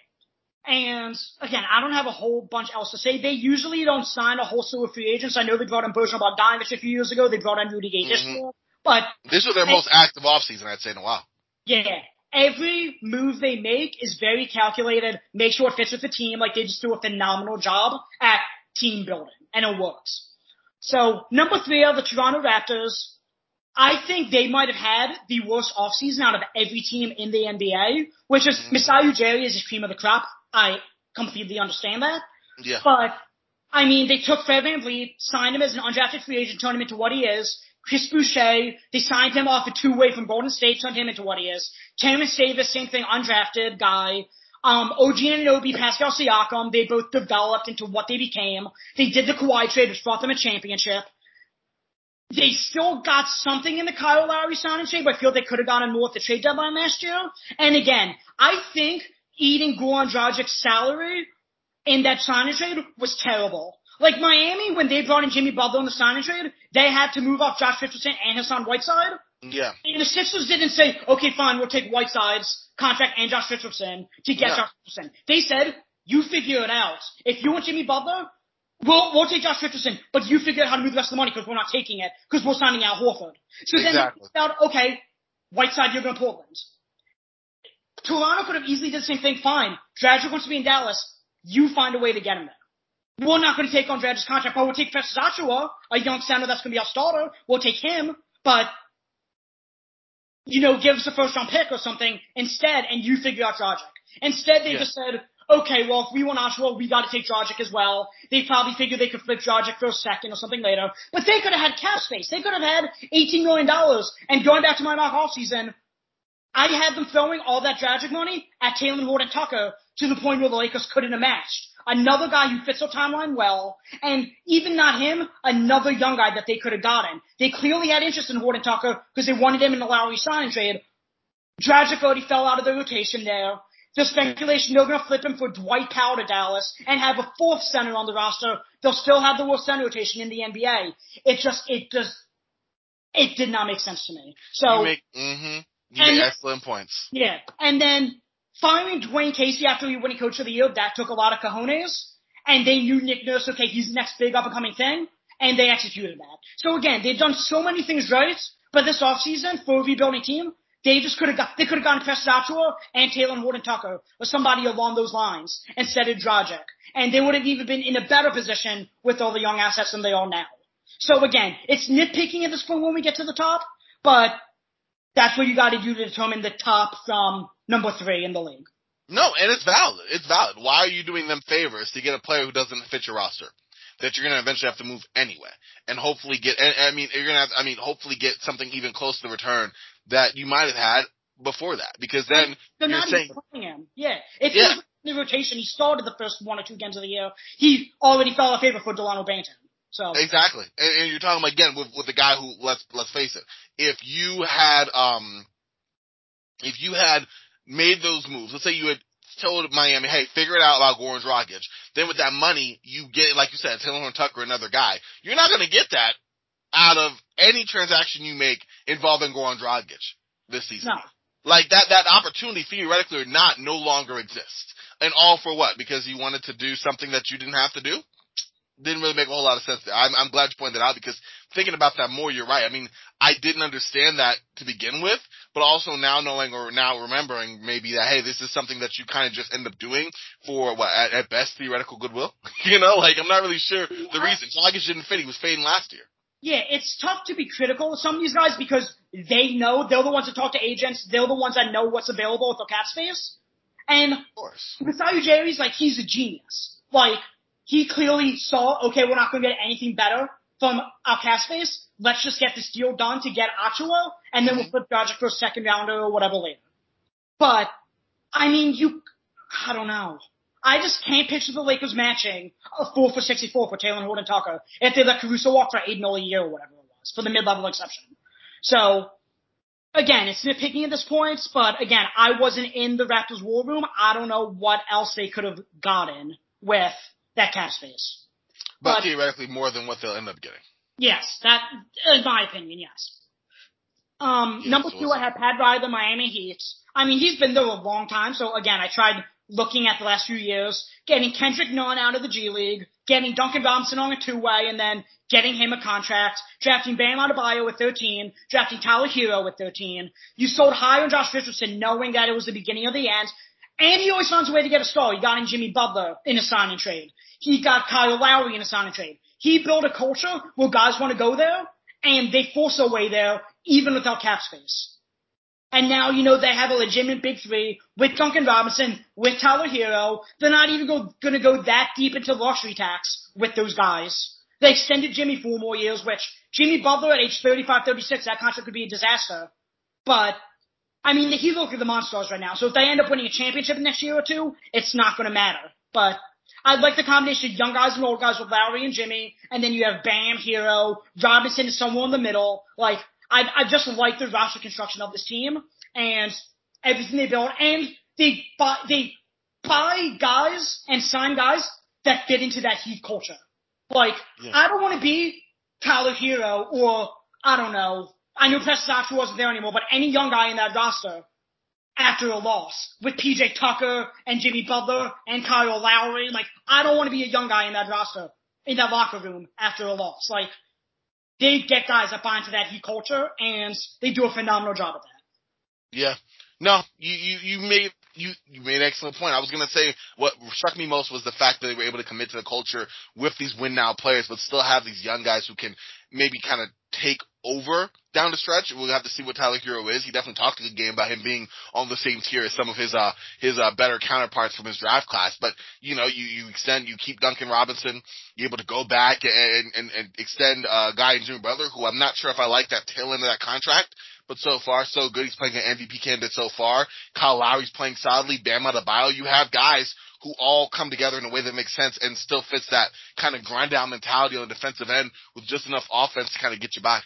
Speaker 2: And again, I don't have a whole bunch else to say. They usually don't sign a whole slew of free agents. I know they brought in Bojan Bogdanovic a few years ago. They brought in Rudy Gay this
Speaker 3: Mhm.
Speaker 2: year. But
Speaker 3: This was their most active offseason, I'd say, in a while.
Speaker 2: yeah, every move they make is very calculated. Make sure it fits with the team. Like they just do a phenomenal job at team building, and it works. So number three are the Toronto Raptors. I think they might have had the worst offseason out of every team in the NBA, which is. Masai Ujiri is a cream of the crop. I completely understand that.
Speaker 3: Yeah.
Speaker 2: But, I mean, they took Fred VanVleet, signed him as an undrafted free agent, turned him into what he is. Chris Boucher, they signed him off a two-way from Golden State, turned him into what he is. Terence Davis, same thing, undrafted guy. Um, OG Anunoby, Pascal Siakam, they both developed into what they became. They did the Kawhi trade, which brought them a championship. They still got something in the Kyle Lowry signing trade, but I feel they could have gotten more at the trade deadline last year. And again, I think eating Goran Dragic's salary in that signing trade was terrible. Like Miami, when they brought in Jimmy Butler in the signing trade, they had to move off Josh Richardson and Hassan Whiteside.
Speaker 3: Mm, yeah.
Speaker 2: And the Sixers didn't say, okay, fine, we'll take Whiteside's contract and Josh Richardson to get
Speaker 3: No.
Speaker 2: Josh Richardson. They said, you figure it out. If you want Jimmy Butler, we'll, we'll take Josh Richardson, but you figure out how to move the rest of the money because we're not taking it because we're signing Al Horford. So then
Speaker 3: Exactly.
Speaker 2: they found, okay, Whiteside, you're going to Portland. Toronto could have easily did the same thing. Fine. Dragic wants to be in Dallas. You find a way to get him there. We're not going to take on Dragic's contract, but we'll take Festus Achiuwa, a young center that's going to be our starter. We'll take him, but you know, give us a first round pick or something instead, and you figure out Dragic. Instead, they
Speaker 3: Yeah.
Speaker 2: just said, okay, well, if we want Achiuwa, we got to take Dragic as well. They probably figured they could flip Dragic for a second or something later, but they could have had cap space. They could have had $18 million, and going back to my mock offseason, I had them throwing all that Dragic money at Talen Horton Tucker to the point where the Lakers couldn't have matched. Another guy who fits their timeline well, and even not him, another young guy that they could have gotten. They clearly had interest in Horton Tucker because they wanted him in the Lowry signing trade. Dragic already fell out of the rotation there. The speculation they're going to flip him for Dwight Powell to Dallas and have a fourth center on the roster. They'll still have the worst center rotation in the NBA. It just, it just, it did not make sense to me. So
Speaker 3: You make, mm-hmm. You make excellent points.
Speaker 2: yeah, and then firing Dwane Casey after he winning Coach of the Year, that took a lot of cojones. And they knew Nick Nurse, okay, he's the next big up and coming thing, and they executed that. So again, they've done so many things right, but this offseason for a rebuilding team, they just could have got they could have gotten Achiuwa and Talen Horton Tucker or somebody along those lines instead of Dragic. And they would have even been in a better position with all the young assets than they are now. So again, it's nitpicking at this point when we get to the top, but that's what you got to do to determine the top from number three in the league.
Speaker 3: No, and it's valid. It's valid. Why are you doing them favors to get a player who doesn't fit your roster? That you're gonna eventually have to move anyway, and hopefully get. I mean, you're gonna have. I mean, hopefully get something even close to the return that you might have had before that, because then
Speaker 2: They're
Speaker 3: you're
Speaker 2: not
Speaker 3: saying,
Speaker 2: even playing him. Yeah. If
Speaker 3: Yeah.
Speaker 2: he was in the rotation, he started the first one or two games of the year. He already fell out of favor for Dalano Banton. So
Speaker 3: Exactly. And, and you're talking again with with the guy who let's let's face it. If you had um if you had made those moves, let's say you had told Miami, hey, figure it out about Goran Dragic. Then with that money, you get, like you said, Talen Horn Tucker, another guy. You're not going to get that out of any transaction you make involving Goran Dragic this season.
Speaker 2: no.
Speaker 3: Like that, that opportunity, theoretically or not, no longer exists. And all for what? Because you wanted to do something that you didn't have to do? didn't really make a whole lot of sense. There. I'm, I'm glad you pointed that out because thinking about that more, you're right. I mean, I didn't understand that to begin with, but also now knowing or now remembering maybe that, hey, this is something that you kind of just end up doing for what, at, at best, theoretical goodwill. you know, like I'm not really sure the reason. Dragic didn't fit. He was fading last year.
Speaker 2: Yeah, it's tough to be critical of some of these guys because they know they're the ones that talk to agents. They're the ones that know what's available with the cap space. And
Speaker 3: Of course.
Speaker 2: Masai Ujiri's like he's a genius. Like he clearly saw, okay, we're not going to get anything better from our cap space. Let's just get this deal done to get Achiuwa, and then we'll flip Dragic for a second rounder or whatever later. But I mean, you, I don't know. I just can't picture the Lakers matching a four for 64 for Talen Horton Tucker if they let Caruso walk for eight mil a year or whatever it was for the mid-level exception. So again, it's nitpicking at this point, but again, I wasn't in the Raptors war room. I don't know what else they could have gotten with that cap space.
Speaker 3: But,
Speaker 2: But-
Speaker 3: theoretically more than what they'll end up getting.
Speaker 2: Yes, that is my opinion, yes. Um,
Speaker 3: Yeah,
Speaker 2: number two, I had Pat Riley, the Miami Heat. I mean, he's been there a long time, so again, I tried looking at the last few years, getting Kendrick Nunn out of the G League, getting Duncan Robinson on a two-way, and then getting him a contract, drafting Bam Adebayo with 13, drafting Tyler Herro with 13. You sold high on Josh Richardson knowing that it was the beginning of the end, and he always finds a way to get a star. He got in Jimmy Butler in a sign and trade. He got Kyle Lowry in a sign and trade. He built a culture where guys want to go there, and they force their way there, even without cap space. And now, you know, they have a legitimate big three with Duncan Robinson, with Tyler Herro. They're not even go, gonna go that deep into luxury tax with those guys. They extended Jimmy four more years, which Jimmy Butler at age 35, 36, that contract could be a disaster. But, I mean, the Heat look at the Monsters right now. So if they end up winning a championship next year or two, it's not gonna matter. But, I'd like the combination of young guys and old guys with Lowry and Jimmy, and then you have Bam, Herro, Robinson somewhere in the middle. Like, I, I just like the roster construction of this team and everything they build, and they buy, they buy guys and sign guys that fit into that Heat culture. Like,
Speaker 3: Yeah.
Speaker 2: I don't want to be Tyler Herro or, I don't know, I know Preston Achiuwa wasn't there anymore, but any young guy in that roster after a loss with PJ Tucker and Jimmy Butler and Kyle Lowry. Like, I don't want to be a young guy in that roster, in that locker room after a loss. Like, they get guys that buy into that Heat culture and they do a phenomenal job at that.
Speaker 3: Yeah. No, you, you, you made, you, you made an excellent point. I was gonna say what struck me most was the fact that they were able to commit to the culture with these win now players, but still have these young guys who can maybe kind of take over down the stretch. We'll have to see what Tyler Herro is. He definitely talked a good game about him being on the same tier as some of his, uh, his, uh, better counterparts from his draft class. But, you know, you, you extend, you keep Duncan Robinson, you're able to go back and, and, and extend, uh, guy in Jimmy Butler, who I'm not sure if I like that tail end of that contract. But so far, so good. He's playing an MVP candidate so far. Kyle Lowry's playing solidly. Bam Adebayo. You have guys who all come together in a way that makes sense and still fits that kind of grind down mentality on the defensive end with just enough offense to kind of get you by.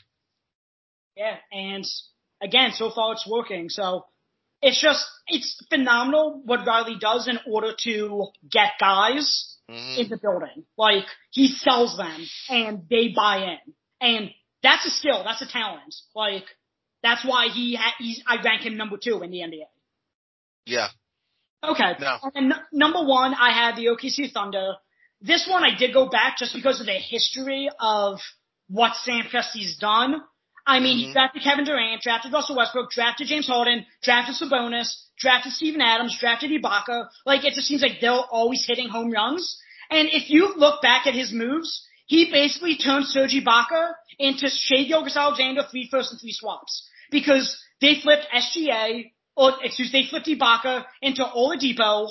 Speaker 2: Yeah, and again, so far it's working. So it's just, it's phenomenal what Riley does in order to get guys
Speaker 3: Mhm.
Speaker 2: in the building. Like, he sells them and they buy in. And that's a skill, that's a talent. Like, that's why he ha- he's, I rank him number two in the NBA.
Speaker 3: Yeah.
Speaker 2: Okay.
Speaker 3: No.
Speaker 2: And n- number one, I had the OKC Thunder. This one I did go back just because of the history of what Sam Presti's done. I mean, he
Speaker 3: Mhm.
Speaker 2: drafted Kevin Durant, drafted Russell Westbrook, drafted James Harden, drafted Sabonis, drafted Steven Adams, drafted Ibaka. Like, it just seems like they're always hitting home runs. And if you look back at his moves, he basically turned Serge Ibaka into Shai Gilgeous Alexander three first and three swaps. Because they flipped SGA, or excuse, they flipped Ibaka into Oladipo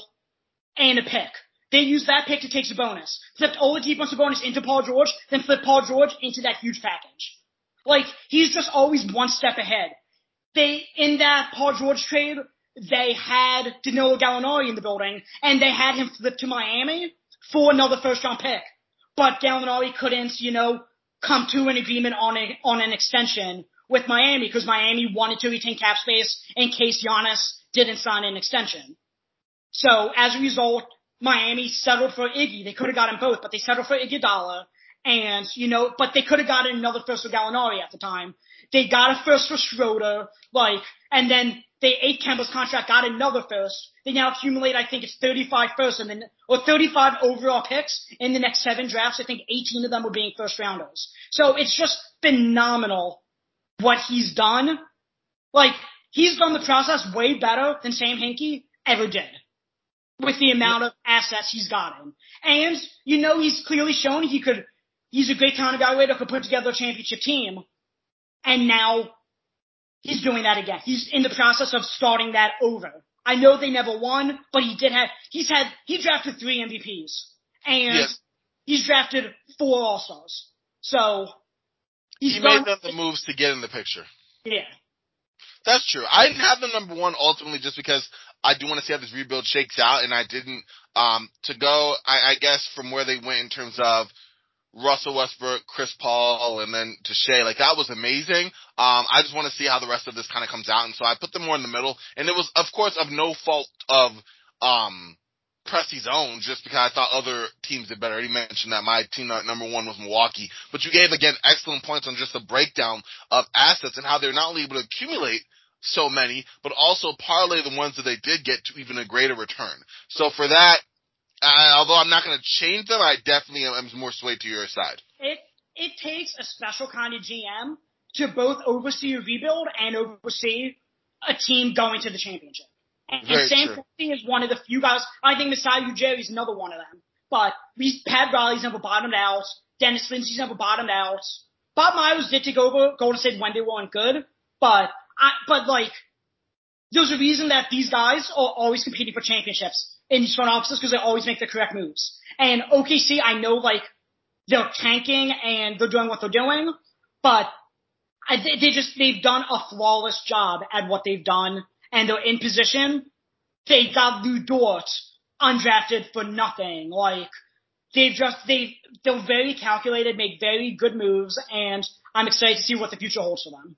Speaker 2: and a pick. They used that pick to take Sabonis. Flipped Oladipo and Sabonis into Paul George, then flipped Paul George into that huge package. Like, he's just always one step ahead. They, in that Paul George trade, they had Danilo Gallinari in the building, and they had him flip to Miami for another first round pick. But Gallinari couldn't, you know, come to an agreement on a, on an extension with Miami because Miami wanted to retain cap space in case Giannis didn't sign an extension. So as a result, Miami settled for Iggy. They could have gotten both, but they settled for Iggy Iguodala. And, you know, but they could have gotten another first for Gallinari at the time. They got a first for Schroeder, like, and then they ate Kemba's contract, got another first. They now accumulate, I think it's 35 first and then, or 35 overall picks in the next seven drafts. I think 18 of them were being first rounders. So it's just phenomenal what he's done. Like, he's done the process way better than Sam Hinkie ever did with the amount of assets he's gotten. And, you know, he's clearly shown he could, he's a great talent evaluator, could put together a championship team. And now he's doing that again. He's in the process of starting that over. I know they never won, but he did have, he's had, he drafted three MVPs. And
Speaker 3: Yes.
Speaker 2: he's drafted four All-Stars. So, he's
Speaker 3: He
Speaker 2: done,
Speaker 3: made the moves to get in the picture.
Speaker 2: yeah.
Speaker 3: That's true. I didn't have them number one ultimately just because I do want to see how this rebuild shakes out, and I didn't. Um, to go, I, I guess from where they went in terms of Russell Westbrook, Chris Paul, and then to Shai, like that was amazing. Um, I just want to see how the rest of this kind of comes out, and so I put them more in the middle. And it was, of course, of no fault of um own, just because I thought other teams did better. Already mentioned that my team number one was Milwaukee, but you gave again excellent points on just the breakdown of assets and how they're not only able to accumulate so many, but also parlay the ones that they did get to even a greater return. So for that, uh, although I'm not going to change them, I definitely am, more swayed to your side.
Speaker 2: it it takes a special kind of GM to both oversee a rebuild and oversee a team going to the championship. And,
Speaker 3: Very
Speaker 2: and Sam. Presti is one of the few guys. I think Masai Ujiri is another one of them. But we Pat Riley's never bottomed out. Dennis Lindsey's never bottomed out. Bob Myers did take over Golden State when they weren't good, but I but like there's a reason that these guys are always competing for championships in these front offices because they always make the correct moves. And OKC, I know like they're tanking and they're doing what they're doing, but I, they, just they've done a flawless job at what they've done, and they're in position. They got Lu Dort undrafted for nothing. Like they've just they they're very calculated, make very good moves, and I'm excited to see what the future holds for them.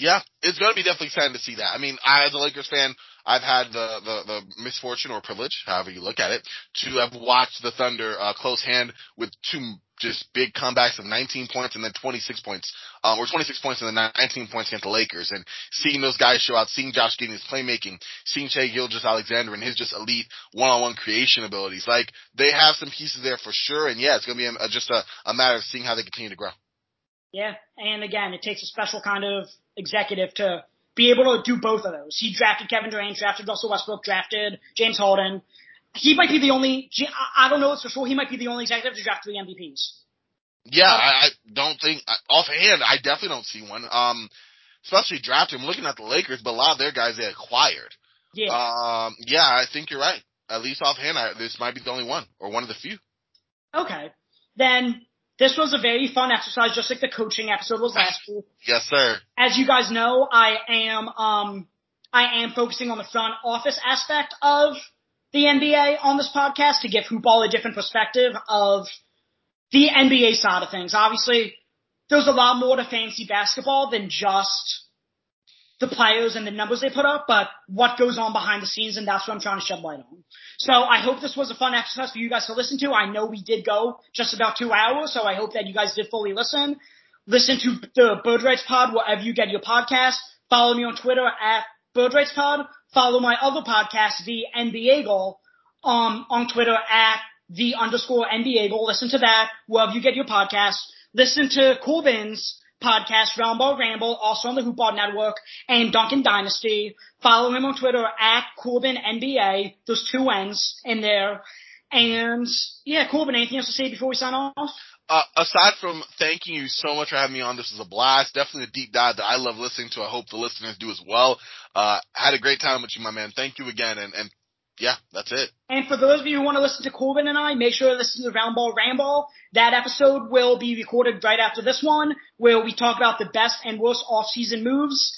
Speaker 3: Yeah, it's going to be definitely exciting to see that. I mean, I, as a Lakers fan, I've had the, the, the misfortune or privilege, however you look at it, to have watched the Thunder uh, close hand with two just big comebacks of 19 points and then 26 points, um, or 26 points and then 19 points against the Lakers. And seeing those guys show out, seeing Josh Giddey his playmaking, seeing Shai Gilgeous Alexander and his just elite one-on-one creation abilities, like they have some pieces there for sure. And yeah, it's going to be a, just a, a matter of seeing how they continue to grow.
Speaker 2: Yeah, and again, it takes a special kind of executive to be able to do both of those. He drafted Kevin Durant, drafted Russell Westbrook, drafted James Harden. He might be the only. I don't know it's for sure. He might be the only executive to draft three MVPs.
Speaker 3: Yeah, I, I don't think offhand. I definitely don't see one. Um, especially drafting. I'm looking at the Lakers, but a lot of their guys they acquired.
Speaker 2: Yeah.
Speaker 3: Um, yeah, I think you're right. At least offhand, I, this might be the only one or one of the few.
Speaker 2: Okay, then this was a very fun exercise, just like the coaching episode was last week.
Speaker 3: Yes, sir.
Speaker 2: As you guys know, I am um I am focusing on the front office aspect of the NBA on this podcast to give Hoopball a different perspective of the NBA side of things. Obviously, there's a lot more to fancy basketball than just the players and the numbers they put up, but what goes on behind the scenes, and that's what I'm trying to shed light on. So I hope this was a fun exercise for you guys to listen to. I know we did go just about two hours, so I hope that you guys did fully listen. Listen to the Bird Rights Pod wherever you get your podcast. Follow me on Twitter at Bird Rights Pod. Follow my other podcast, The NBA Goal, um, on Twitter at the underscore NBA Goal. Listen to that wherever you get your podcast. Listen to Corbin's podcast, Roundball Ramble, also on the Hoopball Network, and Duncan Dynasty. Follow him on Twitter at Corbin NBA. There's two N's in there. And yeah, Corbin, anything else to say before we sign off?
Speaker 3: Uh, aside from thanking you so much for having me on, this was a blast. Definitely a deep dive that I love listening to. I hope the listeners do as well. Uh, had a great time with you, my man. Thank you again. And, and yeah, that's it.
Speaker 2: And for those of you who want to listen to Corbin and I, make sure to listen to Roundball Ramble. That episode will be recorded right after this one, where we talk about the best and worst off-season moves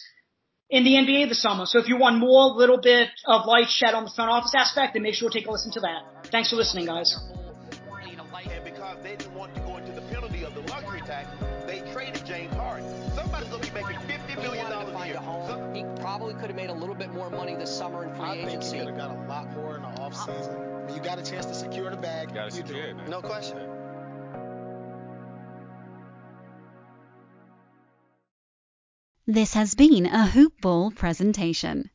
Speaker 2: in the NBA this summer. So if you want more little bit of light shed on the front office aspect, then make sure to take a listen to that. Thanks for listening, guys.
Speaker 7: probably could have made a little bit more money this summer in free agency.
Speaker 8: I think
Speaker 7: you
Speaker 8: could have got a lot more in the offseason. Ah. When you got a chance to secure the bag,
Speaker 9: you,
Speaker 8: you do it. No question.
Speaker 1: This has been a Hoop Ball presentation.